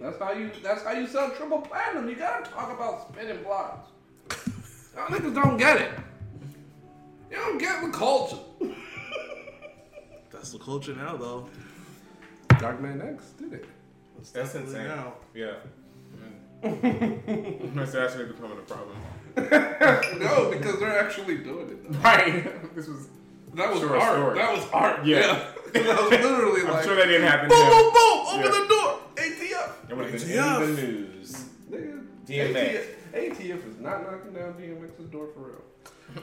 That's how you. That's how you sell triple platinum. You gotta talk about spinning blocks. Y'all niggas don't get it. You don't get the culture. That's the culture now, though. Dark Man X did it. That's definitely insane. now. Yeah. It's actually becoming a problem. No, because they're actually doing it. Though. Right. this was. That was Sure, art. story. That was art. Yeah. Yeah. that was literally I'm like. sure that didn't happen. boom, to boom, boom! Open Yeah. the door. ATF. It would have been in the news. Nigga, DMX. ATF, ATF is not knocking down DMX's door for real.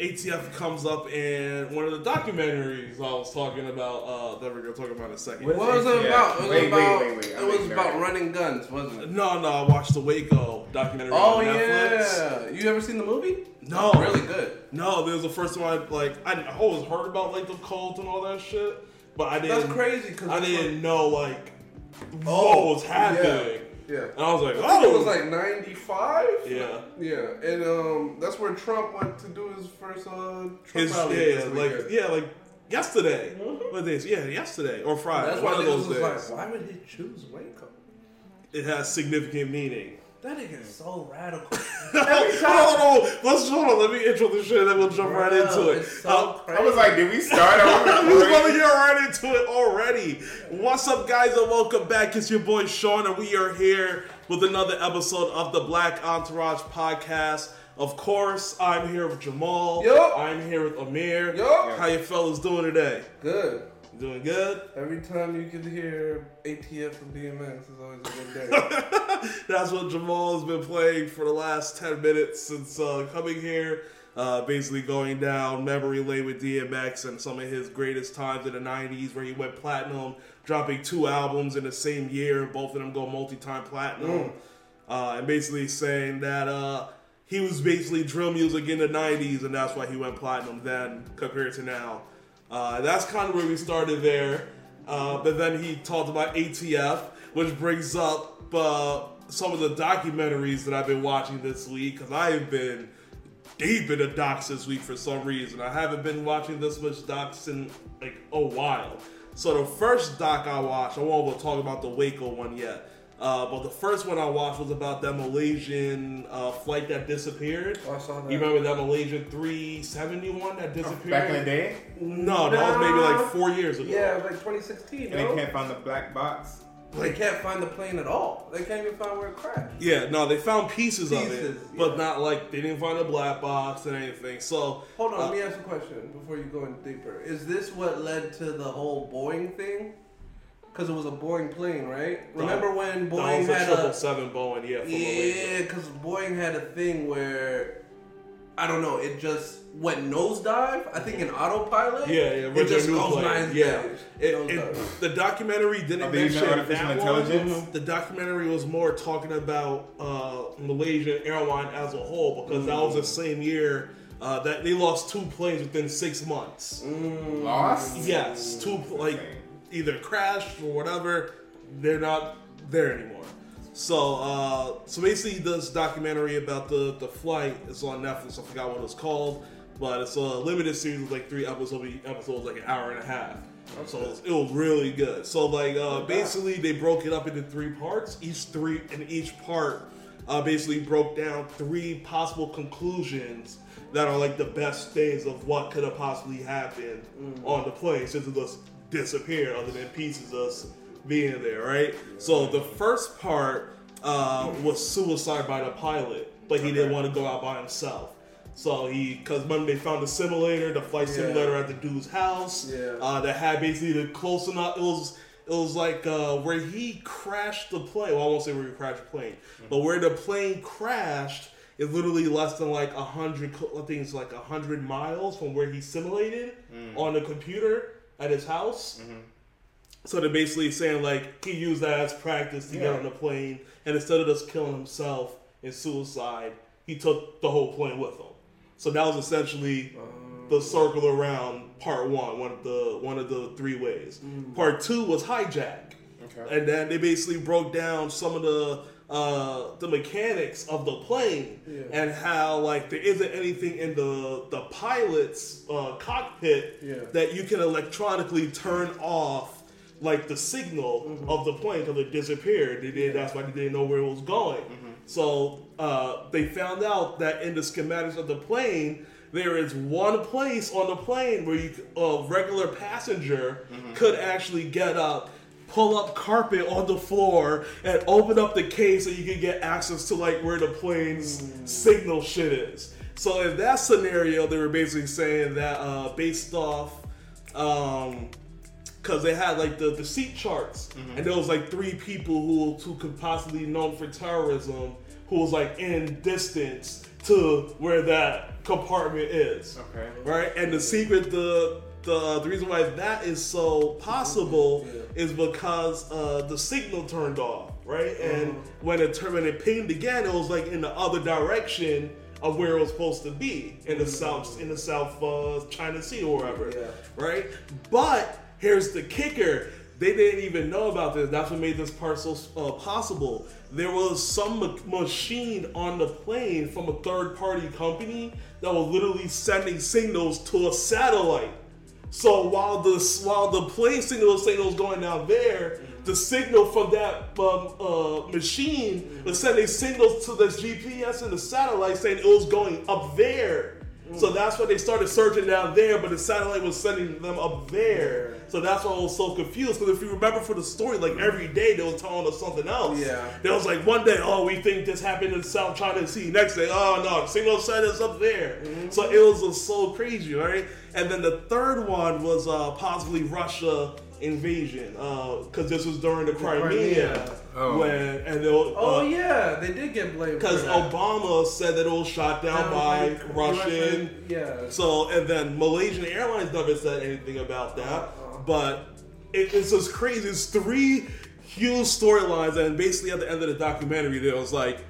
ATF comes up in one of the documentaries I was talking about uh, that we're gonna talk about in a second. What- What was it about? It was Wait, wait, about. wait, wait. I'm It was ignorant. about running guns, wasn't it? No, no, I watched the Waco documentary Oh on Netflix. yeah. You ever seen the movie? No, Really good. No, this was the first time I like. I, I always heard about like the cult and all that shit, but I didn't. That's crazy because I didn't know like Oh, what was happening. Yeah. And I was like, I think oh, it was like '95. yeah. Yeah, and um, that's where Trump went to do his first uh, Trump His rally yeah, like weekend. yeah, like yesterday. What days? Yeah, yesterday or Friday. That's one why of those was days. like, why would he choose Waco? It has significant meaning. That nigga is so radical. hold on, hold on. Let's hold on. Let me intro the shit, and then we'll jump right into it. So crazy. I was like, did we start? I was about to get right into it already. What's up, guys, and welcome back. It's your boy Sean, and we are here with another episode of the Black Entourage podcast. Of course, I'm here with Jamal. Yup. I'm here with Amir. Yup. How you fellas doing today? good. Doing good? Every time you can hear ATF and DMX is always a good day. That's what Jamal has been playing for the last 10 minutes since uh, coming here. Uh, basically going down memory lane with DMX and some of his greatest times in the 90s where he went platinum, dropping two albums in the same year, and both of them go multi-time platinum. Uh, and basically saying that uh, he was basically drill music in the 90s and that's why he went platinum then compared to now. Uh, that's kind of where we started there. Uh, but then he talked about ATF, which brings up uh, some of the documentaries that I've been watching this week because I have been deep in the docs this week for some reason. I haven't been watching this much docs in like a while. So the first doc I watched, I won't talk about the Waco one yet. Uh, but the first one I watched was about that Malaysian uh, flight that disappeared. Oh, I saw that. You remember that Malaysian 371 that disappeared? Back in the day, No, that was maybe like four years ago. Yeah, it was like 2016. and they can't find the black box. They can't find the plane at all. They can't even find where it crashed. Yeah, no, they found pieces, of it, Pieces, but not like they didn't find a black box and anything. So Hold on, uh, let me ask you a question before you go in deeper. Is this what led to the whole Boeing thing? Because it was a Boeing plane, right? Remember when that Boeing was had a seven Boeing, yeah, from yeah? Because Boeing had a thing where I don't know, it just went nosedive. I think in autopilot. Yeah, yeah, it just new goes nine Yeah, it, it, the documentary didn't Are they using mention artificial that intelligence? one. The documentary was more talking about uh, Malaysian airline as a whole because that was the same year uh, that they lost two planes within six months. Lost? Yes, two like Okay. Either crashed or whatever. They're not there anymore. So, uh, so basically, this documentary about the the flight is on Netflix. I forgot what it's called, but it's a limited series with like three episodes. Episode's like an hour and a half. So it was, it was really good. So like uh, basically, they broke it up into three parts. Each three and each part uh, basically broke down three possible conclusions that are like the best things of what could have possibly happened on the plane since it just disappeared, other than pieces of us being there, right? So the first part uh, was suicide by the pilot, but he didn't want to go out by himself. So he, because when they found the simulator, the flight Yeah. simulator at the dude's house, Yeah. uh, that had basically the close enough. It was it was like uh, where he crashed the plane. Well, I won't say where he crashed the plane, but where the plane crashed is literally less than like a hundred. I think it's like a hundred miles from where he simulated on the computer at his house. Mm-hmm. So they're basically saying like he used that as practice to get on the plane, and instead of just killing himself in suicide, he took the whole plane with him. So that was essentially the oh. circle around part one, one of the one of the three ways. Mm. Part two was hijack, Okay. and then they basically broke down some of the uh, the mechanics of the plane Yeah. and how like there isn't anything in the the pilot's uh, cockpit Yeah. that you can electronically turn off like the signal of the plane because it disappeared. They did. That's why they didn't know where it was going. So uh, they found out that in the schematics of the plane, there is one place on the plane where you, a regular passenger could actually get up, pull up carpet on the floor, and open up the case so you can get access to like where the plane's signal shit is. So in that scenario, they were basically saying that uh, based off. Um, because they had like the, the seat charts and there was like three people who who could possibly known for terrorism who was like in distance to where that compartment is Okay. right and the secret the the, the reason why that is so possible is because uh, the signal turned off right and when it turned when it pinged again it was like in the other direction of where it was supposed to be in the south in the south uh, China Sea or wherever Yeah. right? But here's the kicker: they didn't even know about this. That's what made this part so uh, possible. There was some ma- machine on the plane from a third-party company that was literally sending signals to a satellite. So while the while the plane signal it was going down there, the signal from that um, uh, machine was sending signals to the GPS and the satellite saying it was going up there. So that's why they started searching down there, but the satellite was sending them up there. So that's why I was so confused. Because if you remember for the story, like every day they were telling us something else. Yeah. There was like one day, oh, we think this happened in South China Sea. Next day, oh no, the signal said it's up there. So it was uh, so crazy, right? And then the third one was uh, possibly Russia invasion, because this was during the Crimea, Crimea. Oh. when and they were, Oh uh, yeah, they did get blamed because. Obama said that it was shot down by Like, Russian. Yeah. So and then Malaysian Airlines never said anything about that. Uh-uh. But it, it's just crazy. It's three huge storylines, and basically at the end of the documentary, there was like,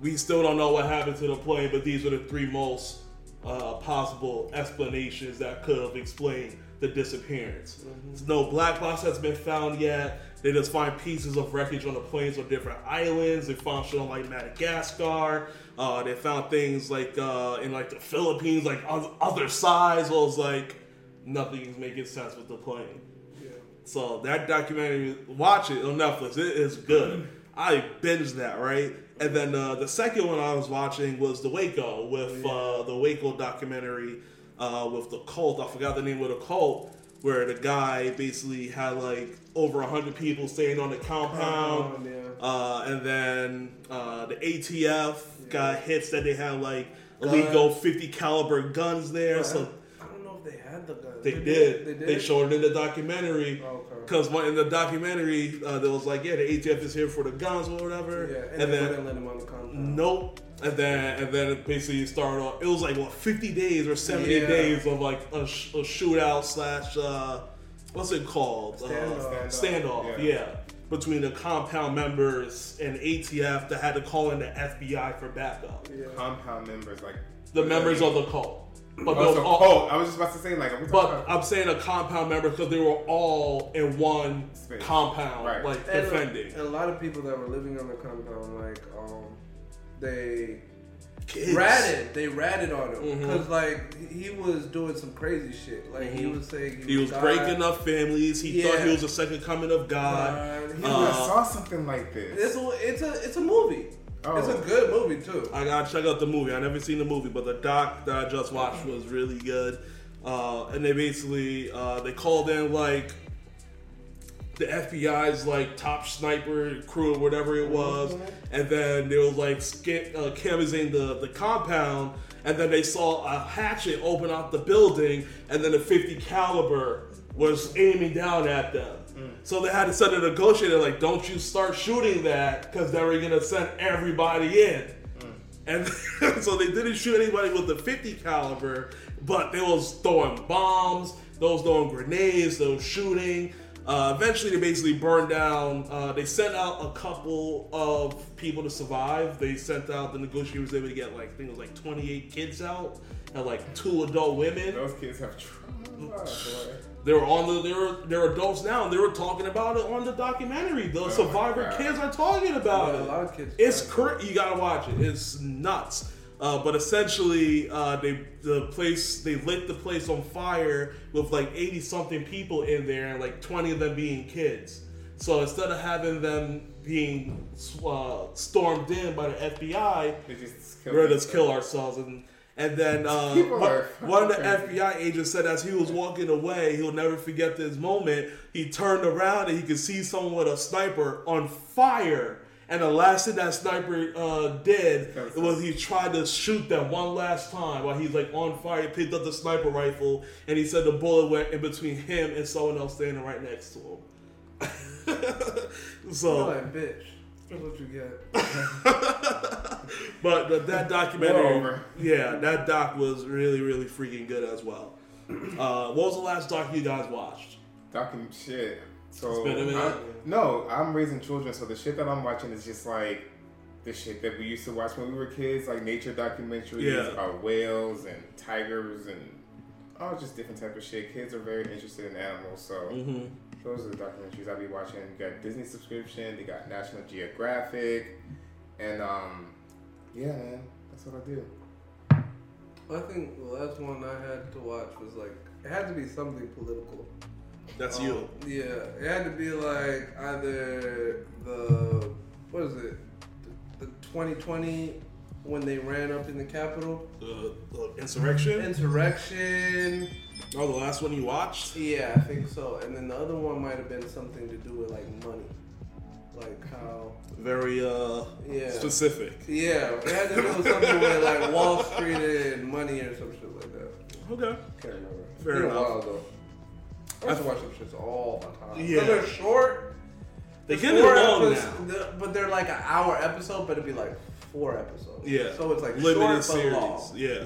we still don't know what happened to the plane, but these are the three most uh, possible explanations that could have explained the disappearance. No black box has been found yet. They just find pieces of wreckage on the planes on different islands. They found shit on like Madagascar. Uh, they found things like uh, in like the Philippines, like on other sides. Well, it's like nothing's making sense with the plane. yeah. So that documentary, watch it on Netflix. It is good. I binged that right, and then uh, the second one I was watching was the Waco with uh, the Waco documentary uh, with the cult. I forgot the name of the cult, where the guy basically had like over hundred people staying on the compound, yeah. uh, and then uh, the ATF got hits that they had like illegal fifty caliber guns there. So I don't know if they had the gun. they did. They They, did. showed it in the documentary. Okay. Because in the documentary, uh, there was like, yeah, the ATF is here for the guns or whatever. Yeah, and, and they then wouldn't let him on the compound. nope. And then and then it basically started off. It was like what fifty days or seventy Yeah. days of like a, sh- a shootout slash uh, what's it called? Standoff. Uh, standoff. Yeah. Yeah. Between the compound members and ATF that had to call in the FBI for backup. Yeah. Compound members like The members of the cult. But Oh, those so all- cult. I was just about to say like. Are we talking But about- I'm saying a compound member because they were all in one Space. compound, Right. like And, uh, defending. and a lot of people that were living on the compound, like, um, they Kids. ratted. They ratted on him because, like, he was doing some crazy shit. Like, he Mhm. was saying He was God, breaking up families. He thought he was the second coming of God. God. He Yeah, was- I saw something like this. it's a it's a it's a movie. Oh. It's a good movie too. I gotta check out the movie. I never seen the movie, but the doc that I just watched was really good. Uh, and they basically uh, they called in like the FBI's like top sniper crew or whatever it was, and then they was like sca- uh, canvassing the the compound, and then they saw a hatchet open up the building, and then a 50 caliber was aiming down at them. So they had to send a negotiator like, "Don't you start shooting that, because they we're gonna send everybody in." And so they didn't shoot anybody with the 50 caliber, but they was throwing bombs, they was throwing grenades, they was shooting. Uh, eventually, they basically burned down. Uh, they sent out a couple of people to survive. They sent out the negotiators. They would get like I think it was like 28 kids out and like two adult women. Those kids have trauma. They were on the. They were they're adults now. and They were talking about it on the documentary. The survivor kids are talking about Yeah, it. a lot of kids It's cur- You gotta watch it. It's nuts. Uh, but essentially, uh, they the place they lit the place on fire with like eighty something people in there, and like twenty of them being kids. So instead of having them being uh, stormed in by the FBI, just kill we're just kill ourselves and and then uh, one, of the FBI agents said as he was walking away, he'll never forget this moment. He turned around and he could see someone with a sniper on fire. And the last thing that sniper uh, did was he tried to shoot them one last time while he's like on fire. He picked up the sniper rifle and he said the bullet went in between him and someone else standing right next to him. so, like, bitch. That's what you get. but the, that documentary, Moreover. yeah, that doc was really, really freaking good as well. Uh, what was the last doc you guys watched? Document shit. So It's been a minute. I- no, I'm raising children, so the shit that I'm watching is just like the shit that we used to watch when we were kids, like nature documentaries Yeah. about whales and tigers and all just different type of shit. Kids are very interested in animals, so Mm-hmm. those are the documentaries I'll be watching. You got Disney subscription, they got National Geographic, and um, yeah, man, that's what I do. I think the last one I had to watch was like it had to be something political. That's Um, you. Yeah, it had to be like either the what is it, the, the 2020 when they ran up in the Capitol, The, the insurrection. insurrection. oh, the last one you watched. Yeah, I think so. And then the other one might have been something to do with like money, like how Very uh yeah. specific. Yeah, it had to do with something with like Wall Street and money or some shit like that. Okay. Can't remember. Fair Been a enough. while though. I used to watch them shits all the time. Yeah. Yeah. They're short. They get it long episodes- now. But they're like an hour episode, but it'd be like four episodes. Yeah. So it's like Limited series. long. Yeah.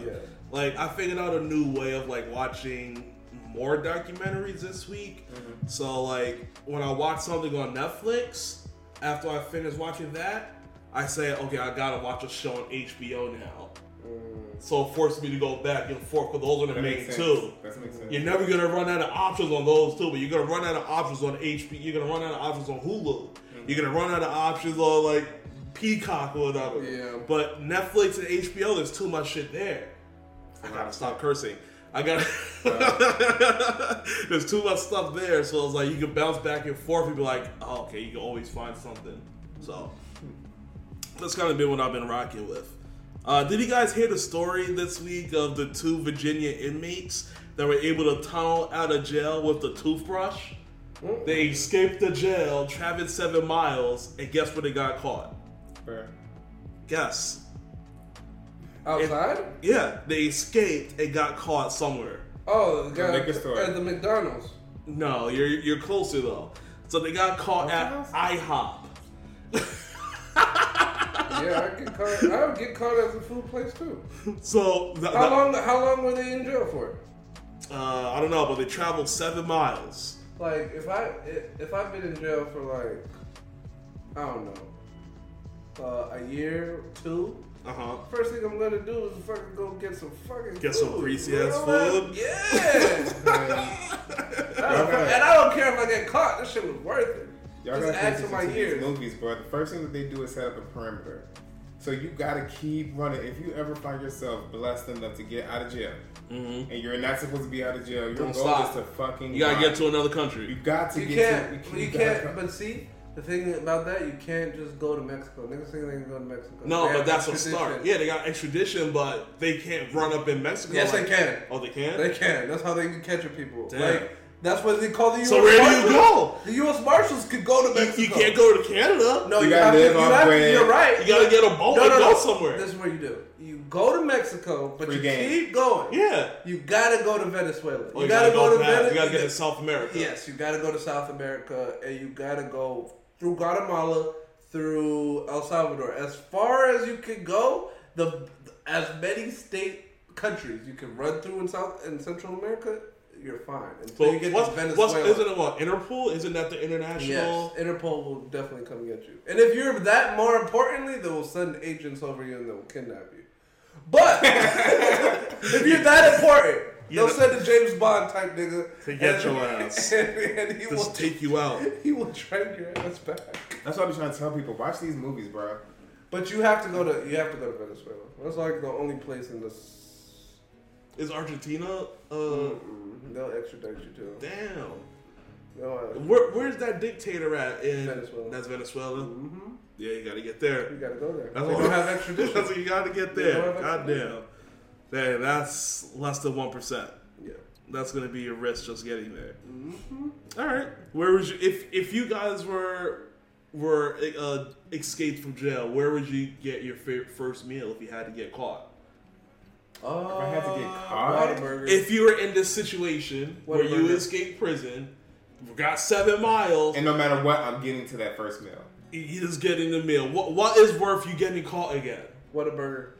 Like I figured out a new way of like watching more documentaries this week. So like when I watch something on Netflix, after I finish watching that, I say, okay, I gotta watch a show on HBO now. Mm. So it forces me to go back and forth because those are the That main two. That makes sense. You're never gonna run out of options on those two, but you're gonna run out of options on HBO. You're gonna run out of options on Hulu. Mm-hmm. You're gonna run out of options on like Peacock or whatever. Yeah. But Netflix and HBO, there's too much shit there. I gotta stop cursing. I gotta. there's too much stuff there, so it's like you can bounce back and forth and be like, oh, okay, you can always find something. So that's kind of been what I've been rocking with. Uh, did you guys hear the story this week of the two Virginia inmates that were able to tunnel out of jail with the toothbrush? They escaped the jail, traveled seven miles, and guess where they got caught? Fair. Guess. Outside? Yeah, they escaped and got caught somewhere. oh, the guy liquor store. at the McDonald's. No, you're you're closer though. So they got caught at IHOP. Yeah, I get caught. I would get caught at the food place too. So the, How the- long? How long were they in jail for? uh, I don't know, but they traveled seven miles. Like if I if I've been in jail for like I don't know uh, a year, two. Uh huh. First thing I'm gonna do is fucking go get some fucking Get food. some greasy ass food? Yeah. I don't- and I don't care if I get caught. This shit was worth it. Y'all Just gotta add to my attention years. movies, bro. The first thing that they do is set up a perimeter. So you gotta keep running. If you ever find yourself blessed enough to get out of jail, Mhm. and you're not supposed to be out of jail, your Don't goal stop. is to fucking. You gotta run. get to another country. You got to You get can't. to. You gotta- can't. But see, the thing about that, you can't just go to Mexico. Niggas think they can go to Mexico. No, They but that's a extradition. start. Yeah, they got extradition, but they can't run up in Mexico. Yes, they like- can. Oh, they can. They can. That's how they can catch people. Damn. Like that's what they call the U.S. So where do you go? The U.S. Marshals could go to Mexico. you can't go to Canada. No, You you, gotta have to. live You off have to. bread. You're right. You gotta get a boat No, and no, go no. somewhere. This is what you do. You go to Mexico, but Free you game. keep going. yeah. You gotta go to Venezuela. Oh, you, gotta, go, to Venezuela. You gotta get to South America. Yes, you gotta go to South America, and you gotta go through Guatemala, through El Salvador. As far as you can go, the as many state countries you can run through in South and Central America, you're fine until you get what's, to Venezuela. what's isn't it what Interpol? Isn't that the international? Yes, Interpol will definitely come get you. And if you're that more importantly, they will send agents over you and they will kidnap you. But if you're that important, they'll know- send a James Bond type nigga To get and- your ass. and, and he will Just take you out. he will drag your ass back. That's why I be trying to tell people: watch these movies, bro. But you have to go to you have to go to Venezuela. That's like the only place in this. Is Argentina? Uh, Mm-mm. They'll extradite you to. damn. They'll, uh, Where, where's that dictator at? In Venezuela. That's Venezuela. mm-hmm. Yeah, you got to get there. You gotta go there. That's they what- don't have That's extradition. what you got to get there. don't have God damn. extradition. Man, that's less than one percent. yeah. That's gonna be your risk just getting there. Mm-hmm. All right. Where would you if if you guys were were uh, escaped from jail? Where would you get your first meal if you had to get caught? Oh, If I had to get caught? If you were in this situation where you Whataburger. escaped prison, got seven miles, And no matter what, I'm getting to that first meal. you just getting the meal. What what is worth you getting caught again? Whataburger.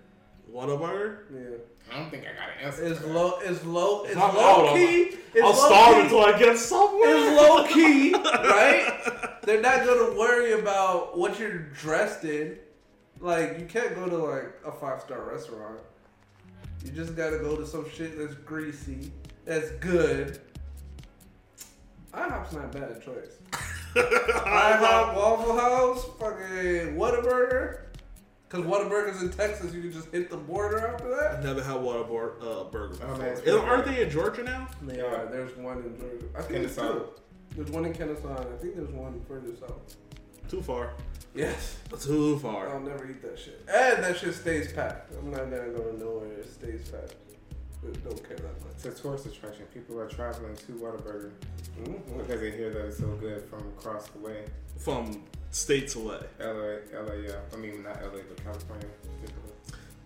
Whataburger? Yeah. I don't think I got an answer. It's low. It's low. It's I'm low key. It's I'll low starve key. until I get somewhere. It's low key, right? They're not gonna worry about what you're dressed in. Like you can't go to like a five star restaurant. You just gotta go to some shit that's greasy, that's good. IHOP's not a bad choice. IHOP, Waffle House, fucking Whataburger. Cause Whataburger's in Texas, you can just hit the border after that. I've never had Whataburger uh, burger Oh, man, it's And Aren't they in Georgia now? They are. There's one in Georgia. I think there's Kennesaw. two. There's one in Kennesaw. and I think there's one further south. Too far. Yes. Too far. I'll never eat that shit. And that shit stays packed. I'm not gonna go nowhere. It stays packed. I don't care that much. It's a tourist attraction. People are traveling to Whataburger Mm-hmm. because they hear that it's so good from across the way. From state away. LA. LA, LA, yeah. I mean, not LA, but California.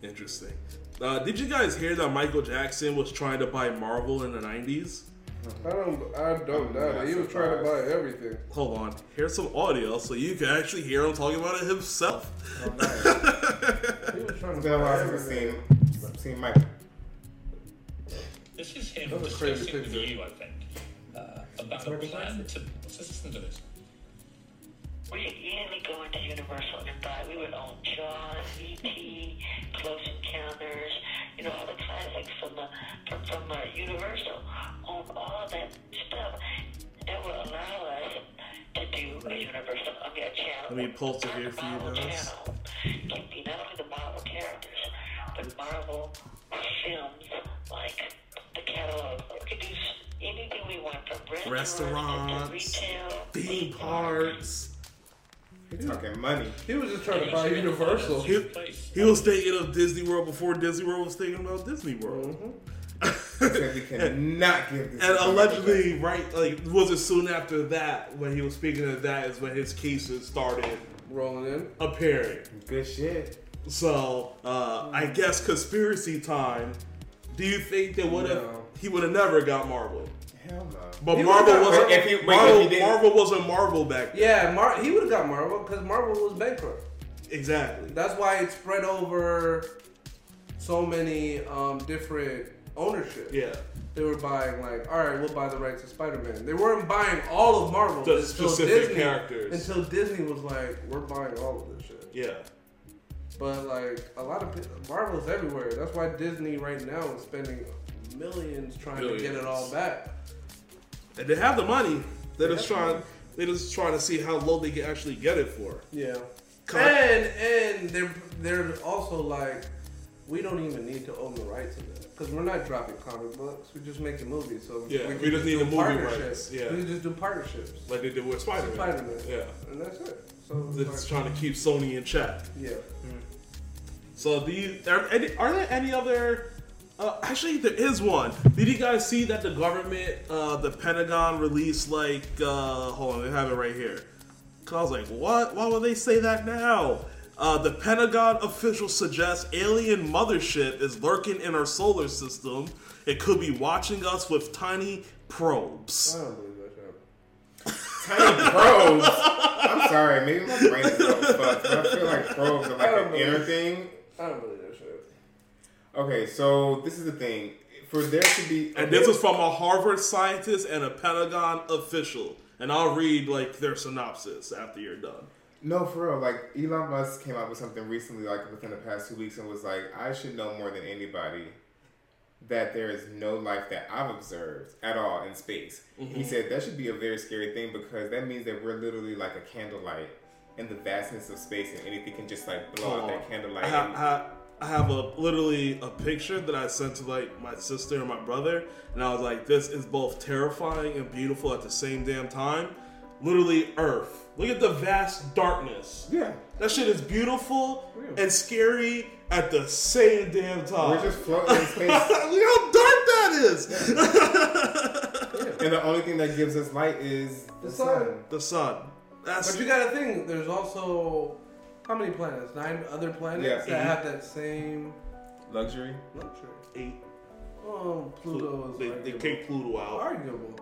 Interesting. Uh, did you guys hear that Michael Jackson was trying to buy Marvel in the 90s? I don't. I don't know. that. He was trying to buy everything. Hold on. Here's some audio so you can actually hear him talking about it himself. Oh, nice. He was trying to been a buy while since I've everything. seen, seen Michael. This is him That's a crazy discussing with you, I think, uh, about a plan to. Let's listen to this. We usually go into Universal and buy. We would own Jaws, E.T., Close Encounters, you know, all the classics from the from, from uh, Universal. Own all that stuff. That will allow us to do a Universal on their channel. Let me pull it here for you guys. channel Can be not only the Marvel characters, but Marvel films like the catalog. We could do anything we want from restaurants, to Restaurants, retail, Theme parks. He's talking money. He was just trying to buy Universal. He, he was thinking of Disney World before Disney World was thinking about Disney World. He said cannot give this. And allegedly, right, like, was it soon after that when he was speaking of that is when his cases started Rolling in. appearing. Jackson. Good shit. So, uh, I guess conspiracy time. Do you think that would have No. he would have never got Marvel? Hell no. But He Marvel wasn't If he- wait, Marvel, if he Marvel wasn't Marvel back then. Yeah, Mar- he would have got Marvel because Marvel was bankrupt. Exactly. That's why it spread over so many um, different ownership. Yeah. They were buying like, all right, we'll buy the rights to Spider-Man. They weren't buying all of Marvel The until specific Disney, characters. Until Disney was like, we're buying all of this shit. Yeah. But like a lot of pe- Marvel's everywhere. That's why Disney right now is spending millions trying to get it all back. And they have the money. They're They just trying money. they're just trying to see how low they can actually get it for. Yeah. And and they're they're also like, we don't even need to own the rights of that because we're not dropping comic books. We're just making movies. So Yeah, we, we just need the movie rights, yeah. we just do partnerships. Like they did with Spider Man. Spider-Man. Yeah. and that's it. So it's trying to keep Sony in check. yeah. So do you are, any, are there any other uh, actually there is one. Did you guys see that the government uh, the Pentagon released like uh, hold on, they have it right here. Cause I was like, what? Why would they say that now? Uh, the Pentagon official suggests alien mothership is lurking in our solar system. It could be watching us with tiny probes. I don't believe that shit. Tiny probes. I'm sorry, maybe my brain is a fucked, but I feel like probes are like don't an believe- inner thing. I don't believe that shit. Okay, so this is the thing. For there to be, And this is from a Harvard scientist and a Pentagon official. And I'll read like their synopsis after you're done. No, for real. Like Elon Musk came out with something recently, like within the past two weeks, and was like, "I should know more than anybody that there is no life that I've observed at all in space." He mm-hmm. said that should be a very scary thing because that means that we're literally like a candlelight in the vastness of space, and anything can just like blow out Oh, that candlelight. I and- I, I have a literally a picture that I sent to like my sister and my brother, and I was like, "This is both terrifying and beautiful at the same damn time." Literally, Earth. Look at the vast darkness. yeah, That shit is beautiful and scary at the same damn time. we're just floating in space, Look how dark that is. and the only thing that gives us light is the, The sun. sun. the sun. That's But you gotta think, there's also how many planets? Nine other planets Yeah, that have that same Luxury. luxury. eight. Oh, Pluto is They, they arguable. kick Pluto out. arguable.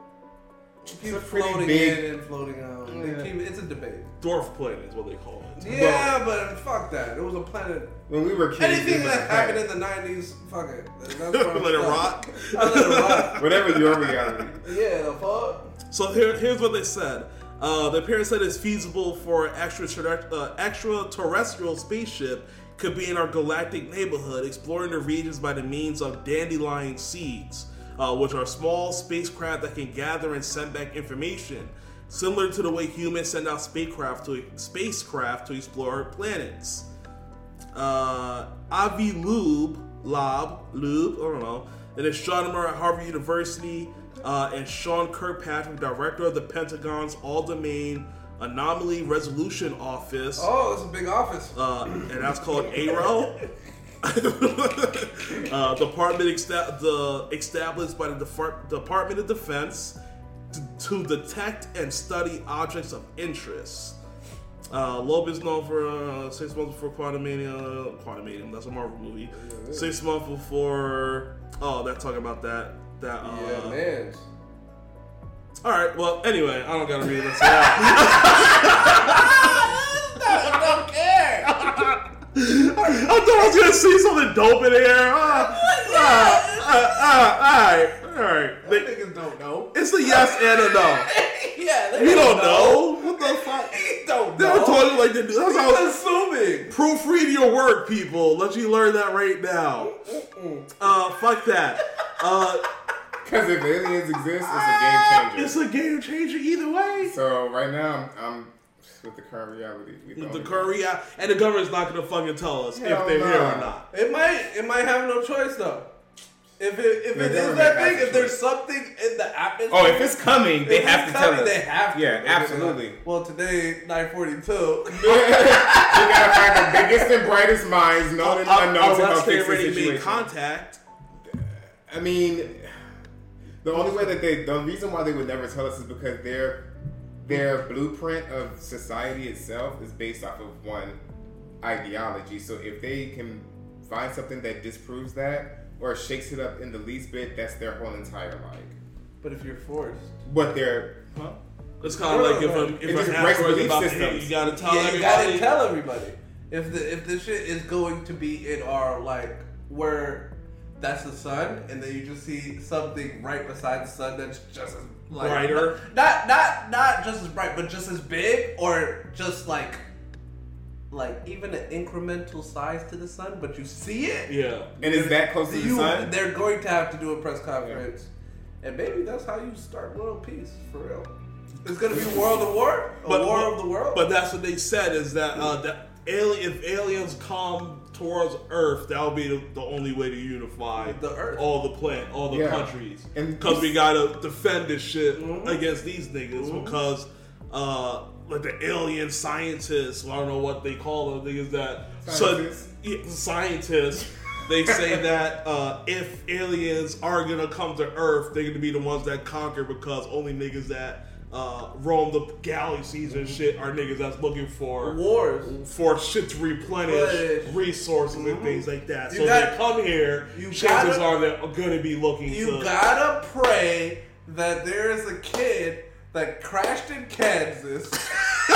It It's a pretty floating big- in and floating out. They Yeah. keep, it's a debate. Dwarf planet is what they call it. Yeah, but fuck that. It was a planet. When we were kids, Anything that happened in the '90s, fuck it. That's where I'm Let it rock. I let it rock. whatever your reality. Yeah, the fuck. So here, here's what they said. Uh, the parents said it's feasible for an extraterrest- uh, extraterrestrial spaceship could be in our galactic neighborhood, exploring the regions by the means of dandelion seeds, uh, which are small spacecraft that can gather and send back information, similar to the way humans send out spacecraft to spacecraft to explore planets. Uh, Avi Lube, Lob, Lube, I don't know, an astronomer at Harvard University, uh, and Sean Kirkpatrick, director of the Pentagon's All Domain Anomaly Resolution Office, Oh, that's a big office. uh, and that's called ARO. uh, department exta- the established by the Defar- Department of Defense to, to detect and study objects of interest. Uh, Loeb is known for uh, six months before Quantumania. Quantumania, that's a Marvel movie. Six months before. Oh, they're talking about that. That. Uh, yeah, man. All right. Well, anyway, I don't gotta read this. I don't care. I thought I was gonna see something dope in here. Ah, ah, ah, all right, all right. They They- niggas don't know. It's a yes and a no. yeah, they You don't know. What the fuck? He don't They're know. talking like they do. That's how. He's assuming. Proofread your work, people. Let you learn that right now. Uh, fuck that. Uh, Because if aliens exist, it's a game changer. it's a game changer either way. So right now, I'm, with the current reality. We The don't- Korea and the government's not gonna fucking tell us Hell if they're here or not. It might. It might have no choice though. If it if it is that a if there's something in the atmosphere. Oh, if it's coming, they have to tell us. They have to. Yeah, absolutely. Well, today, 942. we gotta find the biggest and brightest minds, known and unknown, to help fix the situation. contact. I mean, the only way that they, the reason why they would never tell us is because their their blueprint of society itself is based off of one ideology. So if they can find something that disproves that or shakes it up in the least bit, that's their whole entire like But if you're forced, what they're. Huh? It's kind of like if, a, if just an breaks asteroid's about to hit, you gotta tell yeah, you everybody. gotta tell everybody. If the if this shit is going to be in our like where that's the sun, and then you just see something right beside the sun that's just as like, Brighter. Not not not just as bright, but just as big, or just like like even an incremental size to the sun, but you see it. yeah. And is that close to the You, sun? they're going to have to do a press conference, and maybe that's how you start world peace for real. It's gonna be world of war, a But- war but- of the world. But that's what they said is that uh, that alien, if aliens come towards Earth, that will be the, the only way to unify The Earth. all the plant, all the Yeah. countries, because we gotta defend this shit Mhm. against these niggas Mm-hmm. because. Uh, like the alien scientists, well, I don't know what they call them, niggas that Scientists. So, yeah, scientists. They say that uh, if aliens are gonna come to Earth, they're gonna be the ones that conquer because only niggas that uh, roam the galaxies and shit are niggas that's looking for Wars. for shit to replenish resources and things like that. You so gotta- they come here. you chances gotta- are they're gonna be looking for You to. gotta pray that there is a kid that crashed in Kansas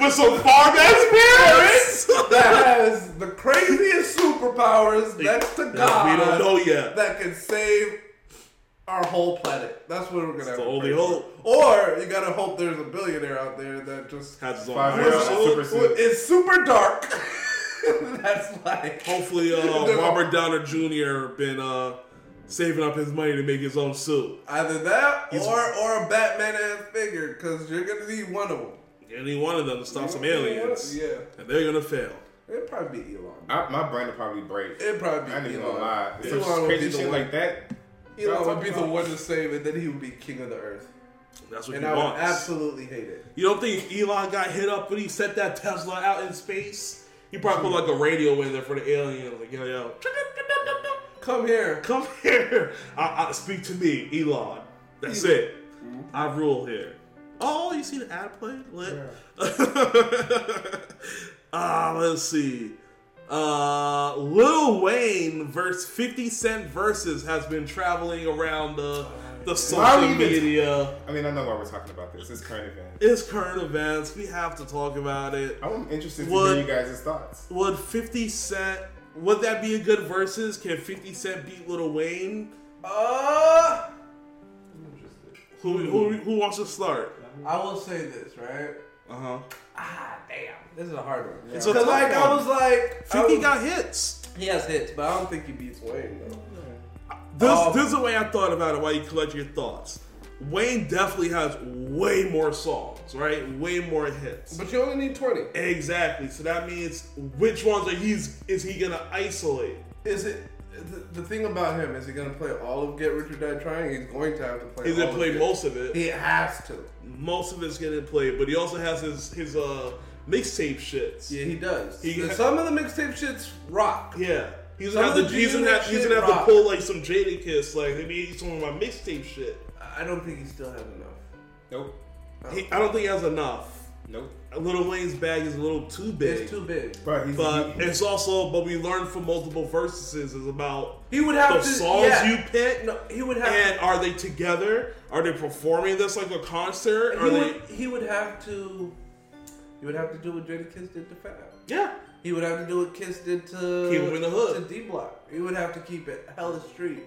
with some farm ass parents. that has the craziest superpowers next to God we don't know yet. that can save our whole planet. That's what we're gonna have. the to only pray for. hope. Or you gotta hope there's a billionaire out there that just Has his own Five parents. years old. Super suit. It's super dark. That's like Hopefully, uh, Robert Downey Jr. been uh, saving up his money to make his own suit. either that He's- or or a Batman ass figure because you're gonna need one of them. Any one of them to stop some aliens, Yeah, and they're gonna fail. it'd probably be Elon. I, my brain would probably break. It'd probably be I ain't even Elon. gonna lie. Elon Some crazy shit one. like that. Elon would be the one to save it, then he would be king of the earth, That's what and he I would absolutely hate it. You don't think Elon got hit up when he sent that Tesla out in space? He probably put like a radio in there for the aliens, like yo yo, Come here. come here, I, I, speak to me, Elon. That's it. I rule here. Oh, you see the ad play? Lit. Ah, let's see. Uh, Lil Wayne versus 50 Cent versus has been traveling around the the social even- media. I mean, I know why we're talking about this. It's current event. It's current events. We have to talk about it. I'm interested to What- hear you guys' thoughts. Would 50 Cent would that be a good versus? Can 50 Cent beat Lil Wayne? Uh, Who who, who wants to start? I will say this, right? Uh huh. Ah, damn. This is a hard one. It's a Because, tough like, I one. was like, I 50 was- got hits. he has hits, but I don't think he beats Wayne, though. This, Um, this is the way I thought about it while you collect your thoughts. Wayne definitely has way more songs, right? Way more hits. But you only need 20. Exactly. So that means which ones are he's is he gonna isolate? Is it. The, the thing about him is he gonna play all of Get Rich or Die Trying. He's going to have to play. He's gonna all play of it. most of it. He has to. Most of it's getting played, but he also has his his uh mixtape shits. Yeah, he does. He- Some of the mixtape shits rock. Yeah. He's Some gonna have to the he's gonna have, he's gonna have to pull like some Jadakiss, like maybe some of my mixtape shit. I don't think he still has enough. Nope. He, I don't think he has enough. Nope. Lil Wayne's bag is a little too big. It's too big. Right. he's But he- it's also, but we learned from multiple verses is about He would have the to. songs yeah. you pick. No, he would have. And are they together? Are they performing this like a concert? he they? would. He would have to. He would have to do what Jadakiss did to Fab. Yeah. He would have to do what Kiss did to Keep him in the hood. to D Block. He would have to keep it hella street.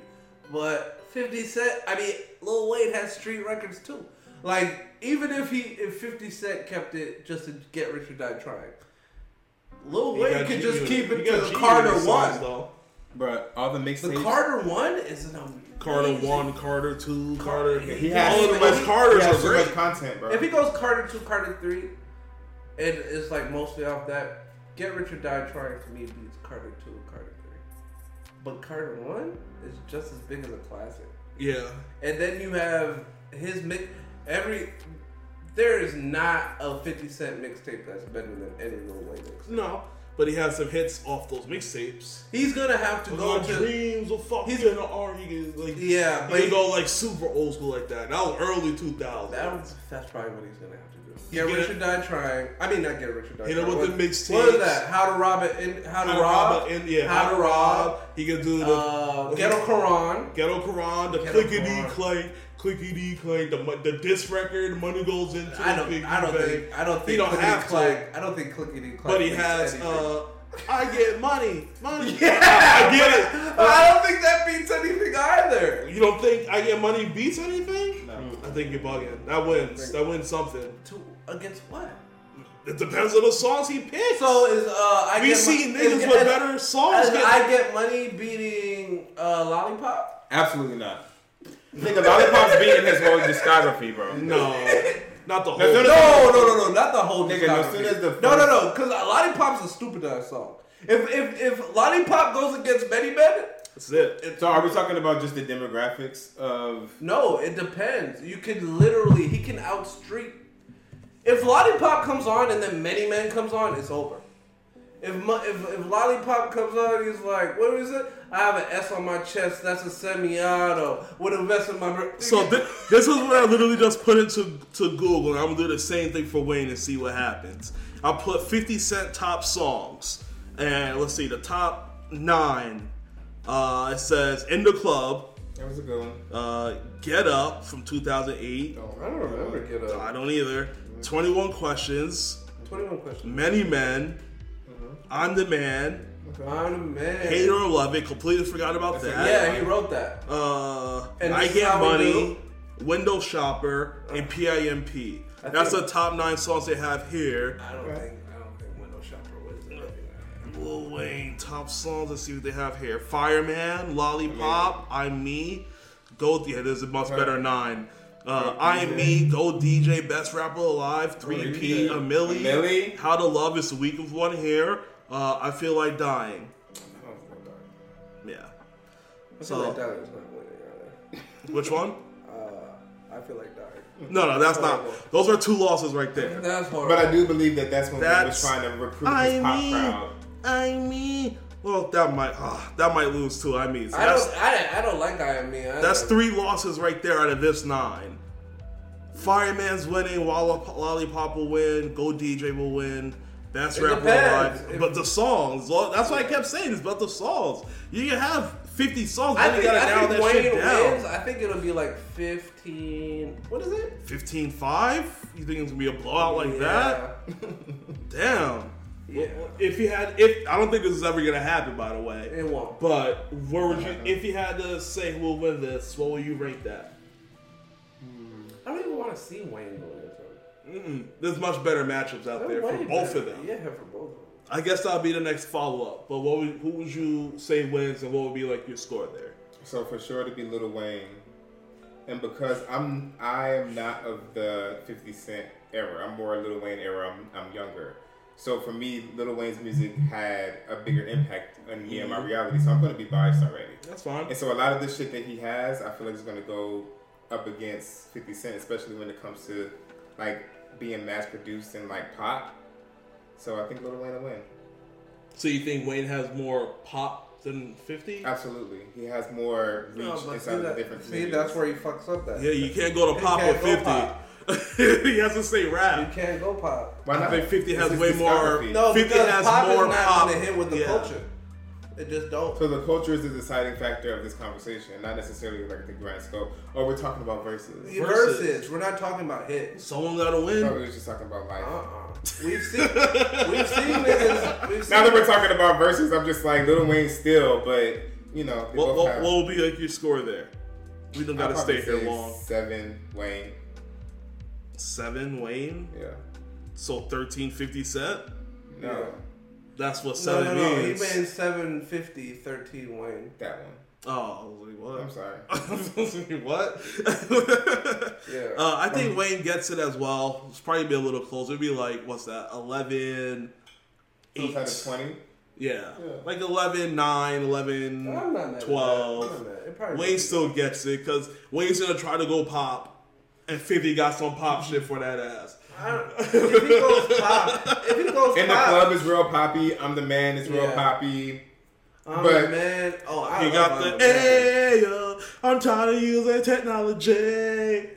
But Fifty Cent, I mean, Lil Wayne has street records too. Like even if he if Fifty Cent kept it just to get Rich or Die Trying, Lil He Wayne got could G-Unit. just keep He it got to the G-Unit Carter songs, One. though. but all the The mixtapes. Carter One is an amazing. Carter one, Carter two, Carter. He has all so of much- those Carters are so great. much content, bro. If he goes Carter Two, Carter Three, and it's like mostly off that. Get Rich or Die Trying to me beats Carter Two, Carter Three. But Carter One is just as big as a classic. Yeah. And then you have his mix. Every there is not a Fifty Cent mixtape that's better than any Lil Wayne mix. No, but he has some hits off those mixtapes. He's gonna have to go to dreams will fuck He's- gonna arm. He can like yeah, he but can go like super old school like that. That was early two thousand. that was, that's probably what he's gonna have to do. Get Get Rich or Die Trying. I mean, not Get Rich or Die Hit him with What- the mixtapes. What is that? How to rob it? In, how to How rob? rob and yeah, How to rob? He can do the Uh, Ghetto Quran. Ghetto Quran, the clickety Quran. Clank, clickety clank, the the disc record, money goes into. I don't. piggy I don't bank. think. I don't think. He don't Clickety have to. Clack- I don't think clickety clack. But he has. anything. uh I get money, money. Yeah, I get it. But I don't think that beats anything either. You don't think I get money beats anything? No. I think you're bugging. That wins. That wins something. To, against what? It depends on the songs he picks. So is uh I we get see Mo- niggas is- with is- better songs. is get- I get money beating uh, lollipop. Absolutely not. Nigga, Lollipop's beating his whole discography, bro. no, not the whole. No, no, No, no, no, no, not the whole. Nigga, as soon as the no, no, no, because lollipop's a stupid ass song. If if if lollipop goes against Many Men, That's it. So are we talking about just the demographics of? no, it depends. You can literally he can outstreet. If lollipop comes on and then Many Men comes on, it's over. If, Mo- if if lollipop comes on, he's like, what is it? I have an S on my chest. That's a semi-auto. Would invest in my. br- So thi- this is what I literally just put into to Google, and I'm gonna do the same thing for Wayne and see what happens. I put 50 Cent top songs, and let's see the top nine. Uh, it says "In the Club," That was a good one. uh, "Get Up" from 2008. I don't remember. Get up. I don't either. 21 Questions, Twenty-one questions. Many Men, I'm the Man, I'm the man. Hate or Love It. Completely forgot about that. Yeah, he wrote that. Uh, And I Get Money, Window Shopper, and PIMP. I That's think- the top nine songs they have here. I don't think I don't think Window Shopper was it. Lil Wayne, top songs. Let's see what they have here. Fireman, Lollipop, I'm Me. Go yeah, there's a much better nine. Uh, I am me, Go DJ, Best Rapper Alive, 3P, DJ. A Milli, How to Love is a week of one hair. Uh, I feel like dying. Yeah. I feel So- like Dallas not winning. Which one? Uh, I feel like dying. No, no, that's not. Those are two losses right there. That's horrible. But I do believe that that's when he was trying to recruit I his pop mean, crowd. I mean, well, that might, ah, that might lose too. I mean, so I that's don't. I, I don't like I am me. I that's don't- three losses right there out of this nine. Fireman's winning, Lollip- Lollipop will win, Go DJ will win, Best It. Alive. If- But the songs, that's why I kept saying. It's about the songs. You can have 50 songs, I you think, gotta I narrow think that Wayne shit down. wins. I think it'll be like fifteen. What is it? 15-5? You think it's gonna be a blowout like that? Damn. Yeah. If you had, if I don't think this is ever gonna happen, by the way. It won't. But where would you, if you had to say who will win this, what would you rank that? Hmm. I don't even want to see Wayne it. Mm-mm. There's much better matchups out there for both better. of them. Yeah, for both of them. I guess that'll be the next follow up. But what would, who would you say wins, and what would be like your score there? So for sure to be Lil Wayne, and because I'm I am not of the 50 Cent era. I'm more Lil Wayne era. I'm, I'm younger. So for me, Lil Wayne's music had a bigger impact on me and my mm-hmm. reality. So I'm going to be biased already. That's fine. And so a lot of the shit that he has, I feel like is going to go up against 50 Cent, especially when it comes to like being mass produced and like pop. So I think Lil Wayne will win. So you think Wayne has more pop than 50? Absolutely, he has more reach No, but inside of that, different. see communities. that's where he fucks up. That Yeah, you can't go to pop can't with 50. pop. he has to say rap. You can't go pop. Why I not? think 50 has way more. No, 50 has pop more is not pop. gonna hit with the yeah. culture. It just don't. So the culture is the deciding factor of this conversation, not necessarily like the grand scope. Oh, we're talking about verses. Versus. Versus. We're not talking about hits. Someone gotta win. thought we was just talking about life. Uh-uh. We've seen. we've seen niggas. We've seen Now that we're talking about verses, I'm just like Lil Wayne still, but you know, What, what, have. what will be like your score there? We don't gotta stay here long. Seven Wayne. Seven Wayne. Yeah. So thirteen fifty cent. No, Yeah. That's what No, seven no, no. He means. made 750, 13 Wayne. that one. Oh, I was like, what? I'm sorry. I was like, what? Yeah. uh, I think Wayne gets it as well. It's probably be a little closer. It'd be like, what's that? 11, So 8. it's a 20. Yeah. Yeah. Like 11, 9, 11, I'm not mad at 12. that. I'm not mad. It probably Wayne still gets it because Wayne's going to try to go pop. And 50 got some pop shit for that ass. I don't- if he goes pop, if he goes In the pop, club is real poppy. I'm the man is real Yeah. poppy. I'm but- the man. Oh, I love got the, hey, yo, I'm tired of using technology.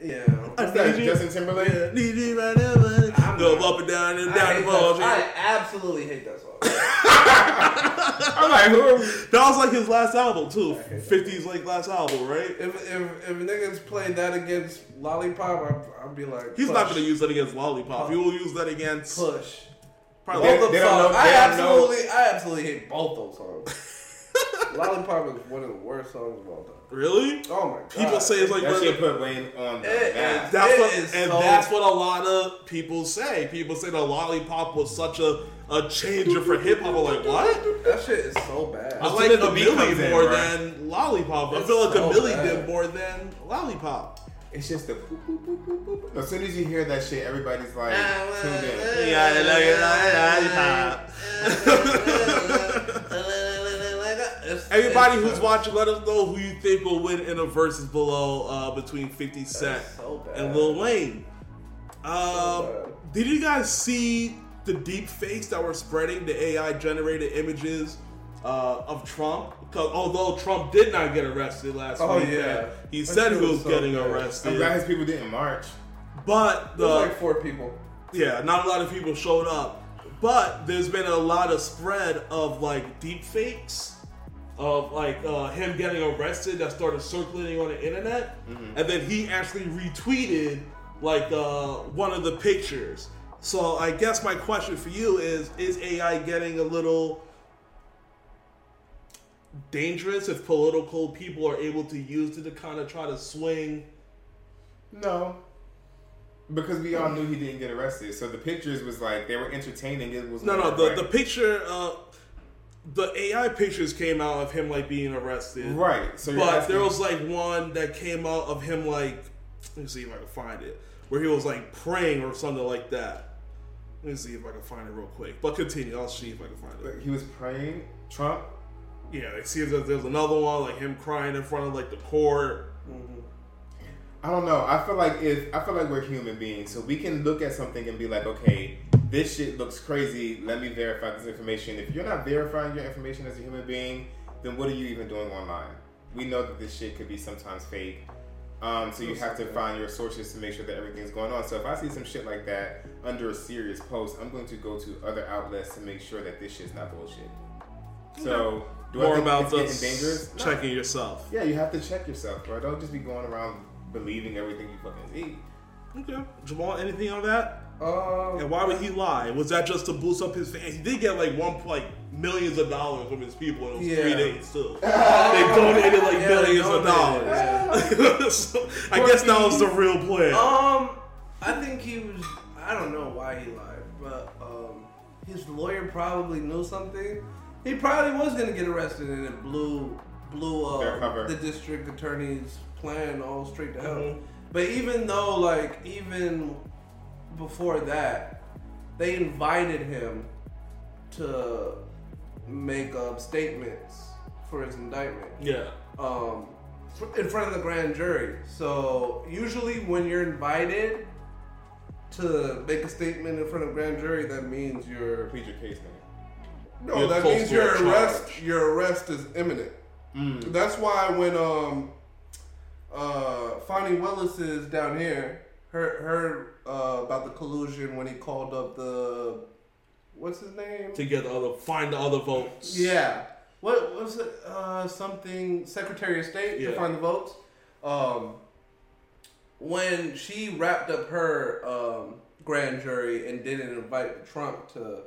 Yeah. I that? need you- Justin Timberlake? Yeah, need you right now, Go up and down and down hate the ball. I absolutely hate that song. I'm like, who are we? That was like his last album too. I 50's like last album, right? if, if if niggas played that against Lollipop, I'd, I'd be like, He's push, not gonna use that against Lollipop. He will use that against push. probably. They- Both they those don't songs. know- I they don't know. absolutely, I absolutely hate both those songs. Lollipop is one of the worst songs of all time. Really? Oh my god. People say it's like That one of shit put Wayne on the It map. that's It what, is and so- that's what a lot of people say. People say the Lollipop was such a, a changer for hip hop. I'm like, what? that shit is so bad. I As like soon a the Milli comes in, more bro. than Lollipop. I feel like so a Milli did more than Lollipop. It's just the. boop, boop, boop, boop, boop. As soon as you hear that shit, everybody's like ah, tuned in. Yeah, like Lollipop. Everybody who's watching, let us know who you think will win in the verses below uh, between 50 Cent so and Lil Wayne. Um, bad. did you guys see the deep fakes that were spreading the AI generated images uh, of Trump? Because although Trump did not get arrested last Oh, week, yeah. he That said he was was so getting bad. I'm arrested. glad his people didn't march. But the There's like four people. yeah, not a lot of people showed up. But there's been a lot of spread of like deep fakes of like uh, him getting arrested that started circulating on the internet, and then he actually retweeted like uh, one of the pictures. So I guess my question for you is: Is AI getting a little dangerous if political people are able to use it to kind of try to swing? No. Because we all knew he didn't get arrested. So the pictures was like they were entertaining. It was No, no. The right. the picture, uh, the AI pictures came out of him like being arrested. right. So But asking- there was like one that came out of him like Let me see if I can find it. Where he was like praying or something like that. Let me see if I can find it real quick. But continue. I'll see if I can find it. He was praying. Trump. Yeah, like see if there's, there's another one like him crying in front of like the court. Mm-hmm. I don't know. I feel like if I feel like we're human beings, so we can look at something and be like, okay, this shit looks crazy. Let me verify this information. If you're not verifying your information as a human being, then what are you even doing online? We know that this shit could be sometimes fake. Um, so you have to find your sources to make sure that everything's going on. So if I see some shit like that under a serious post, I'm going to go to other outlets to make sure that this shit's not bullshit. So do I More think about it's getting dangerous? No. checking yourself. Yeah, you have to check yourself, bro. Don't just be going around believing everything you fucking see. Okay, Jamal, anything on that? Um, And why would he lie? Was that just to boost up his fans? He did get like one like millions of dollars from his people in those Yeah. three days too. they donated like Yeah, they millions of donated, dollars. so, I guess that was the real plan. Um, I think he was. I don't know why he lied, but um, his lawyer probably knew something. He probably was gonna get arrested, and it blew blew Their uh, the district attorney's plan all straight to hell. Mhm. But even though, like, even before that, they invited him to make up statements for his indictment yeah. um, in front of the grand jury. So usually, when you're invited to make a statement in front of grand jury, that means you're Plead your case, man. no, You're that means your arrest charge. your arrest is imminent. That's why when um uh Fani Willis is down here, her heard uh, about the collusion when he called up the what's his name? To get the other, find the other votes. Yeah. What was it? Uh, something Secretary of State to find the votes. Um, when she wrapped up her um, grand jury and didn't invite Trump to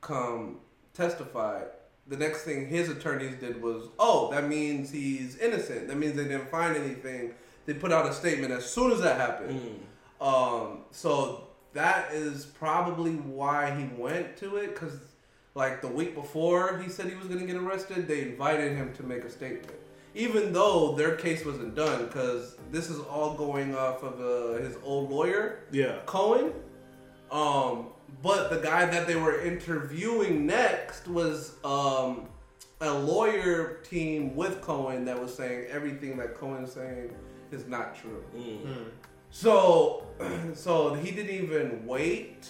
come testify, the next thing his attorneys did was, oh, that means he's innocent. That means they didn't find anything. They put out a statement as soon as that happened. Um, so that is probably why he went to it because, like the week before he said he was going to get arrested, they invited him to make a statement, even though their case wasn't done because this is all going off of uh, his old lawyer Yeah. Cohen. Um, but the guy that they were interviewing next was um, a lawyer team with Cohen that was saying everything that Cohen's saying is not true. So, so he didn't even wait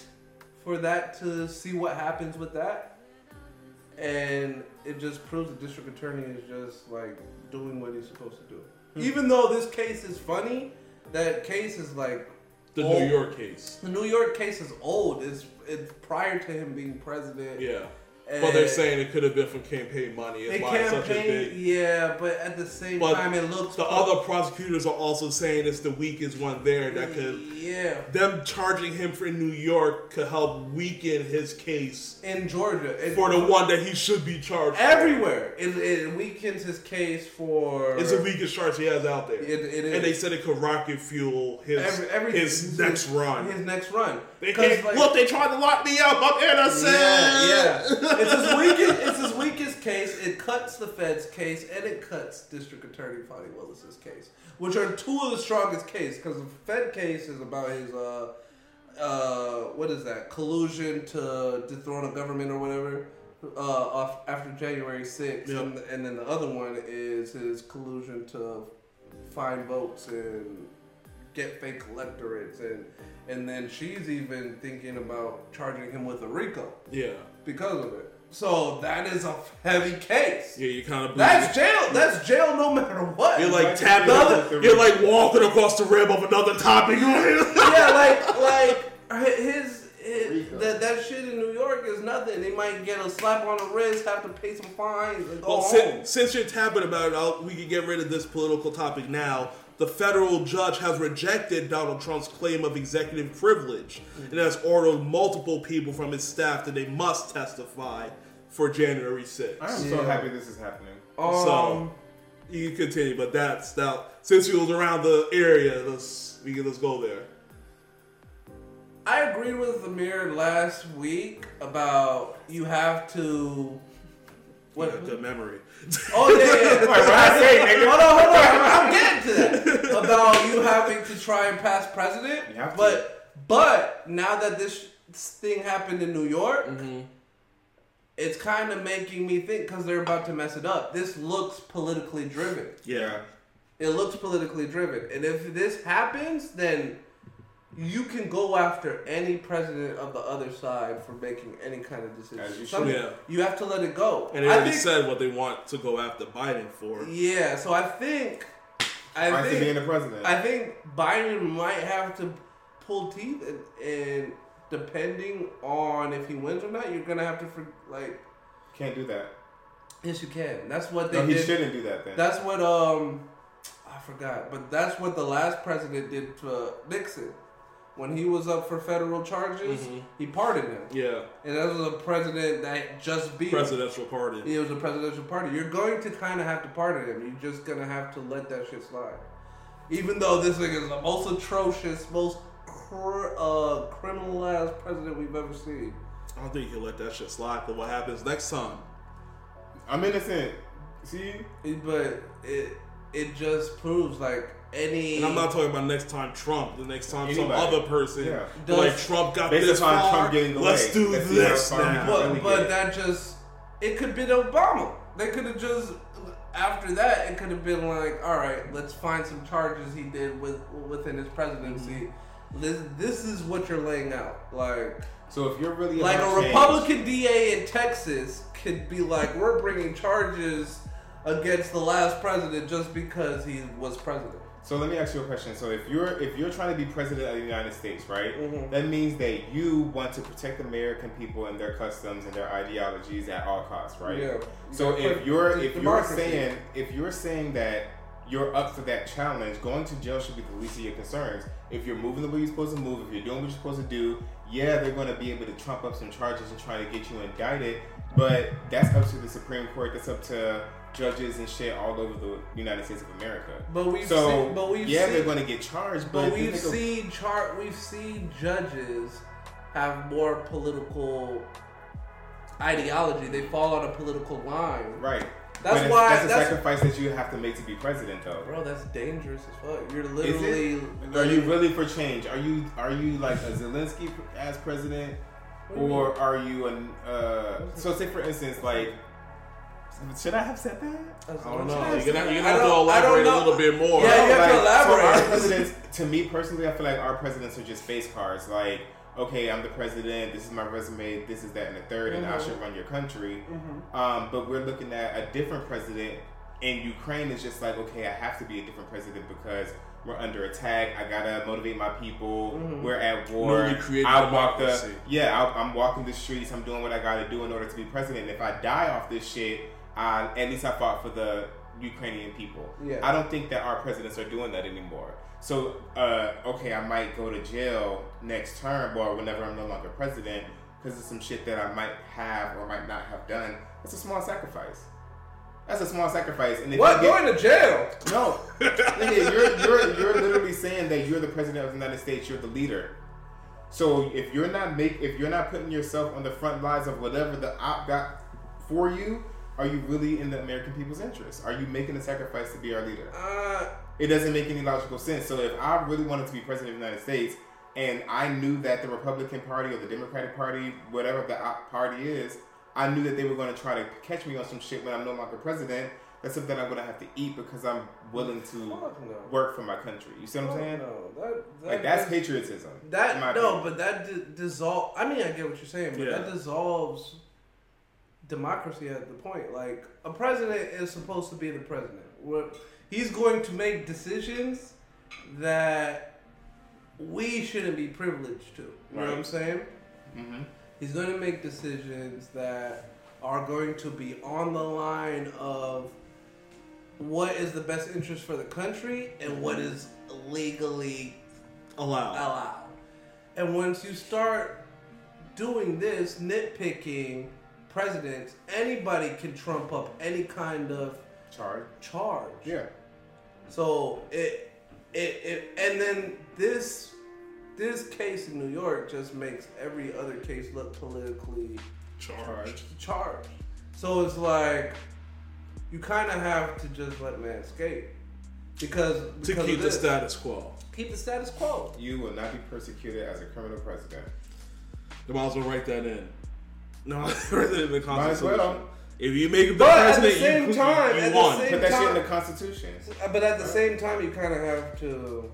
for that to see what happens with that, and it just proves the district attorney is just like doing what he's supposed to do. Hmm. Even though this case is funny, that case is like The old. New York case. The New York case is old. It's it's prior to him being president. Yeah. But they're eh, saying it could have been from campaign money. It's why it's such a campaign, big. yeah, but at the same But time, it looks The other prosecutors are also saying it's the weakest one there that could. yeah. Them charging him for New York could help weaken his case In Georgia, it, for the one that he should be charged. for. everywhere, it, it weakens his case for. It's the weakest charge he has out there. It- it is. And they said it could rocket fuel his Every, everything. his next run. His next run. They can't, like- look, they tried to lock me up. I'm innocent. Yeah, yeah. It's his weakest. It's his weakest case. It cuts the Fed's case, and it cuts District Attorney Fani Willis's case, which are two of the strongest cases. Because the Fed case is about his uh, uh, what is that collusion to dethrone a government or whatever. Uh, off after January 6th, Yep. and, and then the other one is his collusion to find votes and get fake electorates, and and then she's even thinking about charging him with a RICO Yeah. because of it. So that is a heavy case. Yeah, you kind of. That's jail. That's jail no matter what. You're like tapping. Another- You're like walking across the rim of another topic. yeah, like like his, his that that shit in New York is nothing. They might get a slap on the wrist, have to pay some fines, and go Well, home. since, since you're tapping about it, I'll, we can get rid of this political topic now. The federal judge has rejected Donald Trump's claim of executive privilege and has ordered multiple people from his staff that they must testify for January 6th. I am so happy this is happening. um, so you can continue, but that's that. since you was around the area, let's we can let's go there. I agreed with Amir last week about you have to What? Yeah, good memory. Oh yeah, yeah. Like, what I say, nigga? Hold on, hold on. I'm, I'm getting to that about you having to try and pass president. You have to. But but now that this thing happened in New York, Mm-hmm. it's kind of making me think because they're about to mess it up. This looks politically driven. Yeah. It looks politically driven, and if this happens, then you can go after any president of the other side for making any kind of decision. You Yeah. You have to let it go. And they I already think- said what they want to go after Biden for. Yeah, so I think I think being the president. I think Biden might have to pull teeth, and, and depending on if he wins or not, you're gonna have to for, like. Can't do that. Yes, you can. That's what they No, he did. shouldn't do that then. That's what um, I forgot, but that's what the last president did to Nixon. When he was up for federal charges, Mhm. he pardoned him, Yeah. and that was a president that just beat him. Presidential pardon. It was a presidential party. You're going to kind of have to pardon him. You're just gonna have to let that shit slide. Even though this thing is the most atrocious, most cr- uh, criminal ass president we've ever seen. I don't think he'll let that shit slide. But what happens next time? I'm innocent. See? But it it just proves like any. And I'm not talking about next time Trump. The next time some other person. Yeah. Like Trump got Based this upon far. Trump getting away. Let's do Let's see how this now. But but that just it could be been Obama. They could have just after that it could have been like, all right, let's find some charges he did with within his presidency. Mm-hmm. This this is what you're laying out, like So if you're really like a change- Republican DA in Texas could be like, we're bringing charges against the last president just because he was president. So let me ask you a question. So if you're if you're trying to be president of the United States, right? Mhm. That means that you want to protect American people and their customs and their ideologies at all costs, right? Yeah. So gotta if you're if you're saying if you're saying that you're up for that challenge, going to jail should be the least of your concerns. If you're moving the way you're supposed to move, if you're doing what you're supposed to do, yeah, they're going to be able to trump up some charges and try to get you indicted. But that's up to the Supreme Court. That's up to judges and shit all over the United States of America. But we've so seen, but we've yeah, seen, they're going to get charged, but, But we've of- seen chart. We've seen judges have more political ideology. They fall on a political line. right. That's why- that's a that's- sacrifice that you have to make to be president, though. Bro, that's dangerous as fuck. You're literally. it? Are you really for change? Are you are you like a Zelensky as president, What do you or are you an? Uh, so say for instance, like, should I have said that? I don't know. You're gonna, you're gonna have to don't- I don't elaborate a little bit more. Yeah, you have to elaborate. So our presidents, to me personally, I feel like our presidents are just face cards. Like, okay, I'm the president. This is my resume. This is that and the 3rd and I Mhm. should run your country. Mhm. Um, but we're looking at a different president, and Ukraine is just like, okay, I have to be a different president because we're under attack. I gotta motivate my people. Mhm. We're at war. Newly I walk the yeah. I, I'm walking the streets. I'm doing what I gotta do in order to be president. And if I die off this shit, At least I fought for the Ukrainian people. Yeah. I don't think that our presidents are doing that anymore. So, uh, okay, I might go to jail next term or whenever I'm no longer president because of some shit that I might have or might not have done. That's a small sacrifice. That's a small sacrifice. And if What? you get- Going to jail? no, you're you're you're literally saying that you're the president of the United States. You're the leader. So if you're not make if you're not putting yourself on the front lines of whatever the op got for you, are you really in the American people's interest? Are you making a sacrifice to be our leader? Uh, It doesn't make any logical sense. So if I really wanted to be president of the United States and I knew that the Republican Party or the Democratic Party, whatever the party is, I knew that they were going to try to catch me on some shit when I'm no longer president. That's something I'm going to have to eat because I'm willing to no. work for my country. You see what I'm saying? no. That, that Like that's patriotism. That no, opinion. but that d- dissolve. I mean, I get what you're saying, but Yeah. that dissolves democracy at the point. Like a president is supposed to be the president. He's going to make decisions that we shouldn't be privileged to. You know what I'm Right. saying? Mhm. He's going to make decisions that are going to be on the line of what is the best interest for the country and what is legally Allow. allowed. And once you start doing this, nitpicking presidents, anybody can trump up any kind of Charge. charge. Yeah. So it, it, it, and then this, this case in New York just makes every other case look politically Charged. charged. So it's like you kind of have to just let man escape because, To keep of the status quo. keep the status quo. You will not be persecuted as a criminal president. They might as well write that in. No, write that in the Might as Constitution. well. If you make him the But at the president, same you, time, you at the same- Put that shit in the Constitution. Uh, But at the same time, you kind of have to.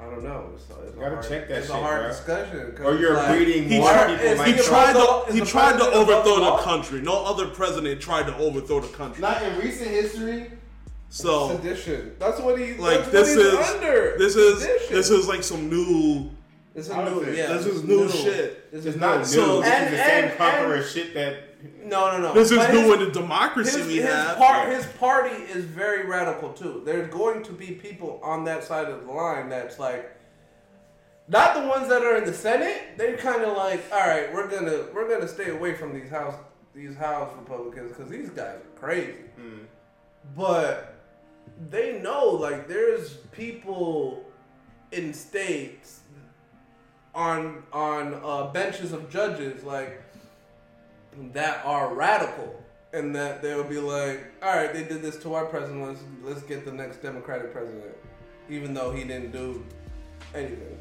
I don't know. It's, it's a Gotta hard, check that it's shit, a hard bruh. discussion. 'cause Or you're like, breeding He more tried- people is like he he the Trump. tried to is he the tried to overthrow the the country. No other president tried to overthrow the country. Not in recent history. So Sedition. That's what he. like that's this what he's is under. this is Sedition. this is like some new. This is new. Yeah, this is new shit. This It's is not new. So- this And- is the same and- conqueror and- shit that. No, no, no. This is But new in the democracy his, we his have. part, his party is very radical too. There's going to be people on that side of the line that's like, not the ones that are in the Senate. They're kind of like, all right, we're gonna we're gonna stay away from these house these House Republicans because these guys are crazy. Hmm. But they know like there's people in states on on uh, benches of judges like that are radical and that they'll be like all right they did this to our president let's let's get the next democratic president even though he didn't do anything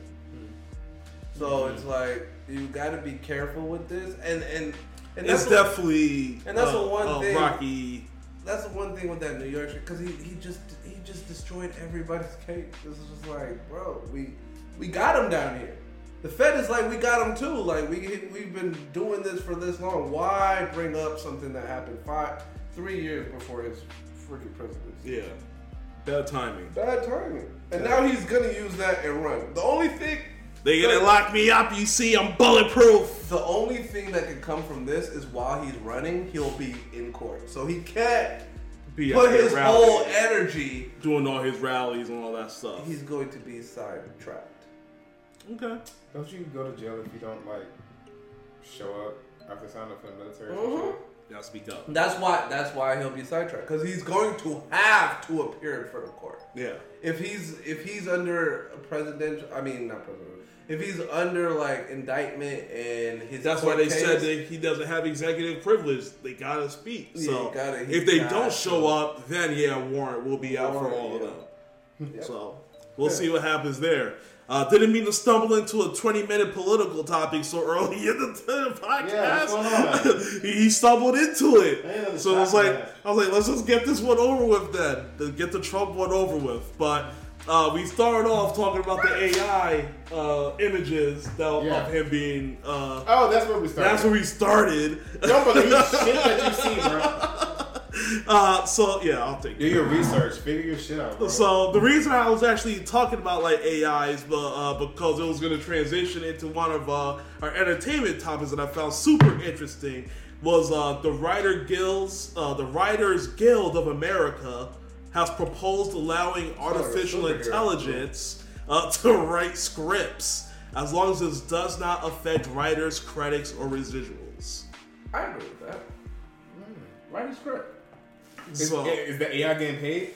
so it's like you got to be careful with this and and and It's that's what- definitely and that's uh, the one uh, thing- Rocky. that's the one thing with that New York shit because he, he just he just destroyed everybody's cake. This is just like, bro, we we got him down here. The Fed is like, we got them too. Like we we've been doing this for this long. Why bring up something that happened five, three years before his freaking presidency? Yeah, bad timing. Bad timing. And now he's gonna use that and run. The only thing, They gonna lock me up. You see, I'm bulletproof. the only thing that can come from this is while he's running, he'll be in court. So he can't Be put his rallying, whole energy doing all his rallies and all that stuff. he's going to be sidetracked. Okay. Don't you go to jail if you don't like show up after signing up for the military? or Mhm. something? Gotta speak up. That's why. That's why he'll be sidetracked because he's going to have to appear in front of court. Yeah. If he's if he's under a presidential, I mean not presidential. If he's under like indictment and his That's why they case- said that he doesn't have executive privilege. They gotta speak. Yeah, So he gotta- if they got don't to. show up, then yeah, warrant will be out for Warrant, all of them. Yep. So we'll see what happens there. Uh, didn't mean to stumble into a 20 minute political topic so early in the, the podcast. Yeah, what's going on? he, stumbled into it. So I was like, that. I was like, let's just get this one over with then. Get the Trump one over with. But uh, we started off talking about the AI uh, images that, Yeah. of him being. Uh, Oh, that's where we started. that's where we started. Don't believe shit that you see, bro. Uh, so yeah, I'll take Do your research. Figure your shit out, bro. So the reason I was actually talking about like AIs, but uh, because it was going to transition into one of uh, our entertainment topics that I found super interesting was uh, the Writer Guilds, uh, the Writers Guild of America has proposed allowing artificial superhero. intelligence uh, to write scripts as long as this does not affect writers' credits or residuals. I agree with that. Write a script. Is, So, is the AI getting paid?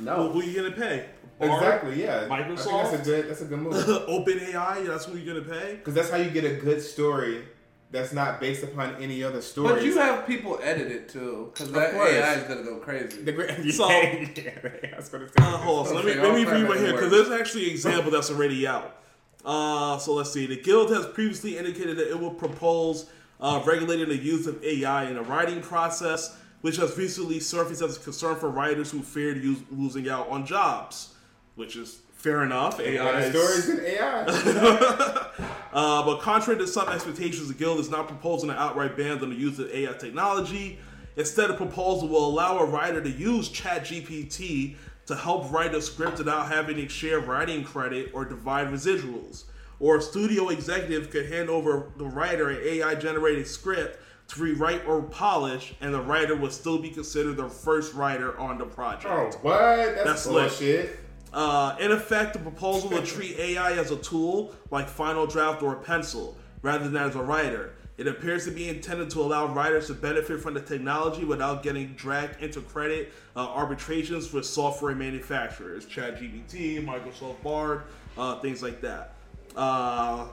well, who are you going to pay? Bard? Exactly. Yeah. Microsoft? that's a good. That's a good move. Open AI, that's who you're gonna pay. Because that's how you get a good story that's not based upon any other stories. But you have people edit it too, because that course. AI is gonna go crazy. the great. So- yeah, yeah, I was gonna say. Uh, hold on, so let me Okay, let me I'll read right here because there's actually an example that's already out. Uh, so let's see. The guild has previously indicated that it will propose uh, regulating the use of AI in the writing process, which has recently surfaced as a concern for writers who feared use, losing out on jobs, which is fair enough. AI stories in AI. Uh, but contrary to some expectations, the guild is not proposing an outright ban on the use of AI technology. Instead, the proposal will allow a writer to use ChatGPT to help write a script without having to share writing credit or divide residuals. Or a studio executive could hand over the writer an AI generated script to rewrite or polish, and the writer would still be considered the first writer on the project. oh, what? That's, That's lit. bullshit. Uh, in effect, the proposal will treat AI as a tool like Final Draft or a pencil, rather than as a writer. It appears to be intended to allow writers to benefit from the technology without getting dragged into credit uh, arbitrations with software manufacturers, ChatGPT, Microsoft Bard, uh, things like that. Uh,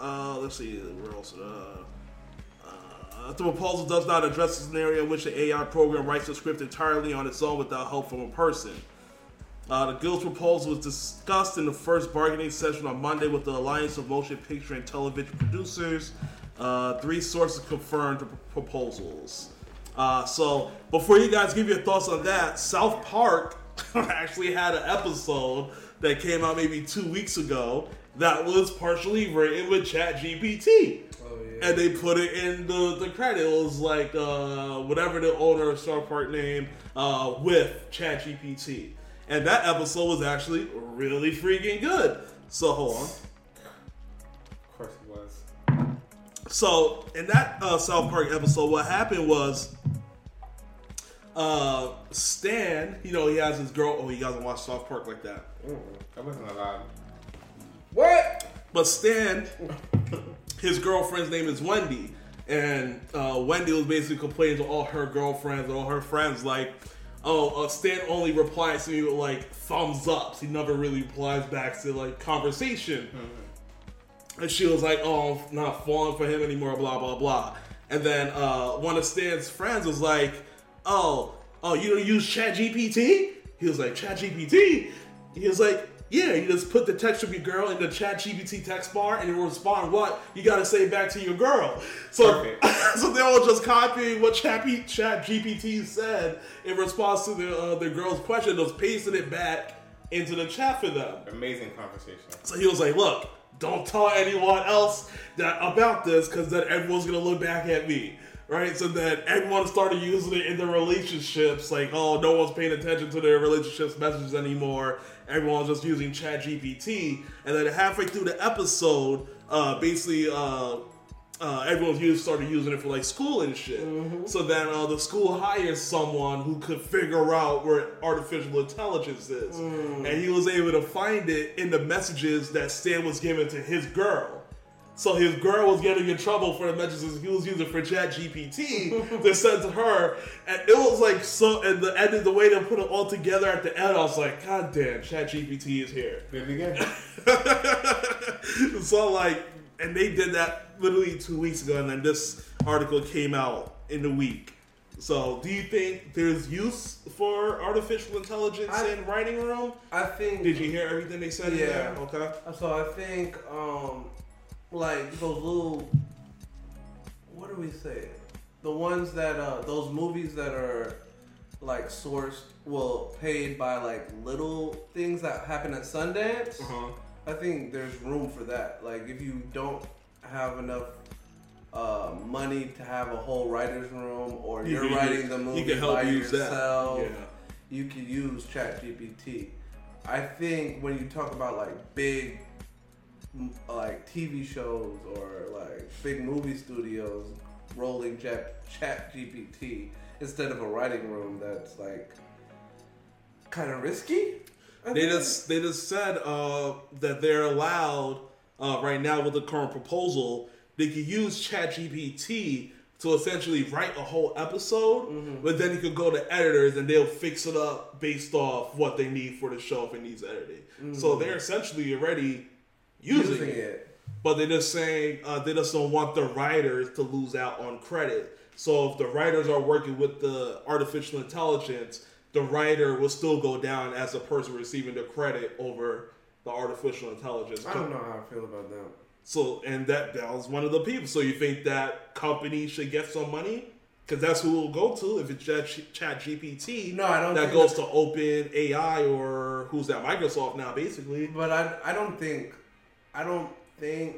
uh, let's see, where else? Uh, the proposal does not address the scenario in which the AI program writes the script entirely on its own without help from a person. Uh, the Guild's proposal was discussed in the first bargaining session on Monday with the Alliance of Motion Picture and Television Producers. Uh, three sources confirmed the proposals. Uh, so, before you guys give your thoughts on that, South Park actually had an episode that came out maybe two weeks ago that was partially written with ChatGPT. Yeah. And they put it in the, the credit. It was like uh, whatever the owner of South Park name uh, with ChatGPT. And that episode was actually really freaking good. So hold on. Of course it was. So in that uh, South Park episode, what happened was uh, Stan, you know, he has his girl. Oh, he doesn't watch South Park like that. Mm, I wasn't allowed. What? But Stan, his girlfriend's name is Wendy, and uh, Wendy was basically complaining to all her girlfriends and all her friends, like, "Oh, uh, Stan only replies to me with like thumbs ups. He never really replies back to like conversation." And she was like, "Oh, I'm not falling for him anymore." Blah blah blah. And then uh, one of Stan's friends was like, "Oh, oh, you don't use ChatGPT?" He was like, "ChatGPT." He was like, "Yeah, you just put the text of your girl in the chat ChatGPT text bar, and it will respond what you got to say back to your girl." So, so they all just copying what Chat ChatGPT said in response to the uh, their girl's question, just pasting it back into the chat for them. Amazing conversation. So he was like, "Look, don't tell anyone else that about this, because then everyone's gonna look back at me." Right, so then everyone started using it in their relationships. Like, oh, no one's paying attention to their relationships messages anymore. Everyone's just using Chat GPT. And then halfway through the episode, uh, basically, uh, uh, everyone's used, started using it for like school and shit. So then uh, the school hires someone who could figure out where artificial intelligence is, and he was able to find it in the messages that Stan was giving to his girl. So his girl was getting in trouble for the messages he was using for Chat GPT to send to her, and it was like so. And the end, the way they put it all together at the end, I was like, God damn, Chat GPT is here. Did again. so like, and they did that literally two weeks ago, and then this article came out in the week. So, do you think there's use for artificial intelligence I- in writing room? I think. Did you hear everything they said? Yeah. Okay. So I think, um, like those little, what do we say? The ones that uh, those movies that are like sourced, well, paid by like little things that happen at Sundance. Uh-huh. I think there's room for that. Like if you don't have enough uh, money to have a whole writer's room, or You you're writing the you movie can help by yourself, Yeah. you can use ChatGPT. I think when you talk about like big, like TV shows or like big movie studios rolling Chat GPT instead of a writing room, that's like kind of risky. I They think. just they just said uh, that they're allowed uh, right now with the current proposal. They could use chat GPT to essentially write a whole episode, Mm-hmm. but then you could go to editors and they'll fix it up based off what they need for the show if it needs editing. So they're essentially already using, using it. it. But they're just saying uh, they just don't want the writers to lose out on credit. So if the writers are working with the artificial intelligence, the writer will still go down as the person receiving the credit over the artificial intelligence. I don't know how I feel about that. So and that that was one of the people. So you think that company should get some money? Because that's who it'll go to if it's Chat, Chat GPT. No, I don't That goes that- to Open AI or who's that? Microsoft now, basically. But I, I don't think I don't think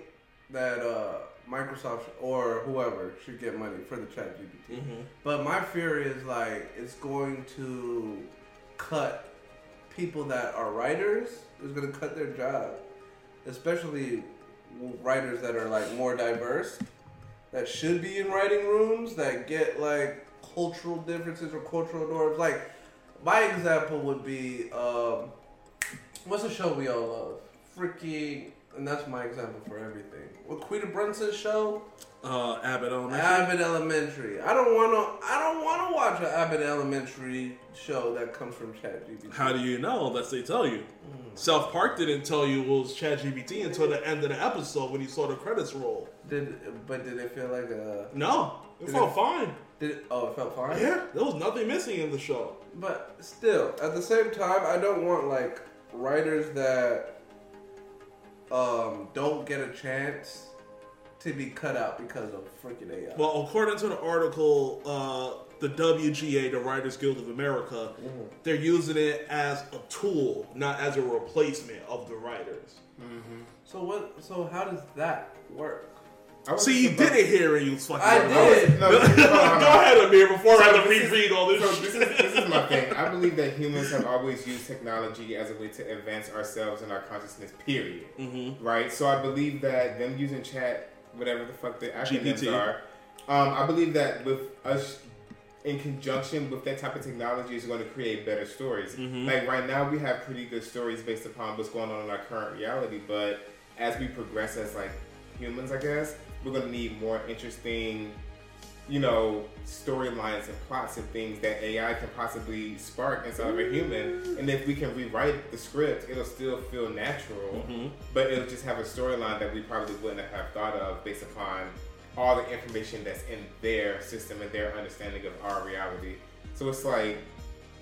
that uh, Microsoft or whoever should get money for the Chat GPT. But my fear is like it's going to cut people that are writers. It's going to cut their job, especially writers that are like more diverse, that should be in writing rooms that get like cultural differences or cultural norms. Like my example would be um, what's a show we all love? Freaking and that's my example for everything. With Quinta Brunson's show, Uh, Abbott Elementary. Abbott Elementary. I don't want to. I don't want to watch an Abbott Elementary show that comes from ChatGPT. How do you know unless they tell you? South Park didn't tell you it was ChatGPT until the end of the episode when you saw the credits roll. Did but did it feel like a? No, it felt it- fine. Did it, oh, it felt fine. Yeah, there was nothing missing in the show. But still, at the same time, I don't want like writers that um don't get a chance to be cut out because of freaking AI. Well, according to the article, uh, the WGA, the Writers Guild of America, they're using it as a tool, not as a replacement of the writers. so what? So how does that work? I See, you did it here, and you was fucking. I wrong. did. No, hold on, hold Go on. ahead, Amir, before I So have to this is- reread all this So this is, this is my thing. I believe that humans have always used technology as a way to advance ourselves and our consciousness. Period. Mhm. Right. So I believe that them using chat, whatever the fuck the acronyms GPT. are, um, I believe that with us in conjunction with that type of technology is going to create better stories. Mhm. Like right now, we have pretty good stories based upon what's going on in our current reality, but as we progress as like humans, I guess we're to need more interesting you know, storylines and plots and things that AI can possibly spark inside of a human. And if we can rewrite the script, it'll still feel natural, Mhm. but it'll just have a storyline that we probably wouldn't have thought of based upon all the information that's in their system and their understanding of our reality. So it's like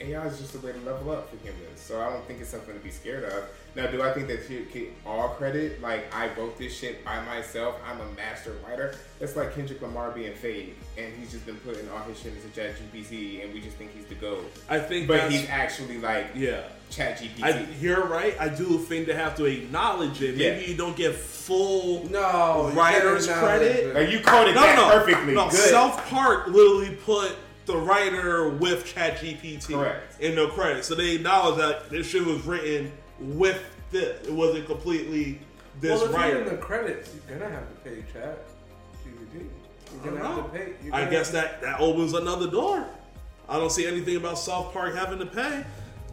AI is just a way to level up for humans. So I don't think it's something to be scared of. Now, do I think that you get all credit? Like I wrote this shit by myself. I'm a master writer. That's like Kendrick Lamar being fake, and he's just been putting all his shit into Chat GPT, and we just think he's the goat. I think But he's actually like yeah. Chat GPT. I, you're right. I do think they have to acknowledge it. Maybe Yeah. you don't get full No, Writer's can't credit? acknowledge it. like you coded no, that no, perfectly. No, Good. South Park literally put the writer with ChatGPT Correct. in the credit, so they acknowledge that this shit was written with this. It wasn't completely this well, if you're in the credits, you're gonna have to pay Chat GPT. You're I don't gonna have know. to pay. I guess that that opens another door. I don't see anything about South Park having to pay.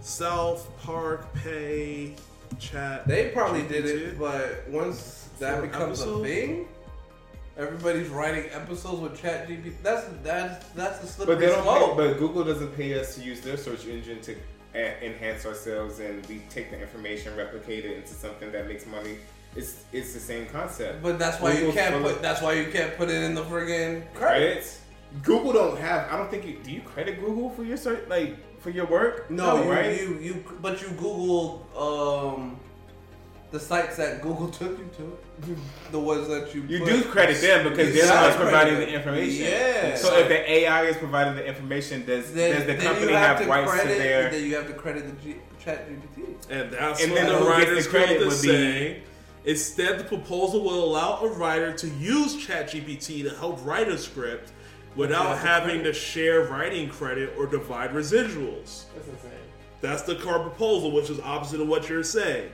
South Park pay chat. They probably did it, but once that For becomes episodes? a thing, everybody's writing episodes with Chat GPT. That's that's that's the slippery But they don't. slope. Pay, but Google doesn't pay us to use their search engine to a- enhance ourselves, and we take the information, replicate it into something that makes money. It's it's the same concept. But that's why you can't put. That's why you can't put it in the friggin' credits. credits. Google don't have. I don't think you. Do you credit Google for your search, like for your work? No, you, right? you you but you Google um the sites that Google took you to, the ones that you You put- do credit them because they're the ones providing the information. Yeah. So if the AI is providing the information, does Then, does the then company have, have to rights credit, to their? Then you have to credit the G, Chat GPT. And that's And what then the who gets writers the credit guild is would be- saying. Instead, the proposal will allow a writer to use ChatGPT to help write a script without Without having to share writing credit or divide residuals. That's insane. That's the core proposal, which is opposite of what you're saying.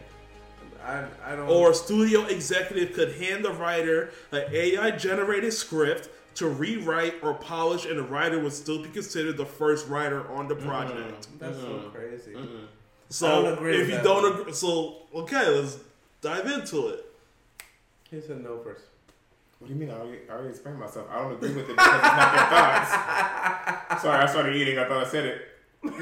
I I don't. Or a studio executive could hand the writer an AI generated script to rewrite or polish, and the writer would still be considered the first writer on the mm-hmm. project. that's so mm-hmm. crazy. Mm-hmm. So I don't agree if with you that don't one. agree, so okay, let's dive into it. He said no first. What do you mean? I already, I already explained myself. I don't agree with it because it's not their thoughts. Sorry, I started eating. I thought I said it.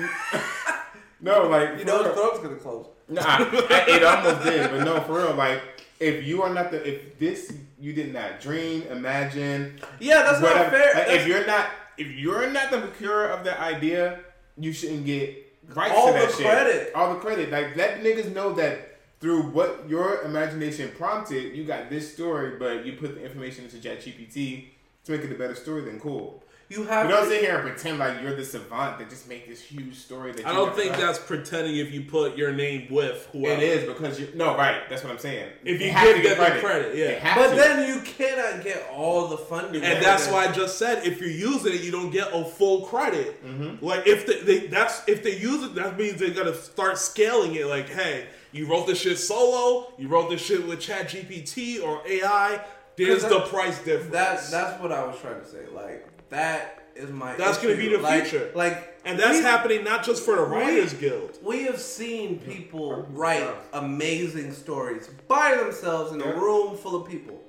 no, like You know for his throat's gonna close. Nah, I- it almost did, but no, for real. Like, if you are not the, if this you did not dream, imagine, Yeah, that's not whatever- fair. like, That's- if you're not, if you're not the procurer of the idea, you shouldn't get rights All to that the shit. credit. All the credit. Like, let niggas know that through what your imagination prompted, you got this story, but you put the information into ChatGPT to make it a better story. Then cool. You You don't to, sit here and pretend like you're the savant that just make this huge story. That I you don't think thought. that's pretending if you put your name with whoever. It is because you no right. That's what I'm saying. If you have give to them the credit, yeah. But to. then you cannot get all the funding. And that's why I just said if you're using it, you don't get a full credit. Mm-hmm. Like if they, they that's if they use it, that means they gotta start scaling it. Like, hey, you wrote this shit solo, you wrote this shit with Chat GPT or AI. There's the price difference. That that's what I was trying to say. Like that is my. That's gonna be the like, future. Like, And that's happening not just for the Writers we- Guild. We have seen people write amazing stories by themselves in a room full of people.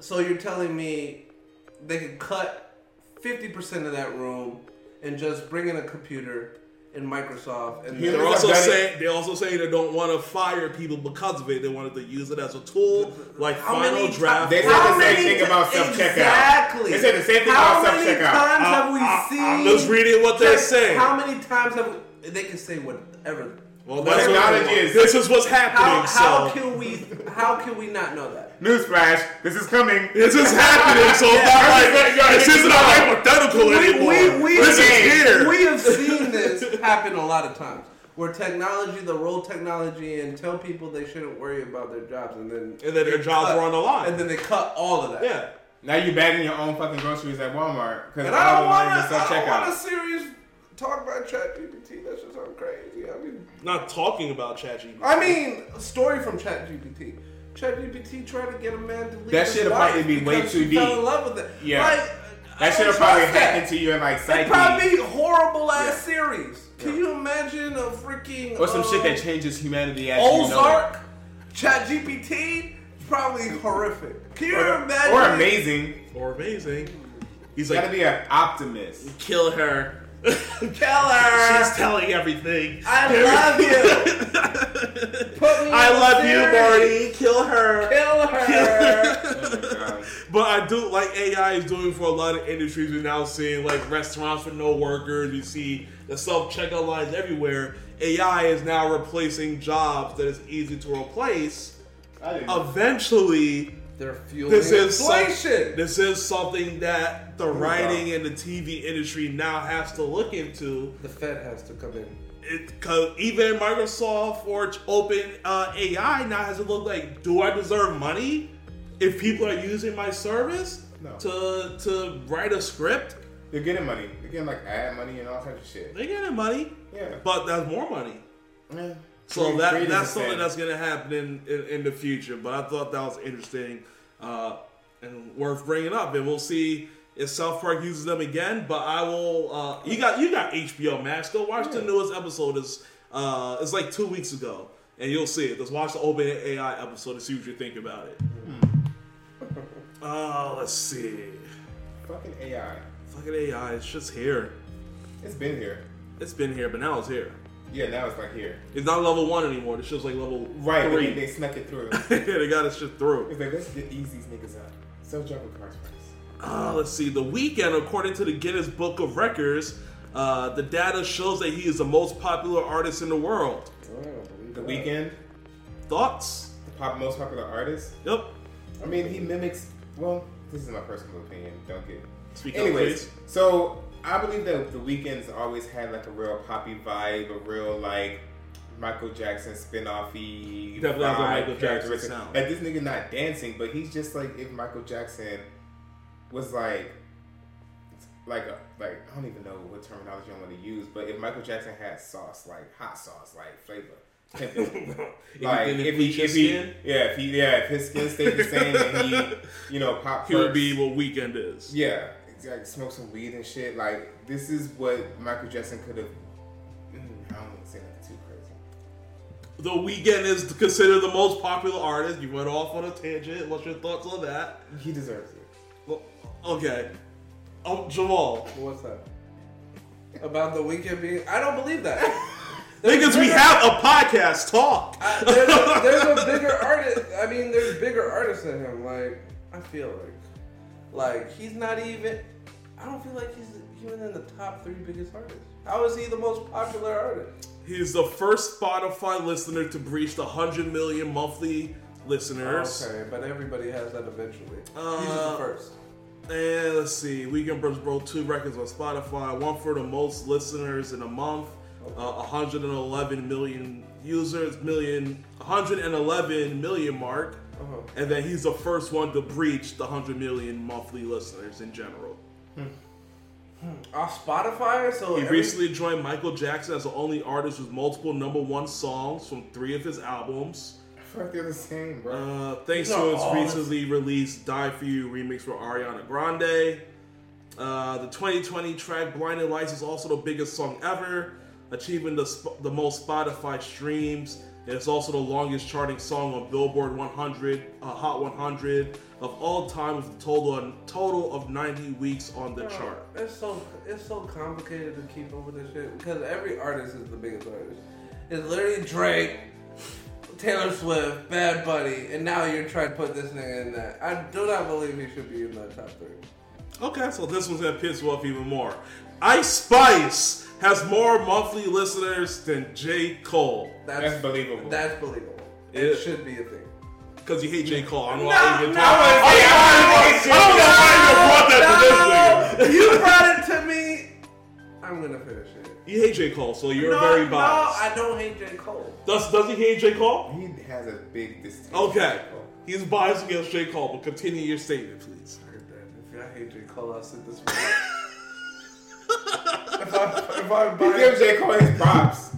So you're telling me they could cut 50% of that room and just bring in a computer in Microsoft and Yeah, They're also have done it. saying they're also saying they don't want to fire people because of it. They wanted to use it as a tool, like How final many draft. They said the same many thing ti- about self-checkout. Exactly. They said the same thing How about self-checkout. How many times have uh, we I- seen? I'm just reading what they're saying. How many times have we, they can say whatever? well, What technology is- this is what's happening. How, how so can we? How can we not know that? Newsflash, this is coming. this is happening. So it's not like this isn't a hypothetical anymore. We, we, this is here. we have seen this happen a lot of times. Where technology, the role technology, and tell people they shouldn't worry about their jobs, and then And then their jobs cut- were on the line. and then they cut all of that. yeah. Now you're bagging your own fucking groceries at Walmart because I don't want to to. I don't want a self-checkout. serious talk about ChatGPT. That's just sounds crazy. I mean, Not talking about ChatGPT. I mean, a story from ChatGPT. ChatGPT tried to get a man to leave That his shit'll wife probably be way too she Fell deep. in love with it. Yeah. Like, I That should have probably trust that. hacked into your like psyche. It'd probably be horrible ass Yeah. series. Can you imagine a freaking or some uh, shit that changes humanity as you know it. Ozark, ChatGPT? Probably horrific. Can you Or, imagine? or amazing. or amazing. He's You like, gotta be an optimist. kill her. Killer. She's telling everything. I love you. Put me I in the love you. Marty. Kill her. Kill her. Oh my God. But I do like AI is doing for a lot of industries. We're now seeing like restaurants with no workers. We see the self checkout lines everywhere. AI is now replacing jobs that is easy to replace. I didn't Eventually, They're fueling this is some- inflation. this is something that the writing wow. and the TV industry now has to look into. the Fed has to come in. It, cause even Microsoft or Open uh, AI now has to look like, do I deserve money if people are using my service No. to to write a script? They're getting money. They're getting like ad money and all kinds of shit. They're getting money, Yeah. but that's more money. Yeah. So that that's something thing. that's gonna happen in, in, in the future. But I thought that was interesting uh, and worth bringing up. And we'll see if South Park uses them again. But I will. Uh, you got you got HBO Max. Go watch the newest episode. is uh, It's like two weeks ago, and you'll see it. Just watch the Open AI episode and see what you think about it. Uh, let's see. Fucking AI. Fucking AI, it's just here. It's been here. It's been here, but now it's here. Yeah, now it's like here. It's not level one anymore. It's just like level Right, but three. they, they snuck it through. Yeah, they got this shit through. it's like, let's get ease these niggas out. Sell jumping cars first. Uh, let's see. The Weeknd, according to the Guinness Book of Records, uh, the data shows that he is the most popular artist in the world. The Weeknd, Thoughts? the pop, most popular artist. Yep. I mean, he mimics. Well, this is my personal opinion. Don't get. Speak up, Anyways, please. so I believe that the Weeknd's always had like a real poppy vibe, a real like Michael Jackson spin-offy Definitely vibe, Michael Jackson sound. Like this nigga not dancing, but he's just like if Michael Jackson was like like a, like I don't even know what terminology I want to use, but if Michael Jackson had sauce, like hot sauce, like flavor. like if he, if he, yeah, if he, yeah, if his skin stayed the same and he, you know, pop. He would be what Weeknd is. yeah, exactly. Smoke some weed and shit. Like this is what Michael Jackson could have. Mm, I don't want to say that too crazy. The Weeknd is considered the most popular artist. You went off on a tangent. What's your thoughts on that? He deserves it. Well, okay. Oh, Jamal. What's that? About the Weeknd being? I don't believe that. Because we have a podcast. Talk. I, there's, a, there's a bigger artist. I mean, there's bigger artists than him. Like, I feel like, like he's not even. I don't feel like he's even in the top three biggest artists. How is he the most popular artist? He's the first Spotify listener to breach the 100 million monthly listeners. Okay, but everybody has that eventually. he's Uh, the first. And let's see, Weeknd Bros broke two records on Spotify. One for the most listeners in a month, uh, 111 million users, million, 111 million mark. Uh-huh. And then he's the first one to breach the 100 million monthly listeners in general. Off Spotify, so He every- recently joined Michael Jackson as the only artist with multiple number one songs from three of his albums. I feel like they're the same, bro. Uh, thanks to his all- recently released "Die for You" remix for Ariana Grande. Uh, the 2020 track "Blinding Lights" is also the biggest song ever, achieving the sp- the most Spotify streams. And It's also the longest charting song on Billboard 100 uh, Hot 100 of all time, with a total total of 90 weeks on the chart. It's so it's so complicated to keep up with this shit because every artist is the biggest artist. It's literally Drake, Taylor Swift, Bad Bunny, and now you're trying to put this nigga in that. I do not believe he should be in that top three. Okay, so this one's gonna piss you off even more. Ice Spice has more monthly listeners than J. Cole. That's believable. That's believable. It Yeah. should be a thing. Because you hate J. Cole. I don't know No, why you even no, talk. I I don't know why you brought that to this you brought it to me. I'm gonna finish it. You hate J. Cole, so you're no, very biased. no, biased. I don't hate J. Cole. Does, does he hate J. Cole? He has a big distaste. Okay. He's biased against J. Cole, but continue your statement, please. I heard that. If I hate J. Cole, I'll sit this one if I if I He biased, gives J. Cole his props.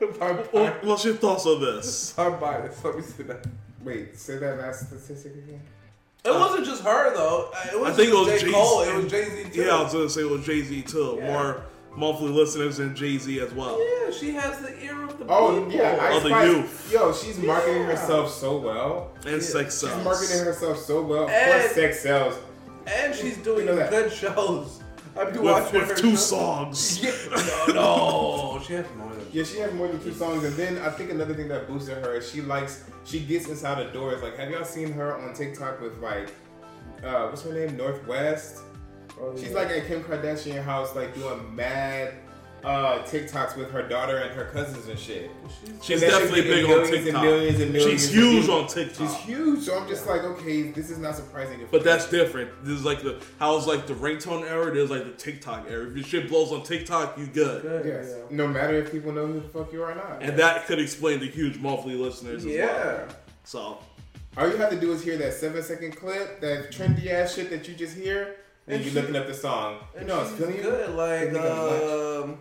if I'm biased, What's your thoughts on this? I'm biased, let me see that. Wait, say that last statistic again. It wasn't just her though. Uh, It was I think it was J. Jay-Z. Cole. It was Jay Z too. Yeah, I was gonna say it was Jay Z too. Yeah. More monthly listeners than Jay Z as well. Yeah, she has the ear of the Oh people. yeah, Ice Of the youth. Yo, she's marketing Yeah. herself so well. And sex She's sells. marketing herself so well. And- course, sex sells. and she's doing You know good shows. I've been with, watching with her two songs. Yeah. No, no, she has more than. Yeah, she has more than two songs, and then I think another thing that boosted her is she likes she gets inside the doors. Like, have y'all seen her on TikTok with like, uh, what's her name, North West? Oh, She's yeah. like at Kim Kardashian house, like doing mad uh, TikToks with her daughter and her cousins and shit. She's And that definitely shit big on millions and TikTok. millions and millions She's huge on TikTok. She's huge, so I'm just like, okay, this is not surprising. If But that's different. This is like the how it's like the ringtone era. There's like the TikTok era. If your shit blows on TikTok, you good. Good, yes, yeah. no matter if people know who the fuck you are or not. And that could explain the huge monthly listeners as well. Yeah. So All you have to do is hear that seven second clip, that trendy ass shit that you just hear, and, And you're she- looking up the song. You And know, it's she's feeling you. good. Like Feeling you um,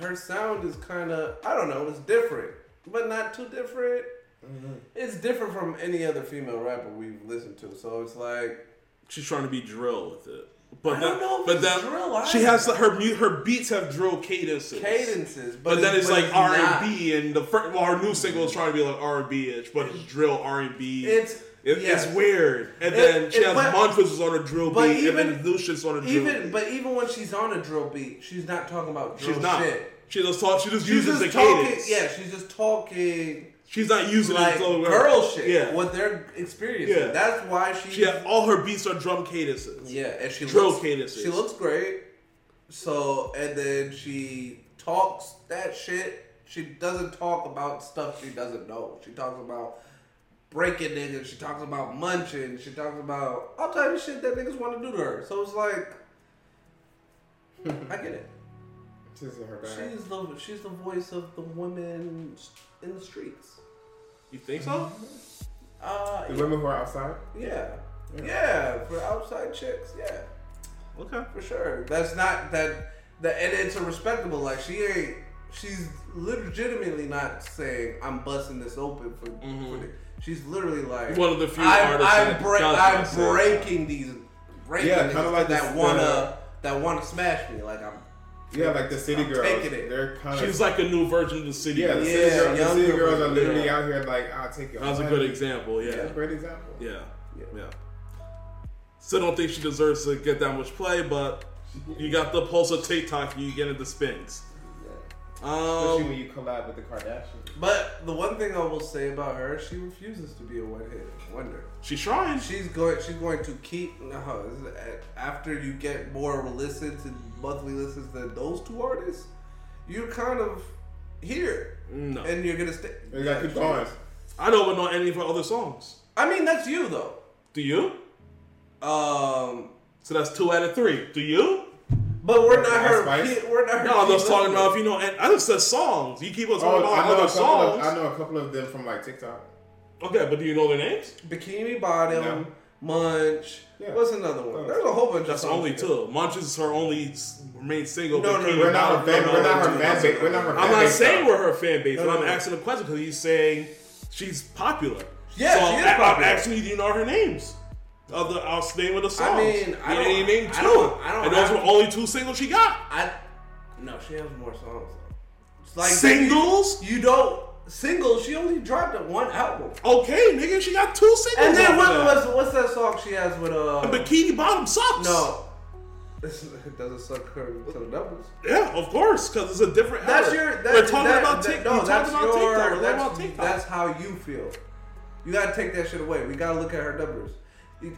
her sound is kind of I don't know. It's different, but not too different. Mm-hmm. It's different from any other female rapper we've listened to. So it's like she's trying to be drill with it. But I then, don't know if but it's then drill she has her her beats have drill cadences. cadences, But, but, then it's like R and B, and the first, well, our new single is trying to be like R and B ish, but it's drill R and B. It's It. It's weird. And It- then she it- has but- Montrose on a drill but beat, even- and then Lucius on a drill Even beat. but even when she's on a drill beat, she's not talking about drill She's not. shit. She just talk. She just She's uses just the talking. cadence. Yeah, she's just talking She's not using like girl shit. Yeah. what they're experiencing. Yeah. That's why she. She all her beats are drum cadences. yeah, and she drill looks, cadences. She looks great. So and then she talks that shit. She doesn't talk about stuff she doesn't know. She talks about breaking niggas. She talks about munching. She talks about all type of shit that niggas want to do to her. So it's like, I get it. This is her bag. She's the she's the voice of the women in the streets. You think so? Uh, The women who are outside. yeah, yeah, for outside chicks, yeah, Okay. for sure. That's not that that, and it's a respectable. Like she ain't. She's legitimately not saying I'm busting this open for. for the, she's literally like One of the few I'm, artists I'm, that break, does I'm that, breaking these. Breaking Yeah, kinda like that this, wanna uh, that wanna smash me. Like I'm. Yeah, like the city I'm girls. taking it. They're kind of. She's like a new version of the city. yeah, the Girls. city, Yeah, girls, the city girls are literally yeah. out here like, I'll take your That was a good example. Yeah. That's a great example. Yeah. Yeah. Yeah. Still don't think she deserves to get that much play, but you got the pulse of TikTok, you get into spins. Especially Um, when you collab with the Kardashians. But the one thing I will say about her, she refuses to be a one hit wonder. she's trying. She's going. She's going to keep. No, after you get more listens and monthly listens than those two artists, you're kind of here, No. and you're gonna stay. You gotta keep going. I don't know any of her other songs. I mean, that's you though. Do you? Um, So that's two out of three. Do you? But we're not her. Spice? key- We're not her. No, I'm key just talking about if you know. And I just said songs. You keep on talking Oh, about I know, other a couple of, songs. I know a couple of them from like TikTok. Okay, but do you know their names? Bikini Bottom, No. Munch. Yeah. What's another one? Oh. There's a whole bunch. That's of only songs. two. Munch is her only main single. No, but no, We're not out her fan. from We're not her fan base. We're not her. I'm not saying we're her fan base, but I'm asking a question because he's saying she's popular. Yeah, so she is I, popular. I'm asking you, do you know her names? Of the uh, name of the songs. I mean, I you don't- ain't named two. I don't- I don't and those were only two singles she got. I no, she has more songs. It's like Singles? You, you don't singles. She only dropped one album. Okay, nigga, she got two singles. And then what was what's that song she has with uh? Bikini Bottom sucks. No, it doesn't suck her to the numbers. Yeah, of course, because it's a different. That's era. your. That, We're talking that, about TikTok. No, that's about your. TikTok. That's, about TikTok. that's how you feel. You gotta take that shit away. We gotta look at her numbers.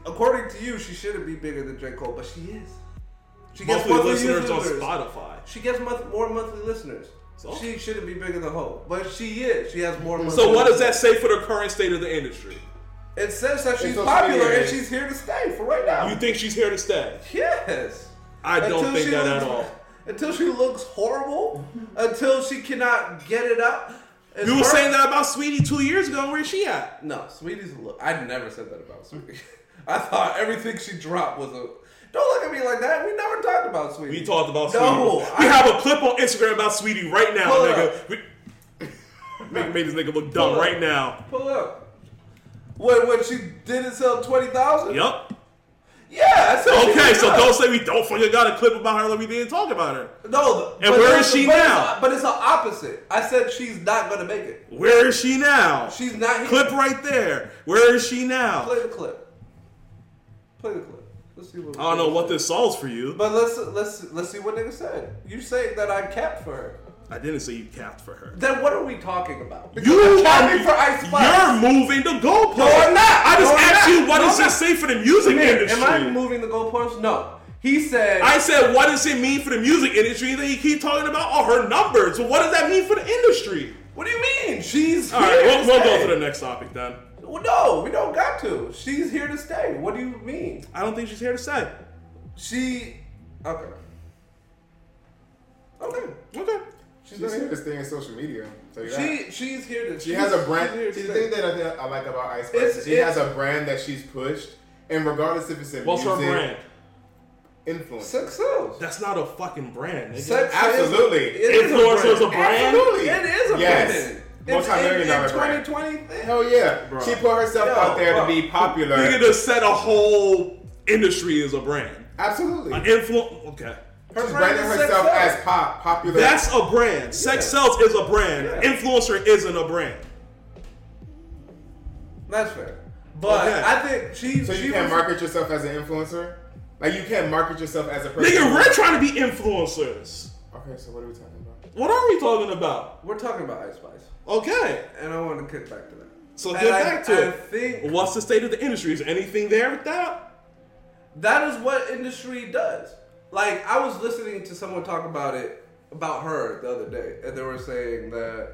According to you, she shouldn't be bigger than J Cole, but she is. She gets monthly monthly listeners on. Spotify. She gets month, more monthly listeners. So? She shouldn't be bigger than Hov, but she is. She has more. Monthly So what does that say for the current state of the industry? It says that she's social popular media and she's here to stay for right now. You think she's here to stay? yes. I don't Until think that looks- at all. Until she looks horrible, until she cannot get it up. It's You were her- saying that about Saweetie two years ago. Where's she at? No, Saweetie's a look. I never said that about Saweetie. I thought everything she dropped was a. Don't look at me like that. We never talked about Saweetie. We talked about No, Saweetie. We I- have a clip on Instagram about Saweetie right now, nigga. We, make, made this nigga look dumb Pull right up. now. Pull up. When when she didn't sell twenty thousand. Yup. Yeah. I said Okay, so good. don't say we don't fucking got a clip about her like we didn't talk about her. No. And where is she but it's now? a- but it's the opposite. I said she's not gonna make it. Where is she now? She's not here. Clip right there. Where is she now? Play the clip. Play the clip. Let's see what. I don't know what this solves for you. But let's let's let's see what nigga said. You say that I capped for her. I didn't say you capped for her. Then what are we talking about? Because You I'm capping for Ice Spice. You're moving the goalpost. No, I'm not. I just No, asked you what No, does this say for the music Man, industry. Am I moving the goalpost? No. He said. I said, what does it mean for the music industry? that you keep talking about all her numbers. Well, what does that mean for the industry? what do you mean? She's All right, we'll, we'll go to the next topic then. Well, no, we don't got to. She's here to stay. What do you mean? I don't think she's here to stay. She. Okay. Okay. Okay. She's, She's here here. to stay in social media. Tell you that. She she's here to. She has a brand. See, the thing that I, think I like about Ice Spice, she it's- has a brand that she's pushed, and regardless if it's in What's her brand? influence. Sex sells. That's not a fucking brand. nigga. Sex Absolutely. Influence is, it is Influencer's a a brand. brand? Absolutely. It is a Yes. brand. It's Multi-million in, dollar in brand. 2020. Hell yeah. Bro. She put herself Yo, out there bro. to be popular. Nigga just said a whole industry as a brand. Absolutely. An influence. Okay. Her She's branding is Sex herself Sells. as pop, popular. That's a brand. Sex Yeah. sells is a brand. Yeah. Influencer isn't a brand. That's fair. But Okay. I think she. so she you can't was- market yourself as an influencer. Like you can't market yourself as a person. Nigga, we're trying to be influencers. Okay, so what are we talking about? What are we talking about? We're talking about Ice Spice, Okay. and I want to get back to that. So And get I- back to I it. think What's the state of the industry? Is anything there with that? that is what industry does. Like I was listening to someone talk about it about her the other day, and they were saying that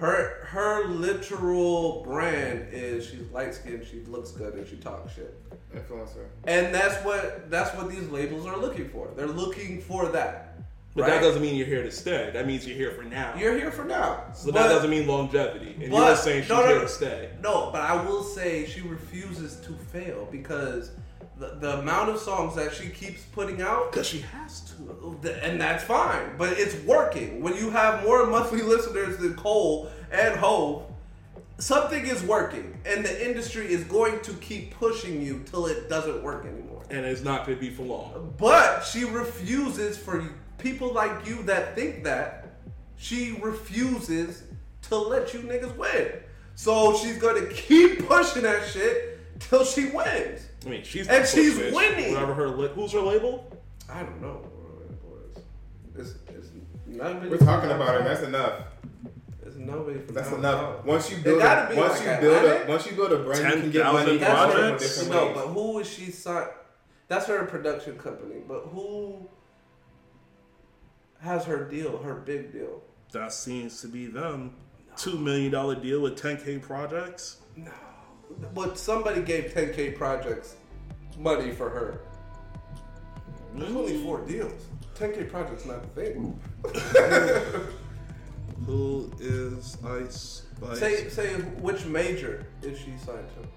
her her literal brand is she's light skinned, she looks good, and she talks shit. Influencer. And that's what that's what these labels are looking for. They're looking for that. But right? that doesn't mean you're here to stay. That means you're here for now. You're here for now. so But- that doesn't mean longevity. And but- you're saying she's no, no, here to stay. No, but I will say she refuses to fail because the, the amount of songs that she keeps putting out, Because she has to. and that's fine, but it's working. When you have more monthly listeners than Cole and Hov, something is working, and the industry is going to keep pushing you till it doesn't work anymore. And it's not going to be for long. But she refuses for people like you that think that. She refuses to let you niggas win. So she's gonna keep pushing that shit till she wins. I mean, she's And she's push bitch. winning. Whatever her li- who's her label? I don't know. It's, it's not We're talking about it. That's enough. It's nobody from That's enough. south. Once you build, a, once like you build a, once you build a brand, you can get money That's projects? no, ways. but who is she signed? That's her production company. But who has her deal? Her big deal? That seems to be them. $2 million deal with 10K projects. No. But somebody gave 10K projects money for her. There's only mm. four deals. 10K projects not the thing. Who is Ice Spice? Say say which major is she signed to?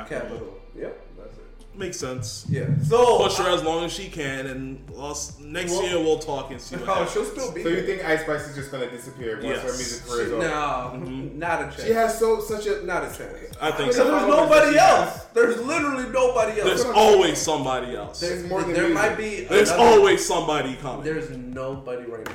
Capitol. Capitol. Yep, that's it. makes sense. Yeah. So Push her as long as she can, and us, next Well- year we'll talk and see what Oh, happens. she'll still be. So you think Ice Spice is just gonna disappear once her music career is over? No, mm-hmm. not a chance. She has so such a not a chance. I think Because so. there's nobody else. There's literally nobody else. There's always somebody else. There's There's, more than there music. might be. there's another- always somebody coming. There's nobody right now.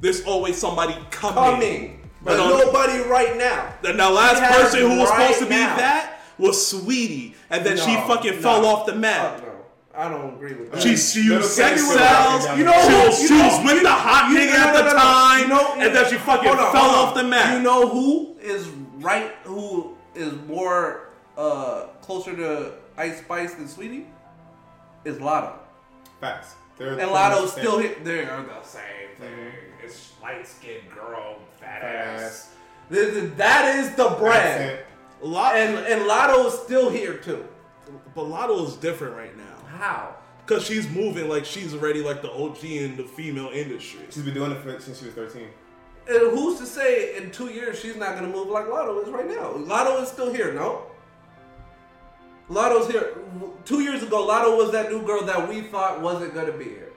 There's always somebody coming. Coming, but No, no. nobody right now. And the last person who was right supposed to be now. that was Saweetie, and then she fucking no. fell off the map. Fuck no, I don't agree with that. She she Little used sex Kenny cells. You know, street. she was, You she know- was with the hot You- nigga no, at no, the no, no. time, You know- and then she fucking on, fell off the map. You know who is right? Who is more uh, closer to Ice Spice than Saweetie? Is Latto. Facts. They're And Latto's still here. They are the same thing. It's light skinned girl, fat ass. Fast. This That is the brand. Accent. Lot, And and Latto is still here too. but Latto is different right now How? because she's moving like she's already like the OG in the female industry. She's been doing it for, since she was 13. And who's to say in two years she's not gonna move like Latto is right now? Latto is still here, no? Latto's here. Two years ago, Latto was that new girl that we thought wasn't gonna be here.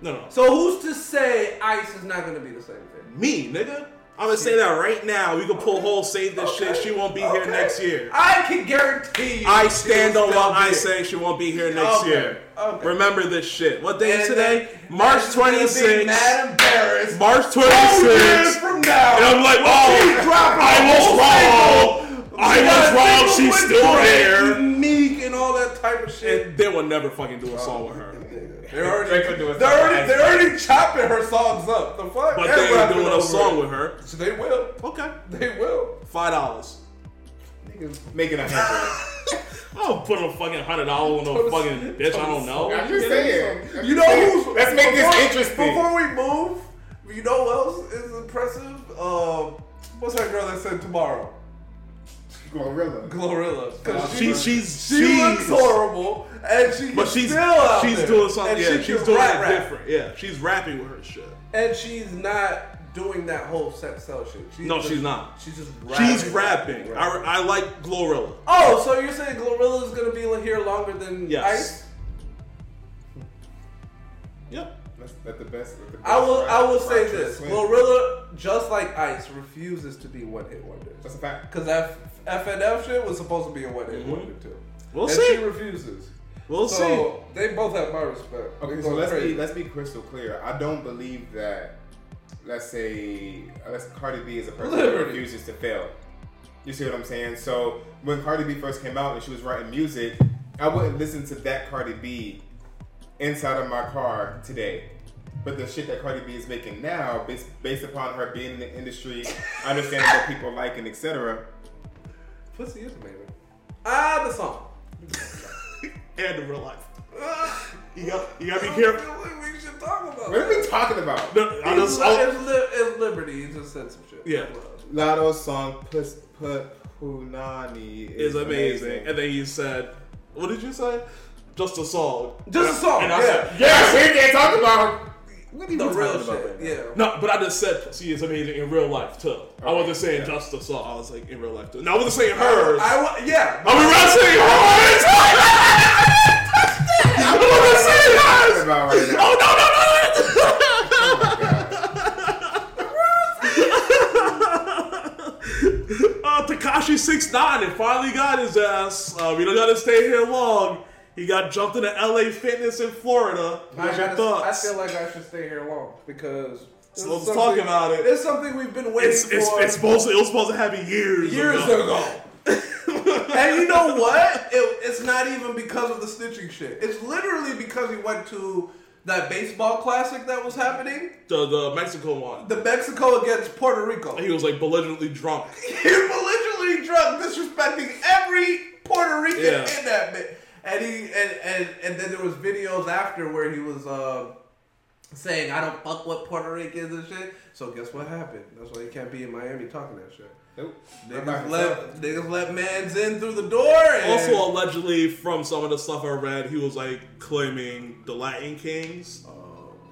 No, no, So who's to say Ice is not gonna be the same thing? me, nigga. I'm gonna say that right now. We can pull whole save this shit. She won't be here next year. I can guarantee you. I stand on what I say. She won't be here next Okay, year. okay. Remember this shit. What day is today? then March she's gonna be 26th. Mad embarrassed. March Two years 26th. from now. And I'm like, oh, I was wrong. I was wrong. She's still there. and Meek and all that type of shit. And they will never fucking do a song oh, with her. They're already, Drake would they're already, they're already chopping her songs up. The fuck? But they ain't doing a song it. with her. So they will. Okay. They will. Five dollars. Making a handful. I'll put a fucking hundred dollars on a fucking bitch. I don't know. I'm just saying. You know who's? Let's make before- this interesting. Before we move, you know what else is impressive? Um, what's that girl that said tomorrow? Glorilla. Glorilla. Because She, she's she she's looks horrible, and she But she's still out she's there. doing something. And Yeah, she she's doing rap, rap. different. Yeah, she's rapping with her shit. and she's not doing that whole sex cell shit. She's No, just- she's not. She's just rapping. She's rapping. I, I like Glorilla. Oh, so you're saying Glorilla is gonna be here longer than Yes. Ice? Yep. That's, that's the best. that's the best I will. I will say this: swing. Glorilla, just like Ice, refuses to be one hit wonders. That's a fact. Because that FNF shit was supposed to be a one hit Mhm. wonder too. We'll and see. she refuses. We'll see. so they both have my respect. Okay, so let's crazy. be let's be crystal clear. I don't believe that. Let's say, let's Cardi B is a person that Liberty. refuses to fail. You see what I'm saying? So when Cardi B first came out and she was writing music, I wouldn't listen to that Cardi B inside of my car today. But the shit that Cardi B is making now, based, based upon her being in the industry, understanding what people like and etc. Pussy is amazing. Ah, the song. and in real life. Ah, You got you gotta be careful. feel like we should talk about What are we talking about? No, I It's, just, li- it's, li- it's liberty. He just said some shit. Yeah. Latto's song "Put Put Punani" is amazing. And then you said, what did you say? Just a song. Just a song. And I yeah. said, Yes, we can't talk about. What are you the talking real about shit. right yeah. No, but I just said she is amazing in real life too. I wasn't saying yeah. just a song. I was like in real life too. No, I wasn't saying hers. I, I, yeah. I was not saying hers. I wasn't saying hers. About right. Oh no no no! uh, Tekashi six nine and finally got his ass. Uh, we don't gotta stay here long. He got jumped into LA Fitness in Florida. I, What's your gotta- I feel like I should stay here long because So let's talk about it. It's something we've been waiting it's, it's, for it's supposed to, it was supposed to happen years years ago. ago. and you know what? It, it's not even because of the snitching shit. It's literally because he went to that baseball classic that was happening, The the Mexico one. the Mexico against Puerto Rico. He was like belligerently drunk. He belligerently drunk, disrespecting every Puerto Rican Yeah. in that bit. And he and, and and then there was videos after where he was uh, saying, "I don't fuck with Puerto Ricans and shit." So guess what happened? That's why he can't be in Miami talking that shit. Nope. Not by Niggas himself. let niggas let mans in through the door. And Also, allegedly, from some of the stuff I read, he was like claiming the Latin Kings,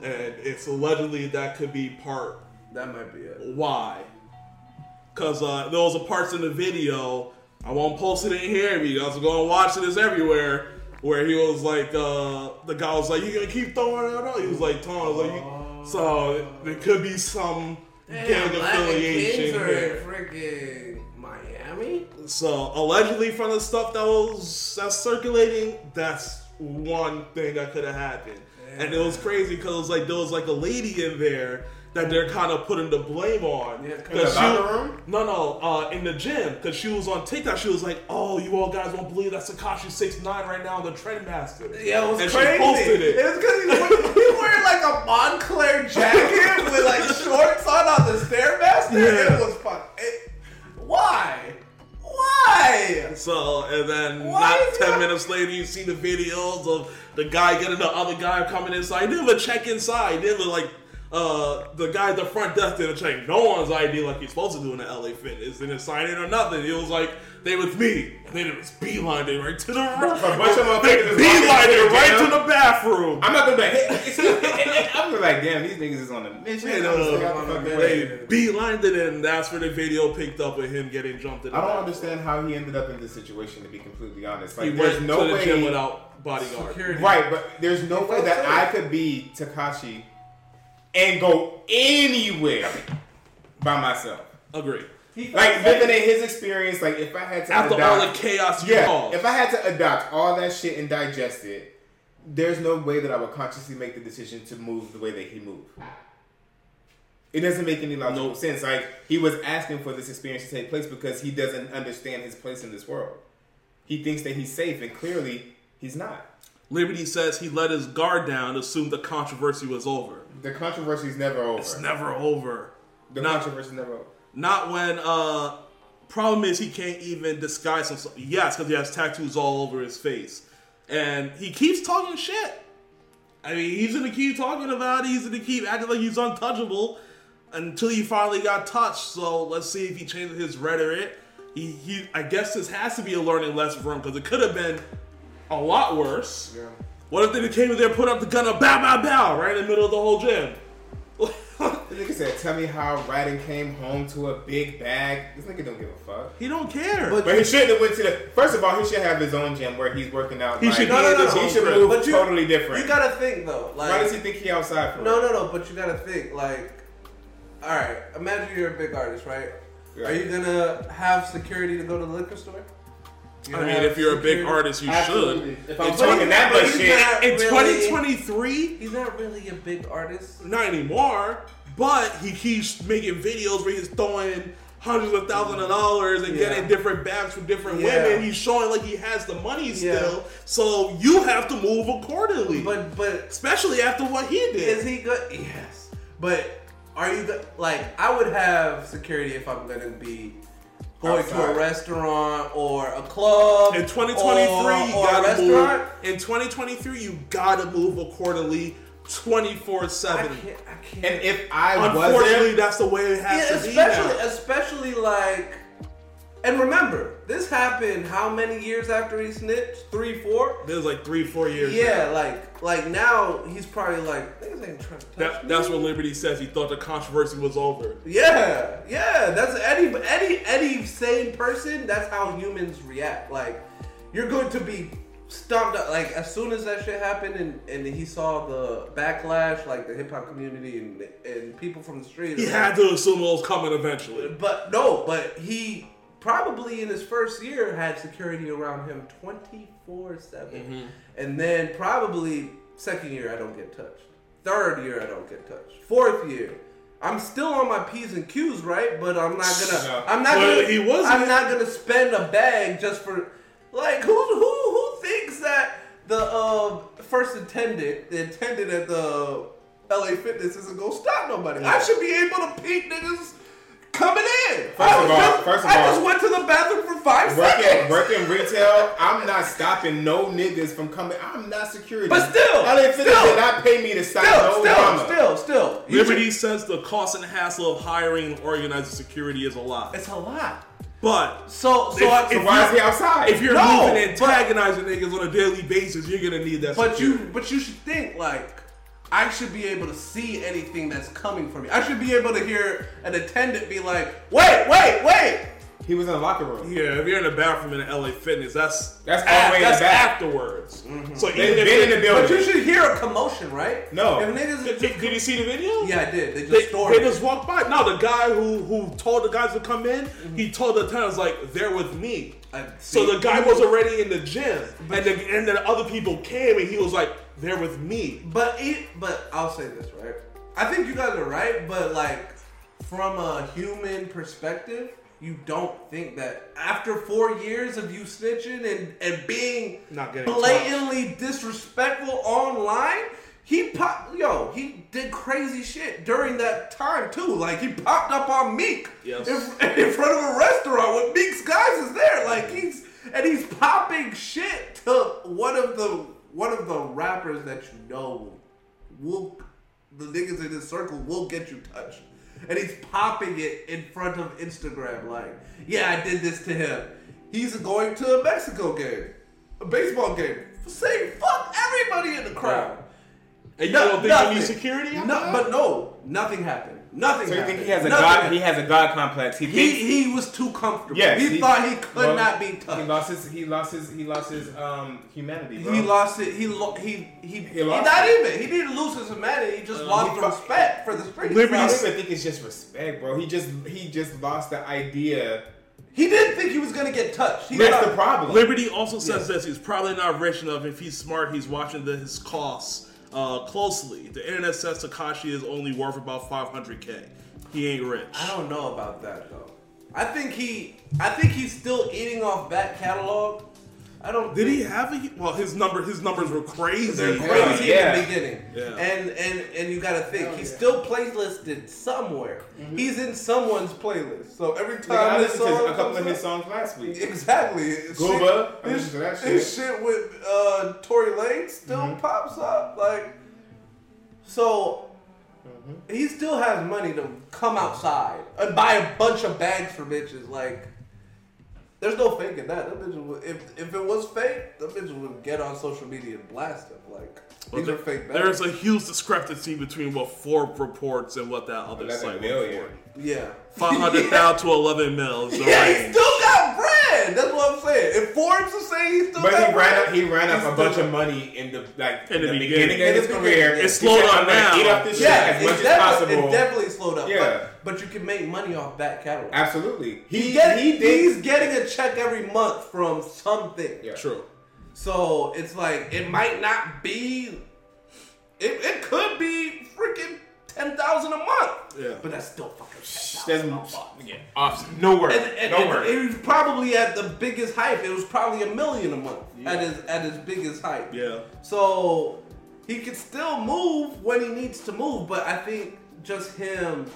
and it's allegedly that could be part that might be it. why. Cause uh, there was a parts in the video. I won't post it in here. but You guys are going to watch it. It's everywhere. where he was like, uh, the guy was like, "You gonna keep throwing it out?" He was like, "Tom, like, so there could be some gang Damn, affiliation here." in freaking Miami. So allegedly, from the stuff that was that's circulating, that's one thing that could have happened. And it was crazy because it was like there was like a lady in there that they're kind of putting the blame on. Yeah, In the she- locker room? No, no, uh, in the gym because she was on TikTok. She was like, "Oh, you all guys won't believe that Tekashi six nine right now, the Trendmaster." Yeah, it was and crazy. She posted it. It was because he, was- he wearing like a Moncler jacket with like shorts on on the stairmaster. Yeah. It was fun. It, why? Why? So and then Why not ten that- minutes later, you see the videos of the guy getting the other guy coming inside. He didn't even check inside. He didn't even like uh, the guy at the front desk didn't check no one's ID like you're supposed to do in the LA Fitness. Didn't sign in or nothing. It was like they was me. And then it was beeline it right to the A bunch of they motherfuckers just beeline it right to the bathroom. I'm not gonna be like, hey. I'm gonna be like, damn, these niggas is on a mission. You I'm know, gonna stay out the fucking they way. beelined it and that's where the video picked up with him getting jumped in I don't bathroom. understand how he ended up in this situation. To be completely honest, He like, there's went no to the way. gym without bodyguard. Security. Right, but there's no way that. I could be Tekashi and go anywhere by myself. Agree. Like living in his experience, like if I had to After adopt, all the chaos yeah, caused. if I had to adopt all that shit and digest it, there's no way that I would consciously make the decision to move the way that he moved. It doesn't make any logical Nope. sense. Like he was asking for this experience to take place because he doesn't understand his place in this world. He thinks that he's safe, and clearly he's not. Liberty says he let his guard down, assumed the controversy was over. The controversy is never over. It's never over. the not- controversy is never over. Not when uh problem is he can't even disguise himself. Yes, because he has tattoos all over his face. And he keeps talking shit. I mean, he's gonna keep talking about it, he's gonna keep acting like he's untouchable until he finally got touched. So let's see if he changes his rhetoric. He, he I guess this has to be a learning lesson for him because it could have been a lot worse. Yeah. What if they came in there, put up the gun, and bow, bow, bow, right in the middle of the whole gym? The nigga said, "Tell me how Raiden came home to a big bag." This nigga don't give a fuck. he don't care. But- But he shouldn't have went to the. First of all, he should have his own gym where he's working out. He like- should No, no, no. He should move But you- totally different. You gotta think though. Like, Why does he think he outside for? No, no, no. But you gotta think like, all right. Imagine you're a big artist, right? Yeah. Are you gonna have security to go to the liquor store? You I mean, if you're a big artist, you Absolutely. should. If I'm In talking that much shit, in 2023, He's not really a big artist. not anymore, but he keeps making videos where he's throwing hundreds of thousands of dollars and Yeah. getting different bags from different Yeah. women. He's showing like he has the money Yeah. still, so you have to move accordingly. But but especially after what he did. is he good? Yes. But are you go- like? I would have security if I'm gonna be. Going to a restaurant or a club in 2023, or, you or gotta move. restaurant. In 2023, you gotta move accordingly, 24 I seven. can't. I can't. and if I Unfortunately, wasn't, that's the way it has Yeah, to be especially now. especially like and remember, this happened how many years after he snitched? Three, four? There's like three, four years. Yeah, now. like like now he's probably like niggas ain't trying to touch That, me. that's what Liberty says. He thought the controversy was over. Yeah, yeah. That's any any any sane person. That's how humans react. Like you're going to be stomped out. Like as soon as that shit happened, and, and he saw the backlash, like the hip hop community and and people from the street. He like, had to assume it was coming eventually. But no, but he probably in his first year had security around him 24 7. Mm-hmm. And then probably second year, I don't get touched. Third year, I don't get touched. Fourth year, I'm still on my P's and Q's, right? But I'm not gonna. No. I'm not Well, gonna. he wasn't. I'm not gonna spend a bag just for. Like who who who thinks that the uh, first attendant, the attendant at the LA Fitness, isn't gonna stop nobody? I should be able to peek niggas coming in. First I of oh, all- just, first of I all- just went to the bathroom for five working seconds. working retail, I'm not stopping no niggas from coming. I'm not security. But still, LA Fitness still. did not pay me to stop Still, no still, drama. still, still. You Liberty should- says the cost and hassle of hiring and organizing security is a lot. It's a lot. But So, so, If- I, if So why is he outside? if you're No, moving and but- antagonizing niggas on a daily basis, you're gonna need that But security. you, but you should think like, I should be able to see anything that's coming for me. I should be able to hear an attendant be like, "Wait, wait, wait! He was in the locker room. Yeah, if you're in the bathroom in LA Fitness, that's That's all the way in the that's back. afterwards. Mm-hmm. So They've even been in if the But you should hear a commotion, right? No. If niggas did, did, did you see the video? yeah, I did. They just They, stormed. they just walked by. No, the guy who who told the guys to come in, mm-hmm. he told the tenants like they're with me. I- So see, the guy was already in the gym, and the, and then other people came, and he was like, "They're with me." But it, but I'll say this right. I think you guys are right, but like from a human perspective, you don't think that after four years of you snitching and and being Not getting blatantly disrespectful online. He pop, yo, he did crazy shit during that time too. Like he popped up on Meek Yes. in, in front of a restaurant with Meek's guys is there. Like he's and he's popping shit to one of the one of the rappers that you know will the niggas in his circle will get you touched. And he's popping it in front of Instagram like, yeah, I did this to him. He's going to a Mexico game, a baseball game. Say fuck everybody in the crowd. And you No- don't think you need security? No, but no, nothing happened. Nothing. So you happened. think he has a Nothing god? He has a god complex. He He thinks he was too comfortable. Yes, he, he- thought he could well, not be touched. he lost his. He lost his. He lost his um humanity. Bro. He lost it. He lo- he he. He, lost not it. even. He didn't lose his humanity. He just Uh, lost he the fu- respect for the streets. I Liberty- bro. don't even think it's just respect, bro. He just he just lost the idea. He didn't think he was gonna get touched. He That's thought- the problem. Liberty also says Yes. this: he's probably not rich enough. If he's smart, he's watching the, his costs uh, closely. The internet says Tekashi is only worth about 500k. He ain't rich. I don't know about that though. I think he. I think he's still eating off back catalog. I don't. Did he have a well? His number, his numbers were crazy. They're crazy yeah. in the beginning. Yeah. And and and you gotta think he's still playlisted somewhere. He's in someone's playlist. So every Nigga, I time this listened to song a couple comes of his songs last week. Exactly. Gooba, I His, listened to that his shit with uh, Tory Lanez still Mm-hmm. pops up. Like, so Mm-hmm. he still has money to come outside and buy a bunch of bags for bitches. Like, there's no faking that. Them bitches would, if if it was fake, them bitches would get on social media and blast him. Like, Well, these are fake There's a huge discrepancy between what Forbes reports and what that other 11 site reports. yeah. Five hundred thousand to eleven mil. is the Yeah, he still got bread. That's what I'm saying. If Forbes is saying he still But got he bread, ran up. He ran up a bunch got- of money in the like In in the the, beginning. beginning of his In career. beginning. It's slowed said, on "I'm gonna now." Eat up this Yeah, shit as it much as definitely, possible. it definitely slowed up. Yeah. But, but you can make money off that catalog. Absolutely. He, He get, he did. he's getting a check every month from something. Yeah. True. So it's like it might not be. It, it could be freaking ten thousand a month. Yeah. But that's still fucking ten There's thousand a month. yeah, off, no word. And, and, no and word. it was probably at the biggest hype. It was probably a million a month at his at his biggest hype. Yeah. So he could still move when he needs to move, but I think just him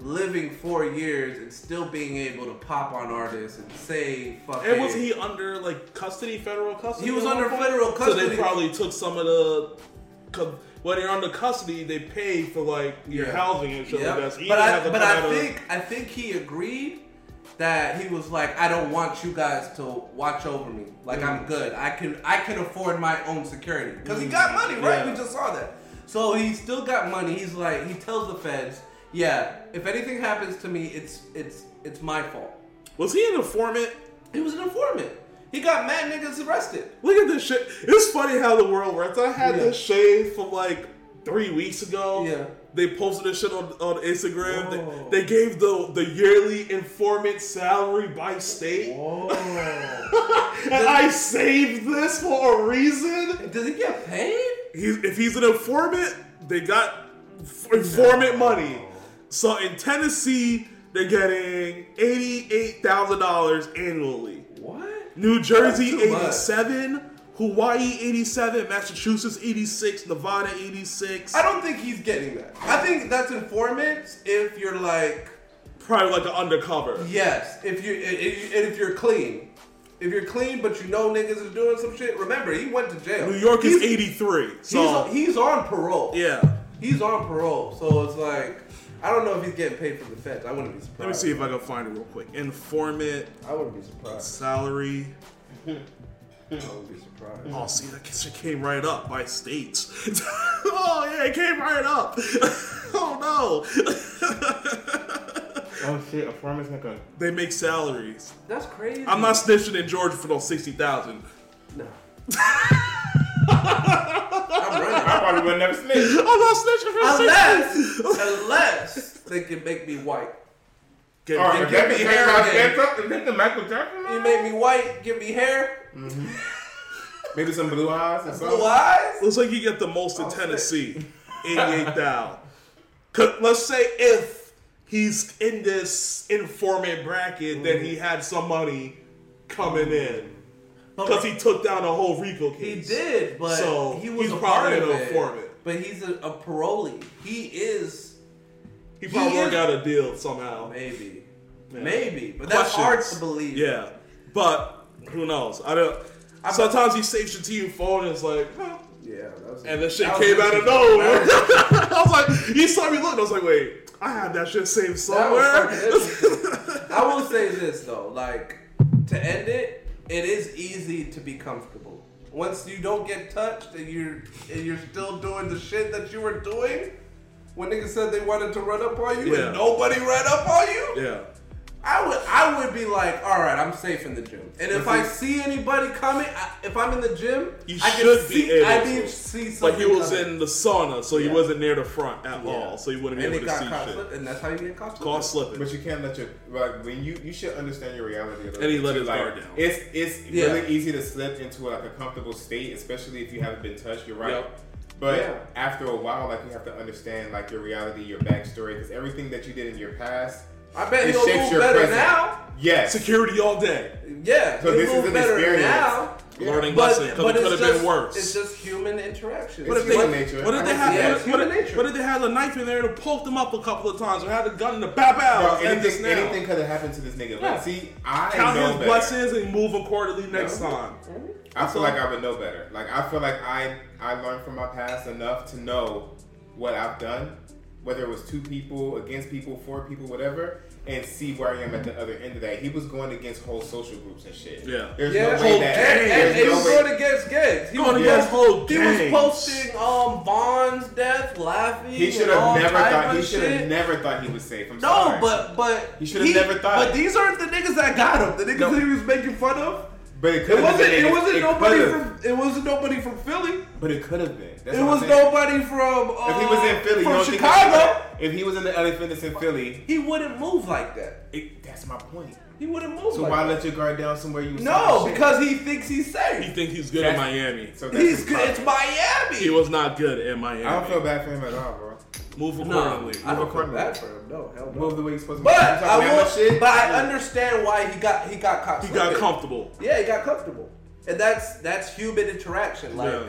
living four years and still being able to pop on artists and say fucking. And was he under like custody, federal custody? He was under federal custody. So they probably took some of the. When you're under custody, they pay for like your Yeah. housing and shit Yep. like that. So But I but I out of- think I think he agreed that he was like, I don't want you guys to watch over me. Like Mm. I'm good. I can I can afford my own security because he got money, right? Yeah. We just saw that. So he still got money. He's like he tells the feds, yeah, if anything happens to me, it's it's it's my fault. was he an informant? He was an informant. He got mad niggas arrested. Look at this shit. It's funny how the world works. I had Yeah. this shade from like three weeks ago. Yeah. They posted this shit on, on Instagram. They, they gave the the yearly informant salary by state. Whoa. And I saved this for a reason. Does he get paid? He's, if he's an informant, they got f- informant money. So in Tennessee, they're getting eighty-eight thousand dollars annually. What? New Jersey That's too much. eighty-seven, Hawaii eighty-seven, Massachusetts eighty-six, Nevada eighty-six. I don't think he's getting that. I think that's informants if you're like Probably like an undercover. Yes, if you if, and if you're clean, if you're clean, but you know niggas is doing some shit. Remember, he went to jail. New York is eighty-three. So he's he's on parole. yeah. he's on parole. So it's like I don't know if he's getting paid for the feds. I wouldn't be surprised. Let me see if I can find it real quick. Informant I wouldn't be surprised. salary. I wouldn't be surprised. Oh, see, that shit came right up by states. oh yeah, it came right up. oh no. Oh shit, a farmer's not gonna. They make salaries. That's crazy. I'm not snitching in Georgia for those sixty thousand. No. I'm running. I probably would never snitch. I'm not snitching for Unless, unless they can make me white. Get, All right, get- if me hair Michael again. Is that the Michael Jackson? You make me white, give me hair, mm-hmm. Maybe some blue eyes or something. blue eyes. Looks like you get the most in Tennessee, eighty-eight thousand. Let's say if he's in this informant bracket, then he mm-hmm. had some money coming in because he took down a whole RICO case. He did, but So, he was he's a probably part of an it. informant. But he's a, a parolee. He is He probably He worked is- out a deal somehow. maybe, Yeah. maybe, but that's hard to believe. Yeah, but who knows? I don't. I- Sometimes he saves your team phone and it's like, huh. yeah. And the shit that came out of nowhere. I was like, he saw me look. I was like, wait, I had that shit saved somewhere. was fucking interesting. I will say this though, like to end it, it is easy to be comfortable. Once you don't get touched and you're and you're still doing the shit that you were doing, when niggas said they wanted to run up on you Yeah. and nobody ran up on you, yeah. I would I would be like, all right, I'm safe in the gym. And if But I see- see anybody coming, I, if I'm in the gym, You I can should be see, able I to. need to see But something. he was coming. in the sauna, so he Yeah. wasn't near the front at Yeah. all, so he wouldn't be and able to got see caught shit. slipping, and that's how you get caught slipping. Caught slipping. slipping. But you can't let your like when you you should understand your reality a And he let too. his like, guard down. It's it's Yeah. really easy to slip into like a comfortable state, especially if you haven't been touched. You're right. Yep. But Yeah. after a while, like you have to understand like your reality, your backstory, because everything that you did in your past, I bet It he'll shapes move your better present. now. yes, Security all day, Yeah, So he'll this is an better experience. now. Yeah. learning But, lesson because but it could have been worse. it's just human interaction. It's What if human they, nature. what if they can had, see what, It's what, human if, what if they had a knife in there and poke them up a couple of times, or had a gun in the bap Bro, out? and anything, anything could have happened to this nigga. Yeah. But see, I Count know his better. blessings and move accordingly next Yeah. time. I feel like I would know better. Like I feel like I I learned from my past enough to know what I've done, whether it was two people, against people, four people, whatever, and see where I am at the other end of that. He was going against whole social groups and shit. Yeah. There's yeah, no way that and, and there's he was way- going against gangs. He Going was against post- whole He was posting um Von's death, laughing. he should have never thought he should have never thought he was safe. I'm No, sorry. but but He should've never thought But these aren't the niggas that got him. The niggas No. that he was making fun of. But it It could have wasn't. been. It wasn't nobody could've. from. It wasn't nobody from Philly. But it could have been. That's It was nobody from. Uh, If he was in Philly, you from Chicago. If he was in the LA Fitness in Philly, He wouldn't move like that. it, that's my point. He wouldn't move. So like why that. let your guard down somewhere you? was No, talking shit? because he thinks he's safe. He thinks he's good in Miami. So that's He's good. It's. Miami. He was not good in Miami. I don't feel bad for him at all, bro. Move No, accordingly. I don't feel accordingly. bad for him. No, hell no. Move the way he's supposed to. But move. I talking will. shit? But I understand why he got he got caught. He got comfortable. Yeah, he got comfortable, and that's that's human interaction. Like, Yeah.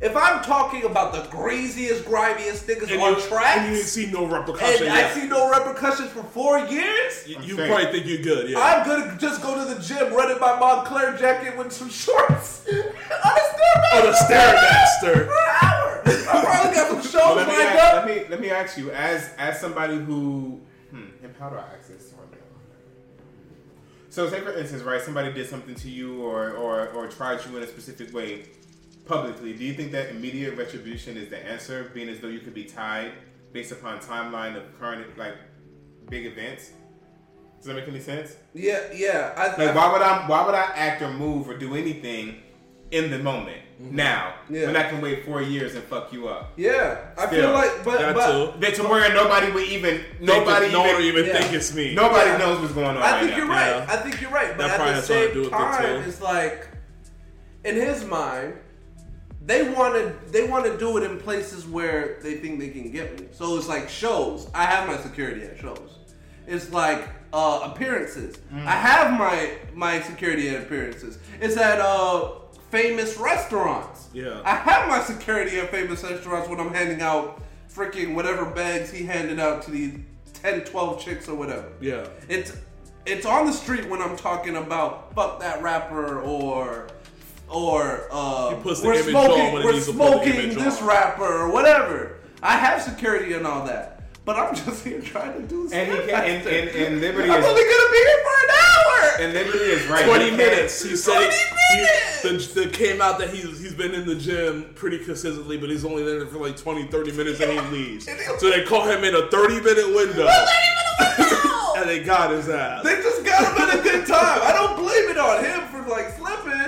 If I'm talking about the greasiest, grimiest niggas And on you, and you didn't see no repercussions, and I yet. see no repercussions for four years, You, I'm you saying. probably think you're good, yeah. I'm gonna just go to the gym, run in my Moncler jacket with some shorts on a stairmaster. On a Stairmaster. for an hour. I probably got some shows Well, let, me lined ask, up. let me let me ask you, as as somebody who, hmm, and how do I ask this? So, say for instance, right, somebody did something to you or or or tried you in a specific way publicly. Do you think that immediate retribution is the answer, being as though you could be tied based upon timeline of current like big events? Does that make any sense? Yeah, yeah. I, Like, I- why would I? Why would I act or move or do anything in the moment mm-hmm. now Yeah. when I can wait four years and fuck you up? yeah, I feel like, but that but too. That to where nobody would even nobody no one even, even yeah. think it's me. nobody Yeah. knows what's going on. I right think now. you're right. Yeah. I think you're right. But That at the has to same do with time, it's like in his mind, they want to they want to do it in places where they think they can get me. So it's like shows. I have my security at shows. It's like uh, appearances. Mm. I have my my security at appearances. It's at uh, famous restaurants. Yeah. I have my security at famous restaurants when I'm handing out freaking whatever bags he handed out to these 10, 12 chicks or whatever. Yeah. It's it's on the street when I'm talking about fuck that rapper or or uh, He puts the we're image smoking we're needs the smoking image this on. rapper or whatever. I have security and all that, but I'm just here trying to do. And he can, and, and, and Liberty I'm is only gonna be here for an hour. and Liberty is right. 20 He minutes. He said 20 he, minutes! the, the came out that he's he's been in the gym pretty consistently, but he's only there for like 20, 30 minutes and he leaves. So they call him in a 30 minute window. and they got his ass. They just got him at a good time. I don't blame it on him for like slipping,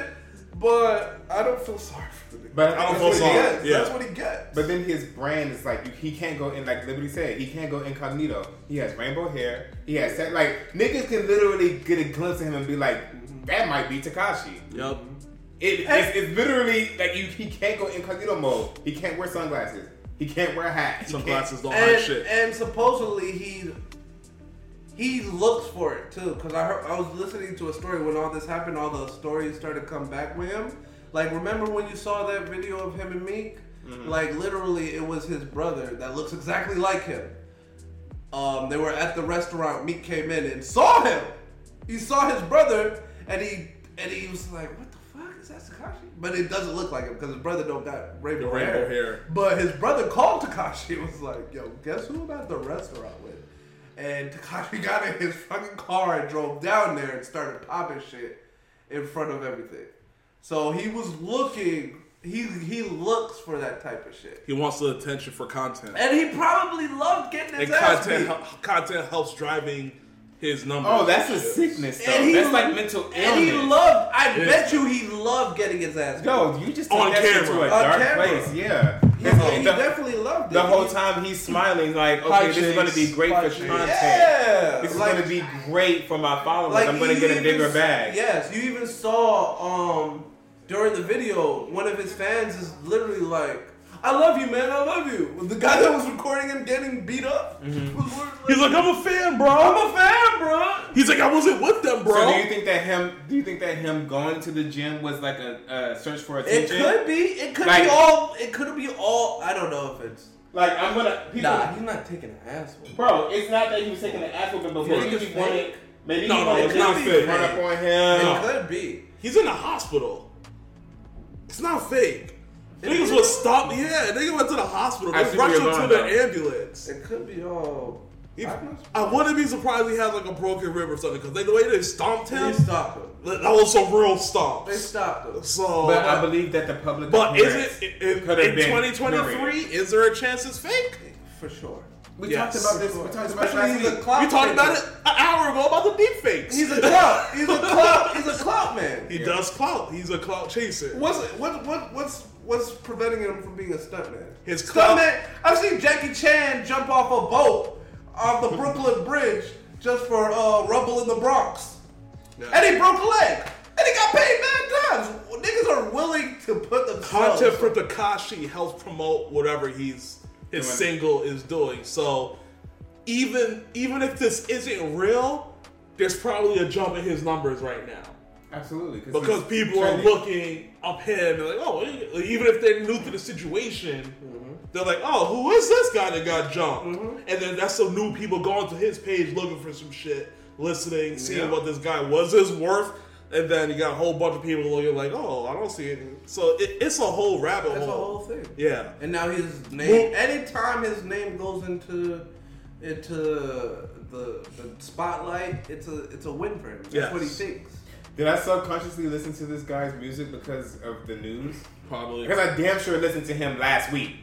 but I don't feel sorry for the nigga. But I don't feel sorry. gets. Yeah. That's what he gets. But then his brand is like he can't go in like Liberty said he can't go incognito. He has rainbow hair. He has set, like niggas can literally get a glimpse of him and be like, that might be Tekashi. Yep. It, it's, it's literally like you, he can't go incognito mode. He can't wear sunglasses. He can't wear a hat. He Sunglasses don't hide and, shit. and supposedly he he looks for it too. Cause I heard I was listening to a story when all this happened. All the stories started to come back with him. Like remember when you saw that video of him and Meek? Mm-hmm. Like literally, it was his brother that looks exactly like him. Um, they were at the restaurant. Meek came in and saw him. He saw his brother, and he and he was like, "What the fuck is that, Tekashi?" But it doesn't look like him because his brother don't got rainbow, rainbow hair. But his brother called Tekashi and was like, "Yo, guess who I'm at the restaurant with?" And Tekashi got in his fucking car and drove down there and started popping shit in front of everything. So he was looking. He he looks for that type of shit, He wants the attention for content. and he probably loved getting his And ass content beat. hel- content helps driving his numbers. Oh, that's a sickness though. And he That's lo- like mental illness. And he loved. I It bet you he loved getting his ass beat. Yo, you just On that shit camera. to a On dark camera. place. Yeah. He, he the, definitely loved it. the whole time he's smiling like, okay, this is gonna be great for content. Yeah, This is like- gonna be great for my followers. Like I'm gonna get a bigger s- bag. Yes, you even saw um during the video one of his fans is literally like, "I love you, man. I love you." The guy that was recording him getting beat up. Mm-hmm. was literally He's like, I'm a fan, bro. "I'm a fan, bro." He's like, I wasn't with them, bro. So do you think that him? Do you think that him going to the gym was like a, a search for attention? It attention? could be. It could Like- be all. It could be all. I don't know if it's. Like I'm gonna. People, Nah, he's not taking an ass. whooping. Bro, it's not that he was taking the ass whooping, but maybe he wanted. Maybe No, he no, wanted it's not fake. to run up on him. It him. could be. He's in the hospital. It's not fake. Niggas was stopped. Yeah, nigga went to the hospital. I They see where rushed you're him to going, the though. ambulance. It could be all. He- I'm I wouldn't be surprised if he had like a broken rib or something because the way they stomped him, They stopped him. that was some real stomp. They stomps. stopped him. So, But I believe that the public. but is appearance it in, could have in been 2023? Is there a chance it's fake? For sure. We Yes. talked about this. We talked about this Especially last he's a week. clout We talked about it an hour ago about the deep fakes. He's a clout. He's a clout. He's a clout man. he does clout. He's a clout chaser. What's what what what's what's preventing him from being a stuntman? His clout- stuntman. I've seen Jackie Chan jump off a boat off the Brooklyn Bridge just for uh, Rumble in the Bronx, Yeah. and he broke a leg, and he got paid mad times. Niggas are willing to put the Content for Tekashi helps promote whatever he's his Doing. single is doing. So even even if this isn't real, there's probably a jump in his numbers right now. Absolutely. Because people trending. are looking up him and like, oh, even if they're new to the situation, they're like, oh, who is this guy that got jumped? Mm-hmm. And then that's some new people going to his page looking for some shit, listening, seeing Yeah. what this guy was his worth. And then you got a whole bunch of people looking like, oh, I don't see it. So it, it's a whole rabbit That's a hole. whole thing. Yeah. And now his name. Anytime his name goes into into the the spotlight, it's a it's a win for him. That's Yes. what he thinks. Did I subconsciously listen to this guy's music because of the news? Probably. Because I damn sure listened to him last week.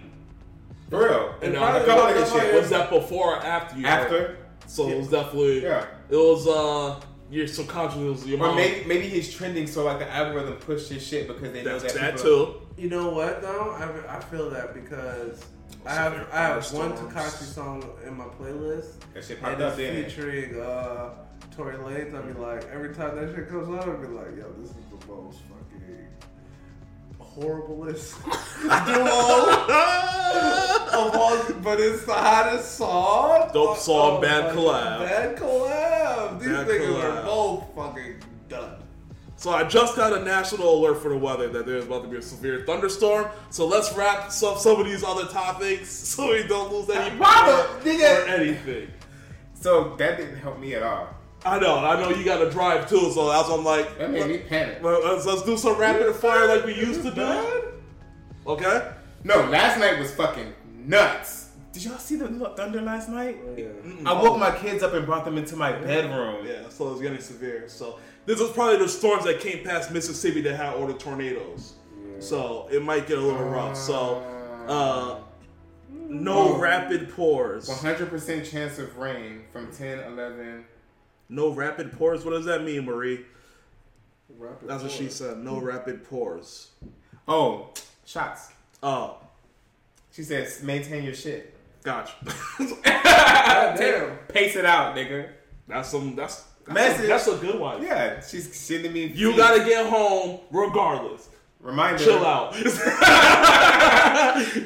For real. And It now, probably a couple goes niggas shit. was that before or after you? heard? After. So it was definitely. Yeah. It was uh your subconscious, was your Or mom. maybe maybe he's trending so like the algorithm pushed his shit because they know That's that that people- too. You know what though? I, I feel that because I have I have one storms. Takashi song in my playlist. That shit popped it's up there. featuring uh, Tory Lanez. I'd be like, every time that shit comes on, I'd be like, yo, this is the most fucking horriblest duo of all. But it's the hottest song. Dope song, bad collab. Bad collab. These Bad niggas collab. are both fucking done. So I just got a national alert for the weather that there's about to be a severe thunderstorm. So let's wrap up some of these other topics so we don't lose any Mama, power or anything. So that didn't help me at all. I know, I know you got to drive too, so that's why I'm like, That made me panic. well, let's, let's do some rapid fire like we used to do. Okay? No, last night was fucking nuts. Did y'all see the thunder last night? Yeah. I woke my kids up and brought them into my bedroom. Yeah, so it's getting severe. So this was probably the storms that came past Mississippi that had all the tornadoes. Yeah. So it might get a little rough. So uh, no rapid pours. 100% chance of rain from 10, 11, No rapid pores. What does that mean, Marie? Rapid That's what she said. No hmm. rapid pores. Oh, shots. Oh, She says, maintain your shit. gotcha. God damn. Pace it out, nigga. that's some. That's that's, Message. A, that's a good one. Yeah, she's sending me. You feeds. gotta get home regardless. reminder. Chill out. Chill.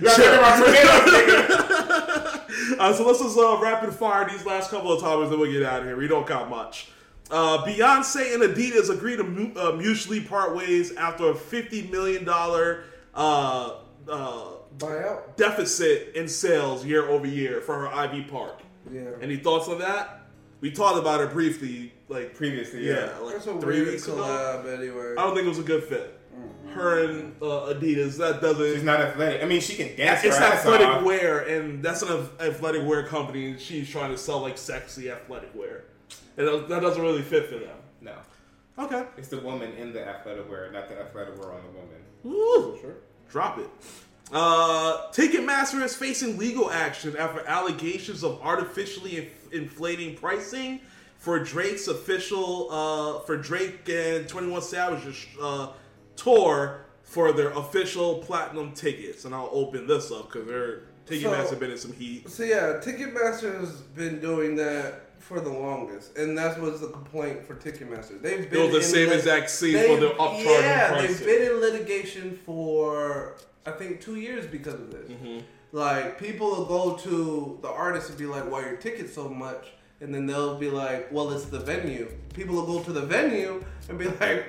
gotta think about tornadoes, nigga. Uh, so let's just uh, rapid fire these last couple of topics, then we'll get out of here. We don't got much. Uh, Beyonce and Adidas agree to mu- uh, mutually part ways after a $50 million uh, uh, Buyout. deficit in sales year over year for her Ivy Park. Yeah. Any thoughts on that? We talked about it briefly, like Previously, yeah, yeah. like That's a three weird weeks ago. anyway. I don't think it was a good fit. Her and uh, Adidas, that doesn't. She's not athletic. I mean, she can dance it's her ass athletic off. wear, and that's an athletic wear company, and she's trying to sell like sexy athletic wear, and that that doesn't really fit for them. No, Okay, it's the woman in the athletic wear, not the athletic wear on the woman. Woo. Sure. drop it. Uh, Ticketmaster is facing legal action after allegations of artificially inf- inflating pricing for Drake's official uh, for Drake and Twenty One Savage's uh, tour for their official platinum tickets. And I'll open this up because their Ticketmaster So- been in some heat. So yeah, Ticketmaster has been doing that for the longest, and that was the complaint for Ticketmaster. They've been the same lit- exact scene for the upcharging Yeah, pricing. they've been in litigation for I think two years because of this. Mm-hmm. Like people will go to the artist and be like, "Why your tickets so much?" And then they'll be like, "Well, it's the venue." People will go to the venue and be like,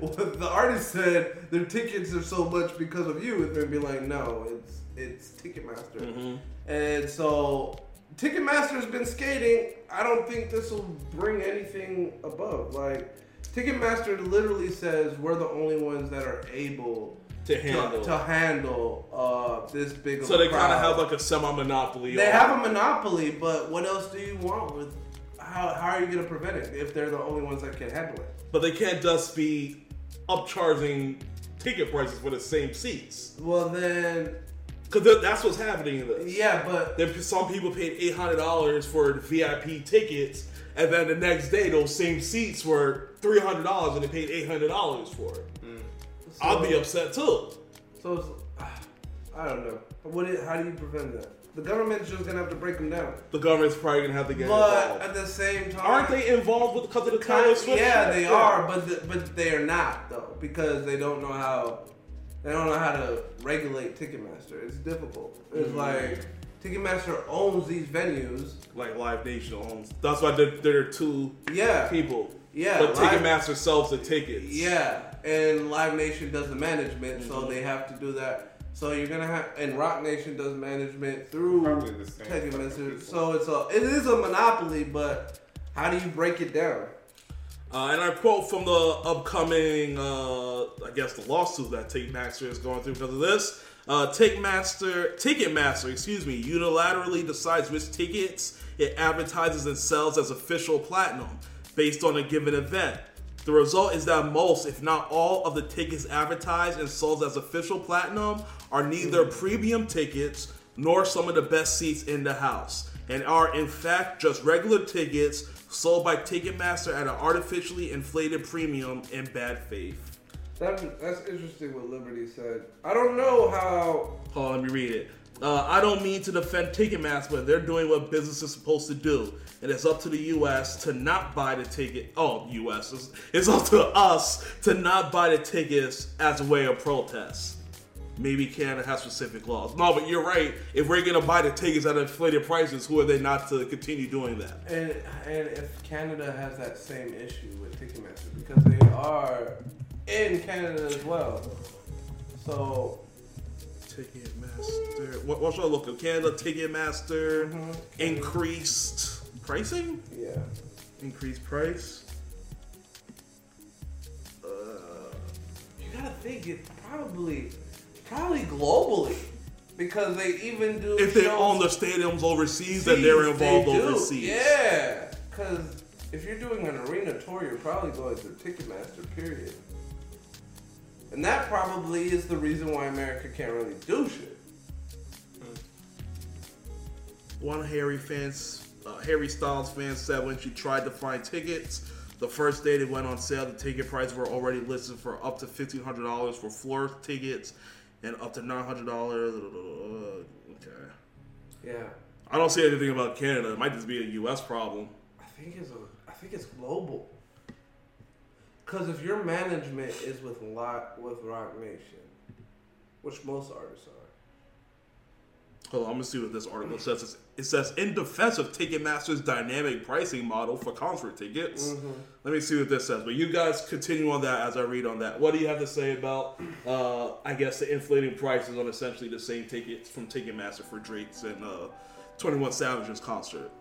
well, "The artist said their tickets are so much because of you," and they'll be like, "No, it's it's Ticketmaster." Mm-hmm. And so Ticketmaster has been skating. I don't think this will bring anything above. Like Ticketmaster literally says we're the only ones that are able To to, handle. to handle uh, this big. So they kind of have like a semi monopoly. They have a monopoly, but what else do you want with? How, how are you going to prevent it if they're the only ones that can handle it? but they can't just be upcharging ticket prices for the same seats Well then, because that's what's happening in this. yeah, but There, some people paid eight hundred dollars for VIP tickets, and then the next day those same seats were three hundred dollars, and they paid eight hundred dollars for it. I'll be upset too. So I don't know. What? It, how do you prevent that? The government's just gonna have to break them down. The government's probably gonna have to get involved. But involved. at the same time, Aren't they involved with because of the Taylor Swift? yeah, shit? they are, but the, but they are not though because they don't know how they don't know how to regulate Ticketmaster. It's difficult. It's Mm-hmm. like Ticketmaster owns these venues. like Live Nation owns. That's why they're, they're two Yeah, people. Yeah, but Live- Ticketmaster sells the tickets. yeah, and Live Nation does the management, so Mm-hmm. they have to do that. So you're gonna have, and Roc Nation does management through Probably the Ticketmaster. people. So it's a it is a monopoly, but how do you break it down? Uh, and I quote from the upcoming, uh, I guess, the lawsuit that Ticketmaster is going through because of this. Uh, Ticketmaster, Ticketmaster, excuse me, unilaterally decides which tickets it advertises and sells as official platinum based on a given event. The result is that most, if not all, of the tickets advertised and sold as official platinum are neither premium tickets nor some of the best seats in the house, and are in fact just regular tickets sold by Ticketmaster at an artificially inflated premium in bad faith. That, that's interesting what Liberty said. I don't know how. Hold on, let me read it. Uh, I don't mean to defend Ticketmaster, but they're doing what business is supposed to do. And it's up to the U.S. to not buy the ticket. Oh, U.S. It's, it's up to us to not buy the tickets as a way of protest. Maybe Canada has specific laws. No, but you're right. If we're gonna buy the tickets at inflated prices, who are they not to continue doing that? And and if Canada has that same issue with Ticketmaster because they are in Canada as well. So Ticketmaster. What, what should I look at? Canada Ticketmaster Mhm. increased pricing. yeah, Increased price. Uh, you gotta think it probably probably globally because they even do if they own the stadiums overseas, then they're involved do, overseas. Yeah, because if you're doing an arena tour, you're probably going through Ticketmaster. Period. And that probably is the reason why America can't really do shit. One hairy s- uh, Harry Styles fan said when she tried to find tickets, the first day they went on sale, the ticket prices were already listed for up to fifteen hundred dollars for floor tickets and up to nine hundred dollars. Okay, Yeah. I don't see anything about Canada. It might just be a U.S. problem. I think it's a, I think it's global. Cause if your management is with lot with Roc Nation, which most artists are, Hold on, I'm gonna see what this article says. It says in defense of Ticketmaster's dynamic pricing model for concert tickets. Let me see what this says. But you guys continue on that as I read on that. What do you have to say about, uh, I guess, the inflating prices on essentially the same tickets from Ticketmaster for Drake's and uh, Twenty One Savage's concert?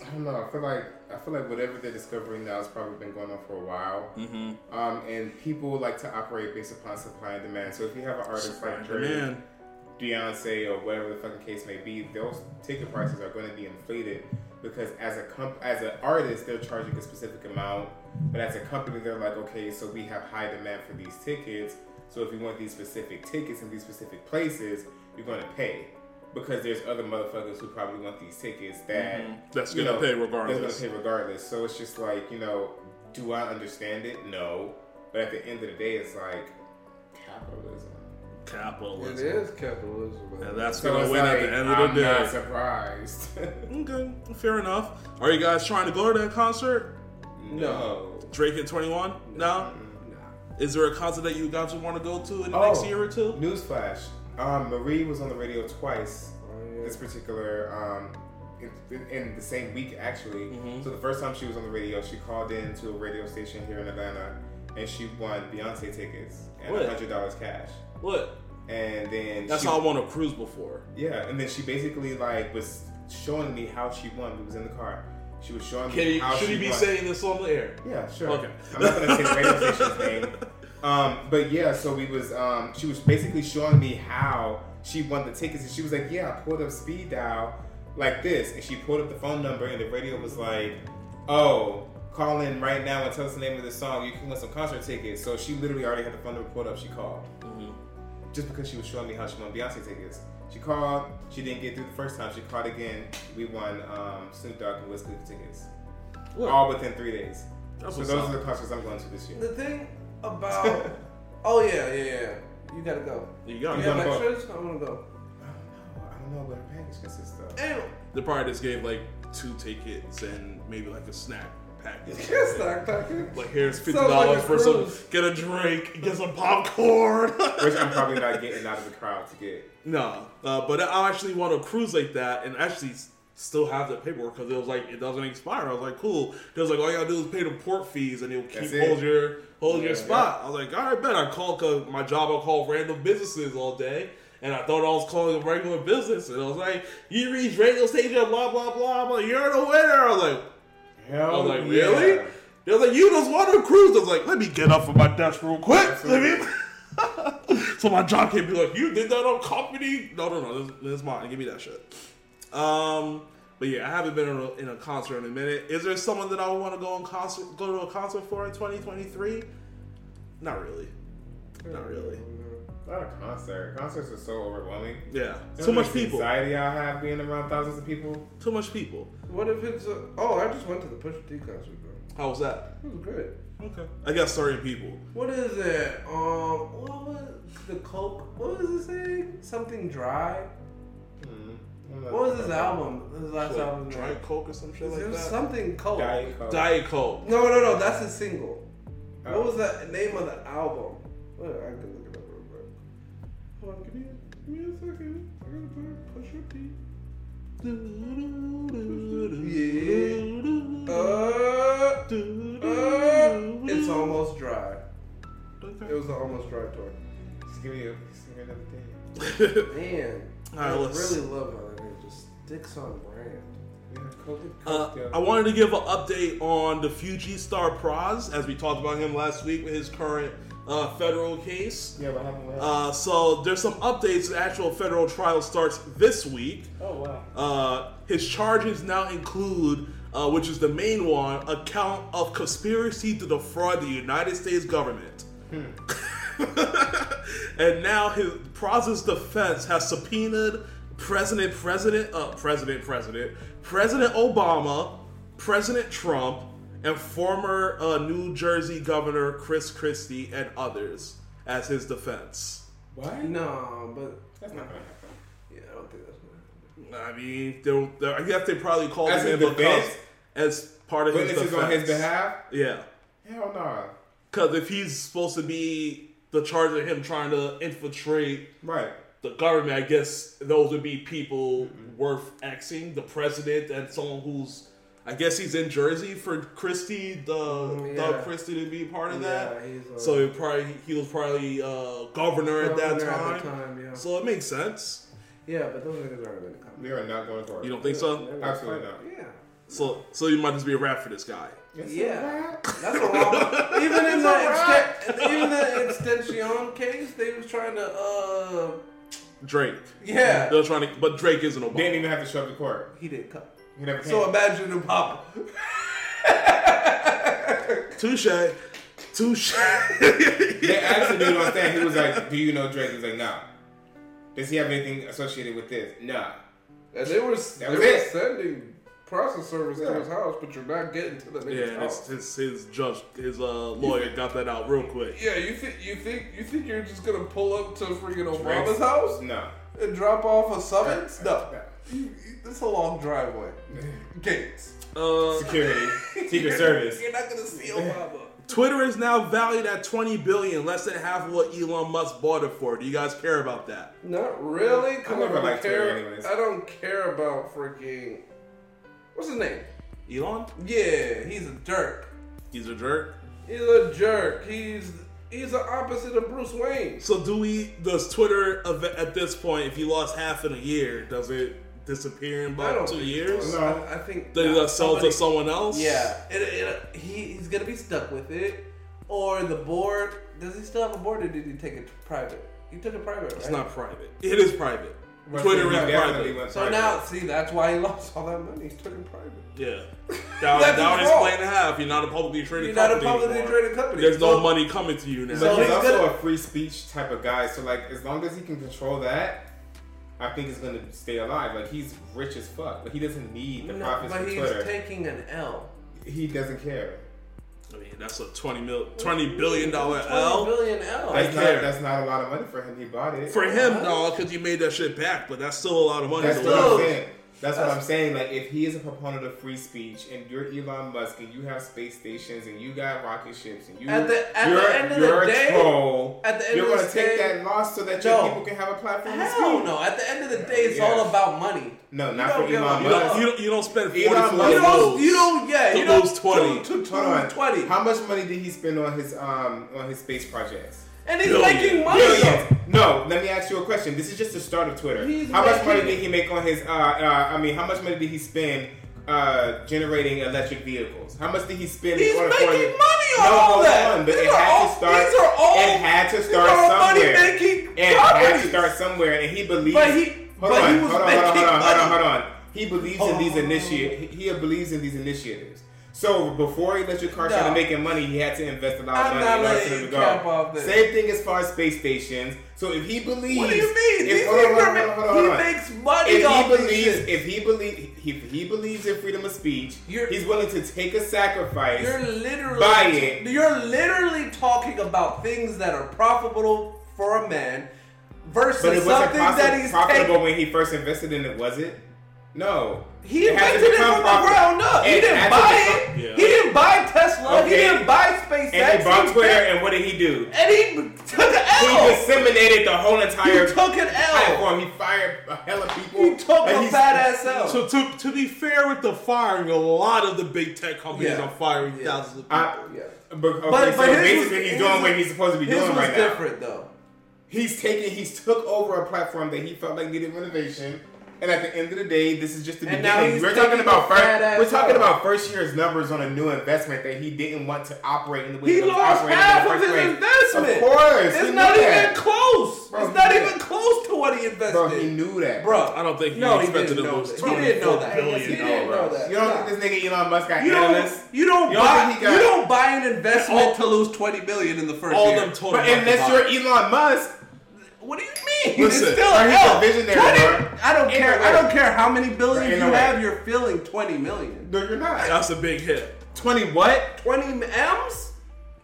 I don't know. I feel like I feel like whatever they're discovering now has probably been going on for a while. Mm-hmm. Um, and people like to operate based upon supply and demand. So if you have an artist Supply like Drake, demand. Beyonce, or whatever the fucking case may be, those ticket prices are going to be inflated because as a comp- as an artist, they're charging a specific amount, but as a company, they're like, okay, so we have high demand for these tickets. So if you want these specific tickets in these specific places, you're going to pay. Because there's other motherfuckers who probably want these tickets that Mm-hmm. That's gonna pay regardless. That's gonna pay regardless. So it's just like you know, do I understand it? No. But at the end of the day, it's like capitalism. It Capitalism. is capitalism. And that's So gonna win like, at the end of the I'm of the not day. surprised. Okay, fair enough. Are you guys trying to go to that concert? no. Drake at 21? No? Nah. Is there a concert that you guys would want to go to in the Oh. next year or two? Newsflash. Um, Marie was on the radio twice. Oh, yeah. This particular um, in, in the same week actually. Mm-hmm. So the first time she was on the radio, she called in to a radio station here in Atlanta, and she won Beyonce tickets and hundred dollars cash. What? And then That's she, how I won a cruise before. Yeah, and then she basically like was showing me how she won. It was in the car. She was showing Can me how should she he be won. saying this on the air? Yeah, sure. Okay. I'm not gonna say the radio station's name. Um, but yeah, so we was um, she was basically showing me how she won the tickets, and she was like, "Yeah, I pulled up speed dial like this," and she pulled up the phone number, and the radio was like, "Oh." Call in right now and tell us the name of the song. You can win some concert tickets. So she literally already had the phone number pulled up. She called just because she was showing me how she won Beyonce tickets. She called. She didn't get through the first time. She called again. We won um, Snoop Dogg and Wiz Khalifa tickets. What? All within three days. That's so those up. are the concerts I'm going to this year. The thing about oh yeah yeah yeah you gotta go. You You got I'm have gonna go. extras? I'm gonna go. I don't know. I don't know what her package consists of. Damn. They probably just gave like two tickets and maybe like a snack package. Yes, Doc Tucker. Like here's fifty Sounds like dollars a for some get a drink, get some popcorn. Which I'm probably not getting out of the crowd to get. no, uh, but I actually want a cruise like that and actually still have the paperwork because it was like it doesn't expire. I was like, cool. It was like all you gotta do is pay the port fees and it'll keep it. hold your hold your Yeah. spot. I was like, all right, bet. I call cause my job. I call random businesses all day. And I thought I was calling a regular business, and I was like, "You reach radio station, blah blah blah." I'm like, "You're the winner." I was like, Hell I was like, yeah. really? They was like, you just want to cruise. I was like, let me get up from my desk real quick. Let me. so my job can't be like, you did that on company. No, no, no. This, this is mine. Give me that shit. Um, but yeah, I haven't been in a, in a concert in a minute. Is there someone that I would want to go on concert, go to a concert for in 2023? Not really. Not really. Not a concert. Concerts are so overwhelming. Yeah, You too much people. Anxiety I have being around thousands of people. Too much people. What if it's a, oh I just went to the Pusha T concert bro. How was that? It was great. Okay. I got certain people. What is it? Um, what was the Coke? What was it saying? Something dry. Hmm. What was his album? His last Like, album. Dry Coke or some shit It like was that. something Coke. Diet Coke. Diet Coke. No, no, no. That's his single. Oh. What was the name of the album? Wait, I Hold on, give me, give me a second. I gotta put Pusha T. Yeah. Uh, uh, it's almost dry. It was the almost dry tour. Just give me, a, just give me another thing. Man, All right, I let's- really love how that nigga just sticks on brand. Uh, I wanted to give an update on the Fugees Star Pras, as we talked about him last week with his current uh, federal case. Yeah, what happened? What happened? Uh, so there's some updates. The actual federal trial starts this week. oh wow. Uh, his charges now include, uh, which is the main one, a count of conspiracy to defraud the United States government. and now his Pras's defense has subpoenaed President, President, uh, President, President, President Obama, President Trump, and former uh, New Jersey Governor Chris Christie and others as his defense. What? No, but That's not gonna happen. yeah, I don't think that's gonna happen. I mean, they'll, they'll- I guess they probably called As him in defense? as part of his defense. Witnesses on his behalf? Yeah, Hell no. because if he's supposed to be the charge of him trying to infiltrate Right. the government, I guess those would be people worth Xing, the president and someone who's, I guess he's in Jersey for Christie, the Mm, Doug yeah. Christie to be part of Yeah, that. he's, uh, so he probably he was probably uh, governor, at that time. at the time, yeah. So it makes sense. Yeah, but those niggas aren't gonna come. They are not going to court. You don't think so? They're Absolutely not. Yeah. So so you might just be a rap for this guy. It's Yeah, wrap. that's a wrong. even in the exten- even the extension case, they was trying to. uh Drake. Yeah, They're trying to, but Drake isn't Obama. Didn't even have to show up to court. he didn't come. He never came. So imagine him Papa. Touche. Touche. they asked the dude on stand. He was like, "Do you know Drake?" He was like, "Nah." Does he have anything associated with this? Nah. And they were That they was were it. sending process service Yeah. to his house, but you're not getting to the nigga's Yeah, and his, his his judge, his uh, lawyer got that out real quick. Yeah, you think you think you think you're just gonna pull up to freaking Obama's Drake's- house No. and drop off a summons? No, No. You- you- it's a long driveway. Gates. Uh, Security, Secret Service. You're not gonna see Obama. Twitter is now valued at 20 billion, less than half of what Elon Musk bought it for. Do you guys care about that? Not really. I never don't liked Twitter care. anyways. I don't care about freaking. What's his name? Elon? Yeah, he's a jerk. He's a jerk. He's a jerk. He's he's the opposite of Bruce Wayne. So do we? Does Twitter at this point, if you lost half in a year, does it disappear in about two years? so. No. I, I think they nah, it sell to someone else? Yeah, it, it, he, he's gonna be stuck with it, or the board. Does he still have a board, or did he take it private? He took it private, right? It's not private. It is private. But Twitter he is definitely private. So private. now, see, that's why he lost all that money. He took it private. Yeah. That, That's that would his fault. explain half. You're not a publicly traded You're not a company publicly anymore. traded company. There's no money coming to you now. So But he's he's also gonna- a free speech type of guy. So like, as long as he can control that, I think it's gonna stay alive. Like he's rich as fuck, but he doesn't need the No, profits but he's taking an L. he doesn't care. I mean, that's a 20 mil, 20 billion dollar L. billion L. That's not, that's not a lot of money for him. He bought it. For him, What? no, because you made that shit back, but that's still a lot of money. That's to what lose. I'm saying. That's what I'm saying. Like, if he is a proponent of free speech, and you're Elon Musk, and you have space stations, and you got rocket ships, and you At the- at the you're, end of you're the a day- troll, at the end you're gonna take day- that loss so that Joe, your people can have a platform to Hell speak. no! At the end of the day, it's Yeah. all about money. No, You not for give a Elon You Musk. don't, you don't, you don't spend Elon Musk- You don't. You don't. Yeah. to you don't lose 20. To, to, Hold on. twenty. How much money did he spend on his um on his space projects? And he's Billion. making money. Billions. No, let me ask you a question. This is just the start of Twitter. He's how much money did he make on his? Uh, uh, I mean, how much money did he spend uh, generating electric vehicles? How much did he spend? He's in order making for money it? on no, all hold that. on, but These it had all- to start. these are all- it had to start somewhere. it had to start somewhere, and he believes. But he- hold but on, he was hold on, hold on, hold on, hold on, hold on. He believes in these initiatives. He believes in these initiatives. So before he electric cars No. started making money, he had to invest a lot of I'm money not in order letting for him you to go. Same thing as far as space stations. So if he believes, What do you mean? If, hold on, hold on, hold on, hold on, he makes money If off he believes, if he believes, if he believes in freedom of speech, You're- he's willing to take a sacrifice. You're literally Buy it. You're literally talking about things that are profitable for a man versus but it wasn't something that he's profitable taking. when he first invested in it, was it? No. He It invented it become from the ground up. He didn't buy it. Yeah. He didn't buy Tesla. He didn't buy SpaceX. And he bought Twitter, and, and what did he do? and he took an L. He disseminated the whole He entire took an L. platform. He fired a hell of people. He took a he's- fat ass L. So to, to be fair with the firing, a lot of the big tech companies Yeah. are firing Yeah. thousands of people. I- yeah. But, okay, But, so but his basically was, he's his doing what he's supposed to be doing was right now. different though. He's taken, he's took over a platform that he felt like needed renovation. And at the end of the day, this is just the And now beginning. We're talking about first. We're talking up. about first year's numbers on a new investment that he didn't want to operate in the way He that was lost operating half in the of his place. investment. Of course, It's not knew even close. Bro, it's not did. even close to what he invested. Bro, he knew that. Bro, I don't think he no, he expected didn't to know lose that. He didn't know that. $24 He didn't know that. You don't Nah. think this nigga Elon Musk got You don't. analysts? You don't You don't buy. got- you don't buy an investment All- to lose twenty billion in the first All year. them told But unless you're. Elon Musk, What do you mean? Listen, it's still bro, a hell. visionary, 20 bro. I don't care. no I don't care how many billions Ain't you no way. have. You're filling 20 million. No, you're not. That's a big hit. 20 what? 20 M's?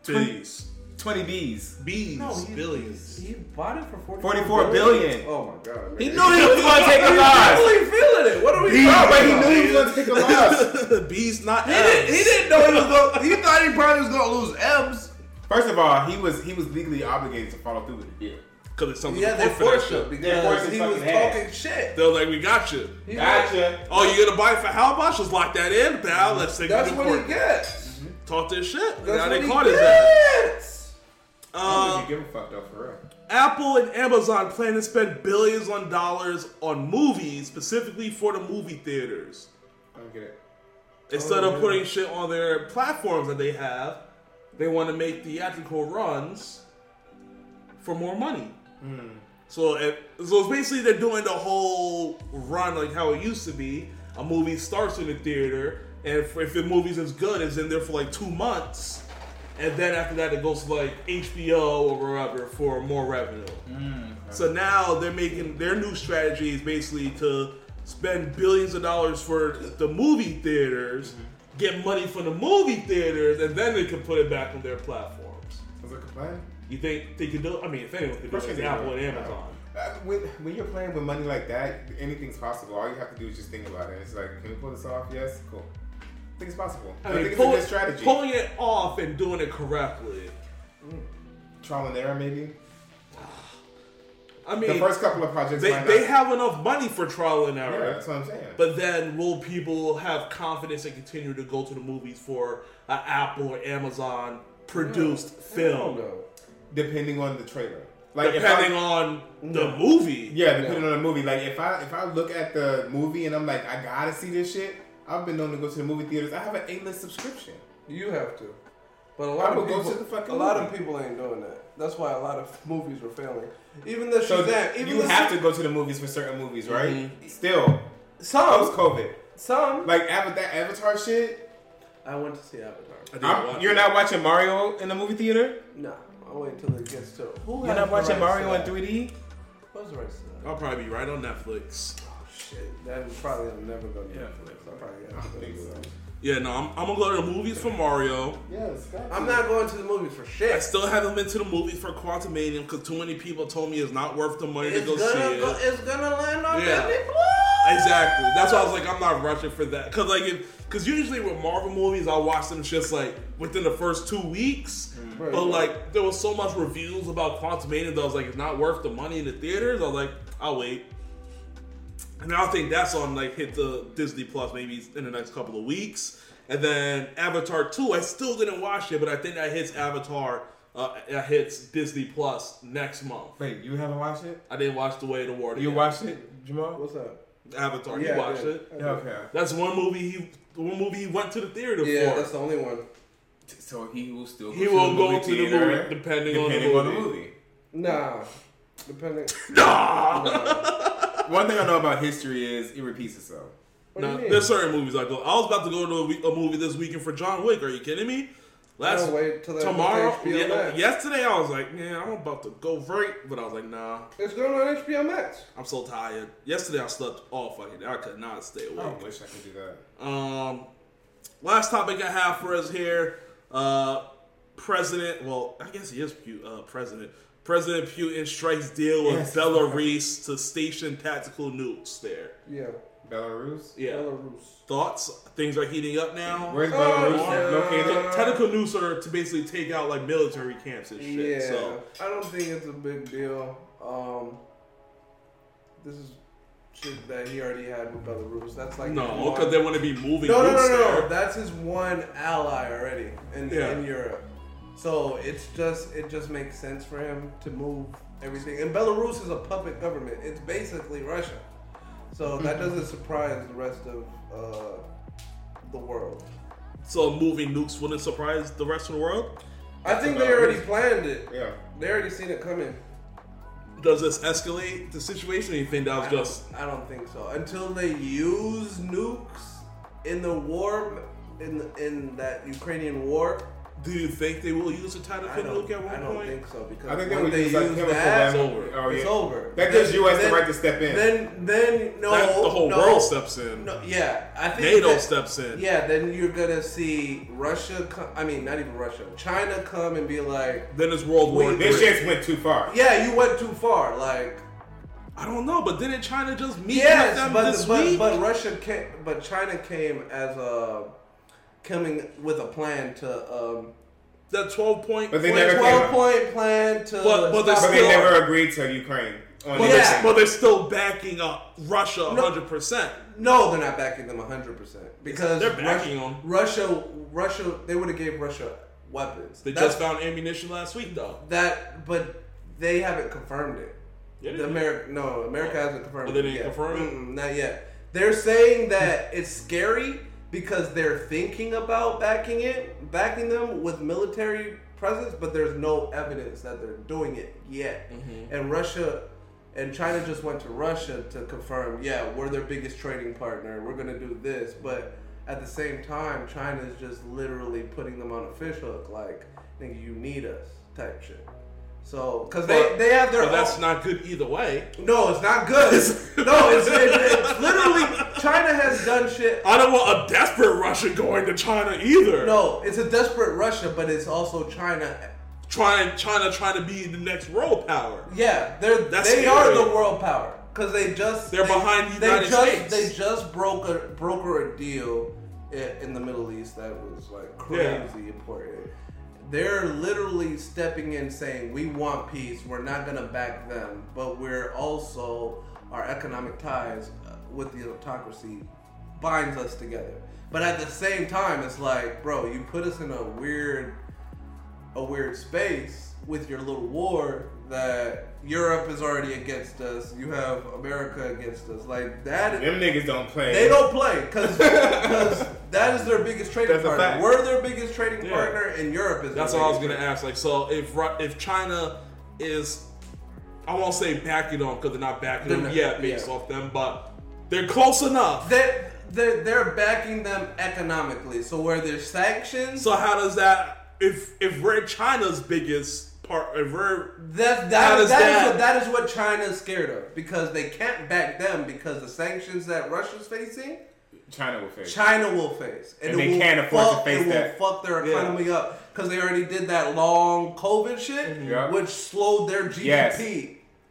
Bees. 20 B's. Bees. No, he, billions. He bought it for 44, 44 billion. Oh my god. Man. He knew he was going to take a He's loss. definitely feeling it. What are we No, talking but he knew he was going to take a loss. Bees, not He didn't, he didn't know he was going. He thought he probably was going to lose M's. First of all, he was he was legally obligated to follow through with the deal. Because it's something Yeah, they put for that forced shit. him because forced his he was fucking hand. talking shit. They're like, we got you. He Gotcha. Oh, you gonna buy it for how much? Just lock that in, pal. Let's take That's it to what he gets. Talk this shit. That's now what they he caught his ass. gets. I don't Uh, think you give a fuck though, for real. Apple and Amazon plan to spend billions on dollars on movies, specifically for the movie theaters. I don't get it. Instead Oh, of putting shit on their platforms that they have, they want to make theatrical runs for more money. Mm. So, it, so it's basically they're doing the whole run like how it used to be. A movie starts in the theater, and if, if the movie's as good, it's in there for like two months, and then after that it goes to like HBO or wherever for more revenue. Mm, so now they're making their new strategy is basically to spend billions of dollars for the movie theaters, mm-hmm. get money from the movie theaters, and then they can put it back on their platforms. Was it a plan? You think they could do? I mean, if anyone could do it, it's Apple and Amazon. Uh, when, when you're playing with money like that, anything's possible. All you have to do is just think about it. It's like, can we pull this off? Yes, cool. I think it's possible. I, I mean, think pull- it's a good strategy. pulling it off and doing it correctly. Trial and error, maybe. I mean, The first couple of projects. they, might they have enough money for trial and error. Yeah, that's what I'm saying. But then, will people have confidence and continue to go to the movies for an Apple or Amazon produced film? No. depending on the trailer, like Depending I, on the movie. yeah, depending on the movie. Like if I if I look at the movie and I'm like, I gotta see this shit. I've been known to go to the movie theaters. I have an A-list subscription. You have to. But a lot would of go people, to the fucking a lot of people ain't doing that. That's why a lot of movies were failing. Even the So Shazam, even you the have to go to the movies for certain movies, right? Mm-hmm. Still, post some COVID, some. like Avatar, that Avatar shit. I went to see Avatar. I didn't watch you're it. not watching Mario in the movie theater. No, I'll wait till it gets to. Who You're has not watching rights Mario to in 3D. What's the rights to that? I'll probably be right on Netflix. Oh shit, that is probably I'm never gonna Yeah. Netflix. I probably I have to go think so. Yeah, no, I'm, I'm gonna go to the movies for Mario. Yes, I'm not going to the movies for shit. I still haven't been to the movies for Quantum Quantumanium because too many people told me it's not worth the money It's to go gonna see go, it. it's gonna land on Yeah. Disney Plus. Exactly. That's why I was like, I'm not rushing for that. Cause like, if, cause usually with Marvel movies, I watch them just like within the first two weeks. Right. But like, there was so much reviews about Quantumania that I was like, it's not worth the money in the theaters. I was like, I'll wait. And I think that's on like hit the Disney Plus maybe in the next couple of weeks. And then Avatar 2, I still didn't watch it, but I think that hits Avatar, uh, that hits Disney Plus next month. Wait, you haven't watched it? I didn't watch The Way of the Water. You yet. watched it, Jamaal? What's up? Avatar. Yeah, you watched yeah. it. Yeah, okay. That's one movie he one movie he went to the theater Yeah, for. that's the only one. So he will still. He go will to go the to the movie depending on the depending on the movie. movie. Nah, depending. Nah. Nah. One thing I know about history is it repeats itself. What do No, there's certain movies I go. I was about to go to a, week, a movie this weekend for John Wick. Are you kidding me? Last I'll wait till tomorrow, HBO yeah, Max. yesterday I was like, man, I'm about to go right, but I was like, nah, It's going on HBO Max. I'm so tired. Yesterday I slept all fucking day. I could not stay awake. I wish I could do that. Um, last topic I have for us here. Uh, President, well, I guess he is Pu- uh, president. President Putin strikes deal with Yes. Belarus to station tactical nukes there. Yeah. Belarus. Yeah. Belarus. Thoughts? Things are heating up now. Where's Oh, Belarus yeah. located? Tactical nukes are to basically take out like military camps and shit. Yeah, So I don't think it's a big deal. Um, this is shit that he already had with Belarus. That's like no, one- because they want to be moving no, no, nukes no, no. That's his one ally already in, Yeah. in Europe. So it's just it just makes sense for him to move everything. And Belarus is a puppet government. It's basically Russia. So that doesn't surprise the rest of uh, the world. So moving nukes wouldn't surprise the rest of the world. I think they already planned it. Yeah. They already seen it coming. Does this escalate the situation? Or you think that was I just I don't think so. Until they use nukes in the war, in in that Ukrainian war, Do you think they will use a title I for don't, at one point? I don't point? think so because I think they would they use like use chemical that, weapons. over. Oh, it's over. That gives Then- U.S. then- the right to step in. Then, then no, That- the whole no, world steps in. No, yeah, I think NATO that- steps in. Yeah, then you're gonna see Russia. Come, I mean, not even Russia. China come and be like, Then it's World War Wait, this Three. shit went too far. "Yeah, you went too far." Like, I don't know, but didn't China just meet with yes, them but this but, week? but Russia came, but China came as a coming with a plan to um, that twelve point. But they plan- never twelve came- point plan to. But- but they stop But they Still- never agreed to Ukraine. But, Yeah. they're, but they're still backing up Russia No. hundred percent. No, they're not backing them hundred percent because They're backing Russia, them. Russia, Russia, they would have gave Russia weapons. They That's- just found ammunition last week, though. that, but they haven't confirmed it. Yeah, The did. America, no, America hasn't confirmed. Oh, they it didn't yet. confirm it? Mm-mm, not yet. They're saying that it's scary because they're thinking about backing it, backing them with military presence, but there's no evidence that they're doing it yet. Mm-hmm. And Russia and China just went to Russia to confirm, yeah, we're their biggest trading partner. We're gonna do this, but at the same time, China is just literally putting them on a fish hook, like, nigga, you need us, type shit. So, because they, they have their But that's not good either way. no, it's not good. no, it's, it, it's literally China has done shit. I don't want a desperate Russia going to China either. No, it's a desperate Russia, but it's also China. Trying China trying to be the next world power. Yeah, they're That's they are the world power because they just They're they, behind the they United just, States. They just broke a broker a deal in, in the Middle East that was like crazy Yeah. important. They're literally stepping in saying, "We want peace. We're not gonna back them, but we're also our economic ties uh, with the autocracy binds us together." But at the same time, it's like, bro, you put us in a weird a weird space with your little war that Europe is already against us. You have America against us. Like that. Them niggas don't play. They don't play because that is their biggest trading That's partner. We're their biggest trading Yeah. partner, and Europe is. That's their what I was gonna ask. Like, so if if China is, I won't say backing them because they're not backing They're them not- yet based yeah. off them, but they're close enough. They're, they're, they're backing them economically. So where there's sanctions, So how does that? If if we're China's biggest part, if we're That that, that, that- Is what, that is what China is scared of because they can't back them because the sanctions that Russia's facing, China will face. China will face, And it they will can't afford to fuck, face it that. will fuck their Yeah. economy up because they already did that long COVID shit, Yeah. which slowed their GDP Yes.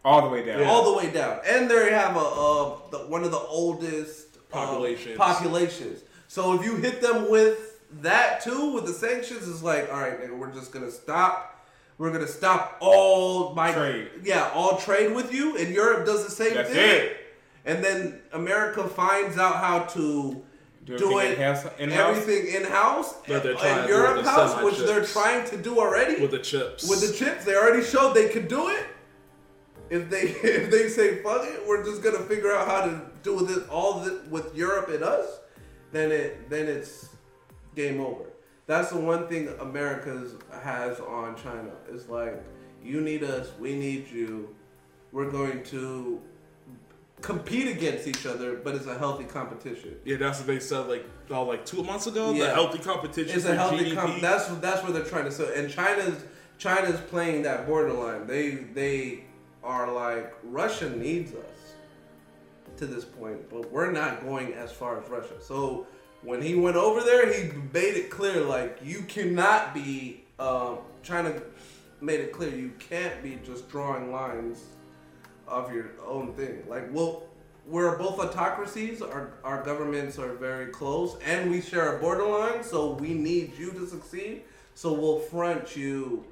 All the way down. Yeah. all the way down, and they have a, uh the, one of the oldest uh, Populations. populations. So if you hit them with that too, with the sanctions, it's like, all right, nigga, we're just gonna stop. We're gonna stop all my Trade. Yeah, all trade with you, and Europe does the same That's thing. it. And then America finds out how to Do do, everything it in-house- in-house? everything in house, That and trying to do Europe with the house, which semi-chips. they're trying to do already with the chips, with the chips. They already showed they could do it. If they if they say fuck it, we're just gonna figure out how to do this all this with Europe and us, then it then it's game over. That's the one thing America's has on China. It's like you need us, we need you. We're going to compete against each other, but it's a healthy competition. yeah, that's what they said like oh, like two months ago. The healthy competition. It's a healthy GDP. com- that's that's where they're trying to so and China's China's playing that borderline. They they are like Russia needs us to this point, but we're not going as far as Russia. So when he went over there, he made it clear like you cannot be um, China made it clear you can't be just drawing lines of your own thing. Like, well, we're both autocracies. Our our governments are very close, and we share a borderline. So we need you to succeed. So we'll front you.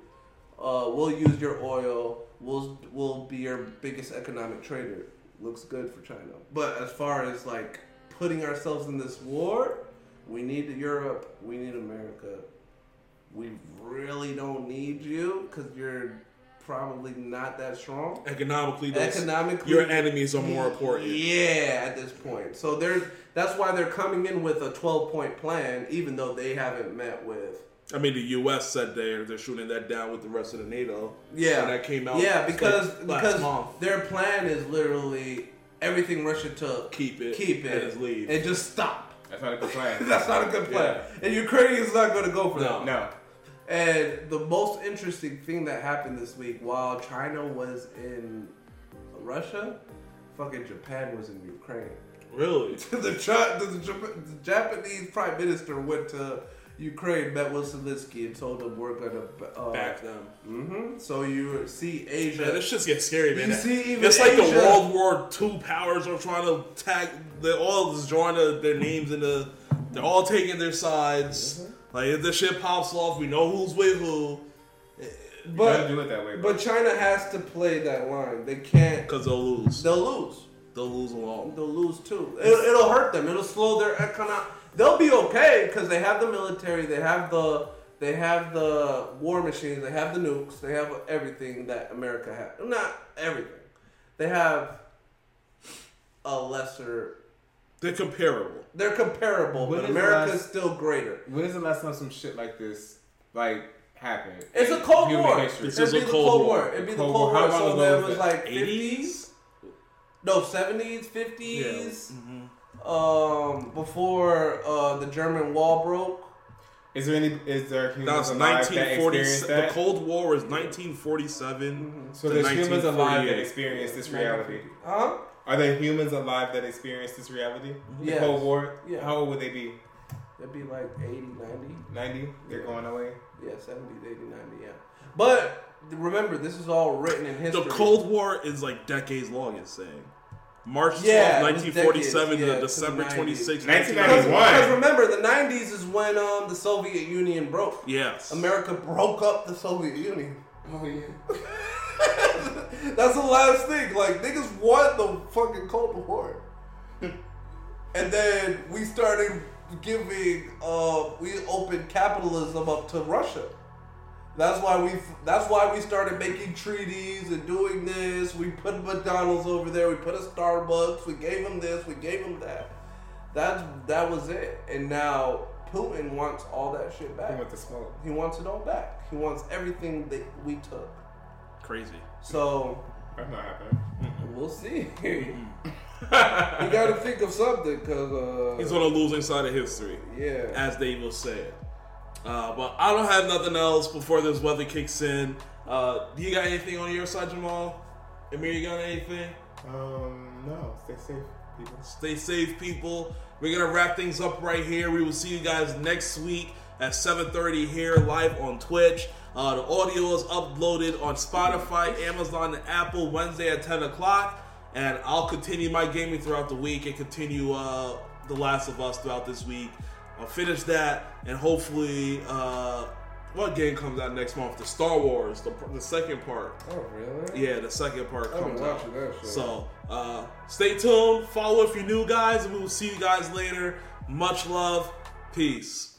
Uh, we'll use your oil. We'll we'll be your biggest economic trader. Looks good for China. But as far as like putting ourselves in this war, we need Europe. We need America. We really don't need you because you're probably not that strong. Economically, those, Economically, your enemies are more important. Yeah, at this point. So they're that's why they're coming in with a 12 point plan, even though they haven't met with. I mean, the U.S. said they're they're shooting that down with the rest of the NATO. Yeah, that came out. Yeah, like, because last because month. their plan is literally everything Russia took, Keep it keep it, and just leave. and just stop. That's not a good plan. That's not a good plan. And Ukraine is not going to go for No. that. no. And the most interesting thing that happened this week, while China was in Russia, fucking Japan was in Ukraine. Really? the, Chi- the, the Japanese prime minister went to Ukraine, met with Zelensky, and told him we're gonna uh, Back them. hmm So you see Asia. Man, this shit gets scary, man. You see even it's like the World War II powers are trying to tag. They're all just drawing the, their names into. They're all taking their sides. Mm-hmm. Like if the shit pops off, we know who's with who. You but do it that way, bro. but China has to play that line. They can't. Because they'll lose. They'll lose. They'll lose along. They'll lose too. It'll, it'll hurt them. It'll slow their economic. They'll be okay because they have the military. They have the. They have the war machines. They have the nukes. They have everything that America has. Not everything. They have a lesser. They're comparable. They're comparable, When but is the America's last- still greater. when is the last time some shit like this like happened? It's a in Cold human War. history? This It'd is be a the Cold Cold War. War. It'd be the Cold Cold War. How War. long So ago there was was that? like 50s? No, seventies, fifties. Mm-hmm. Um, before uh, the German Wall broke. Is there any? Is there That humans was alive that 1940. experienced The? Cold War was 1947. so to there's humans alive that 1948. experienced this reality. Huh? Are there humans alive that experienced this reality? The Yes. Cold War. Yeah. How old would they be? It'd be like 80, 90. 90? They're going away. Yeah, 70s, 80, 90, yeah. But remember, this is all written in history. The Cold War is like decades long. It's saying March 12, Yeah, it was 1947 decades, yeah, to to December 26, 1991. Because remember, the 90s is when um, the Soviet Union broke. Yes. America broke up the Soviet Union. Oh, yeah. That's the last thing. Like, niggas won the fucking Cold War. and then we started giving, uh, we opened capitalism up to Russia. That's why we. That's why we started making treaties and doing this. We put McDonald's over there. We put a Starbucks. We gave them this. We gave them that. That's that was it. And now Putin wants all that shit Who back. went to smoke? He wants it all back. He wants everything that we took. Crazy. So That's not happening. we'll see. you got to think of something, cause uh, He's on the losing side of history, yeah. as they will say. Uh, but I don't have nothing else before this weather kicks in. Uh, do you got anything on your side, Jamaal? Amir, you got anything? Um, no. Stay safe, people. Stay safe, people. We're gonna wrap things up right here. We will see you guys next week at 7:30 here live on Twitch. Uh, the audio is uploaded on Spotify, Amazon, and Apple Wednesday at 10 o'clock. And I'll continue my gaming throughout the week and continue uh, The Last of Us throughout this week. I'll finish that and hopefully, uh, what game comes out next month? The Star Wars, the, the second part. Oh really? Yeah, the second part I've comes out. So uh, stay tuned, follow if you're new guys, and we will see you guys later. Much love, peace.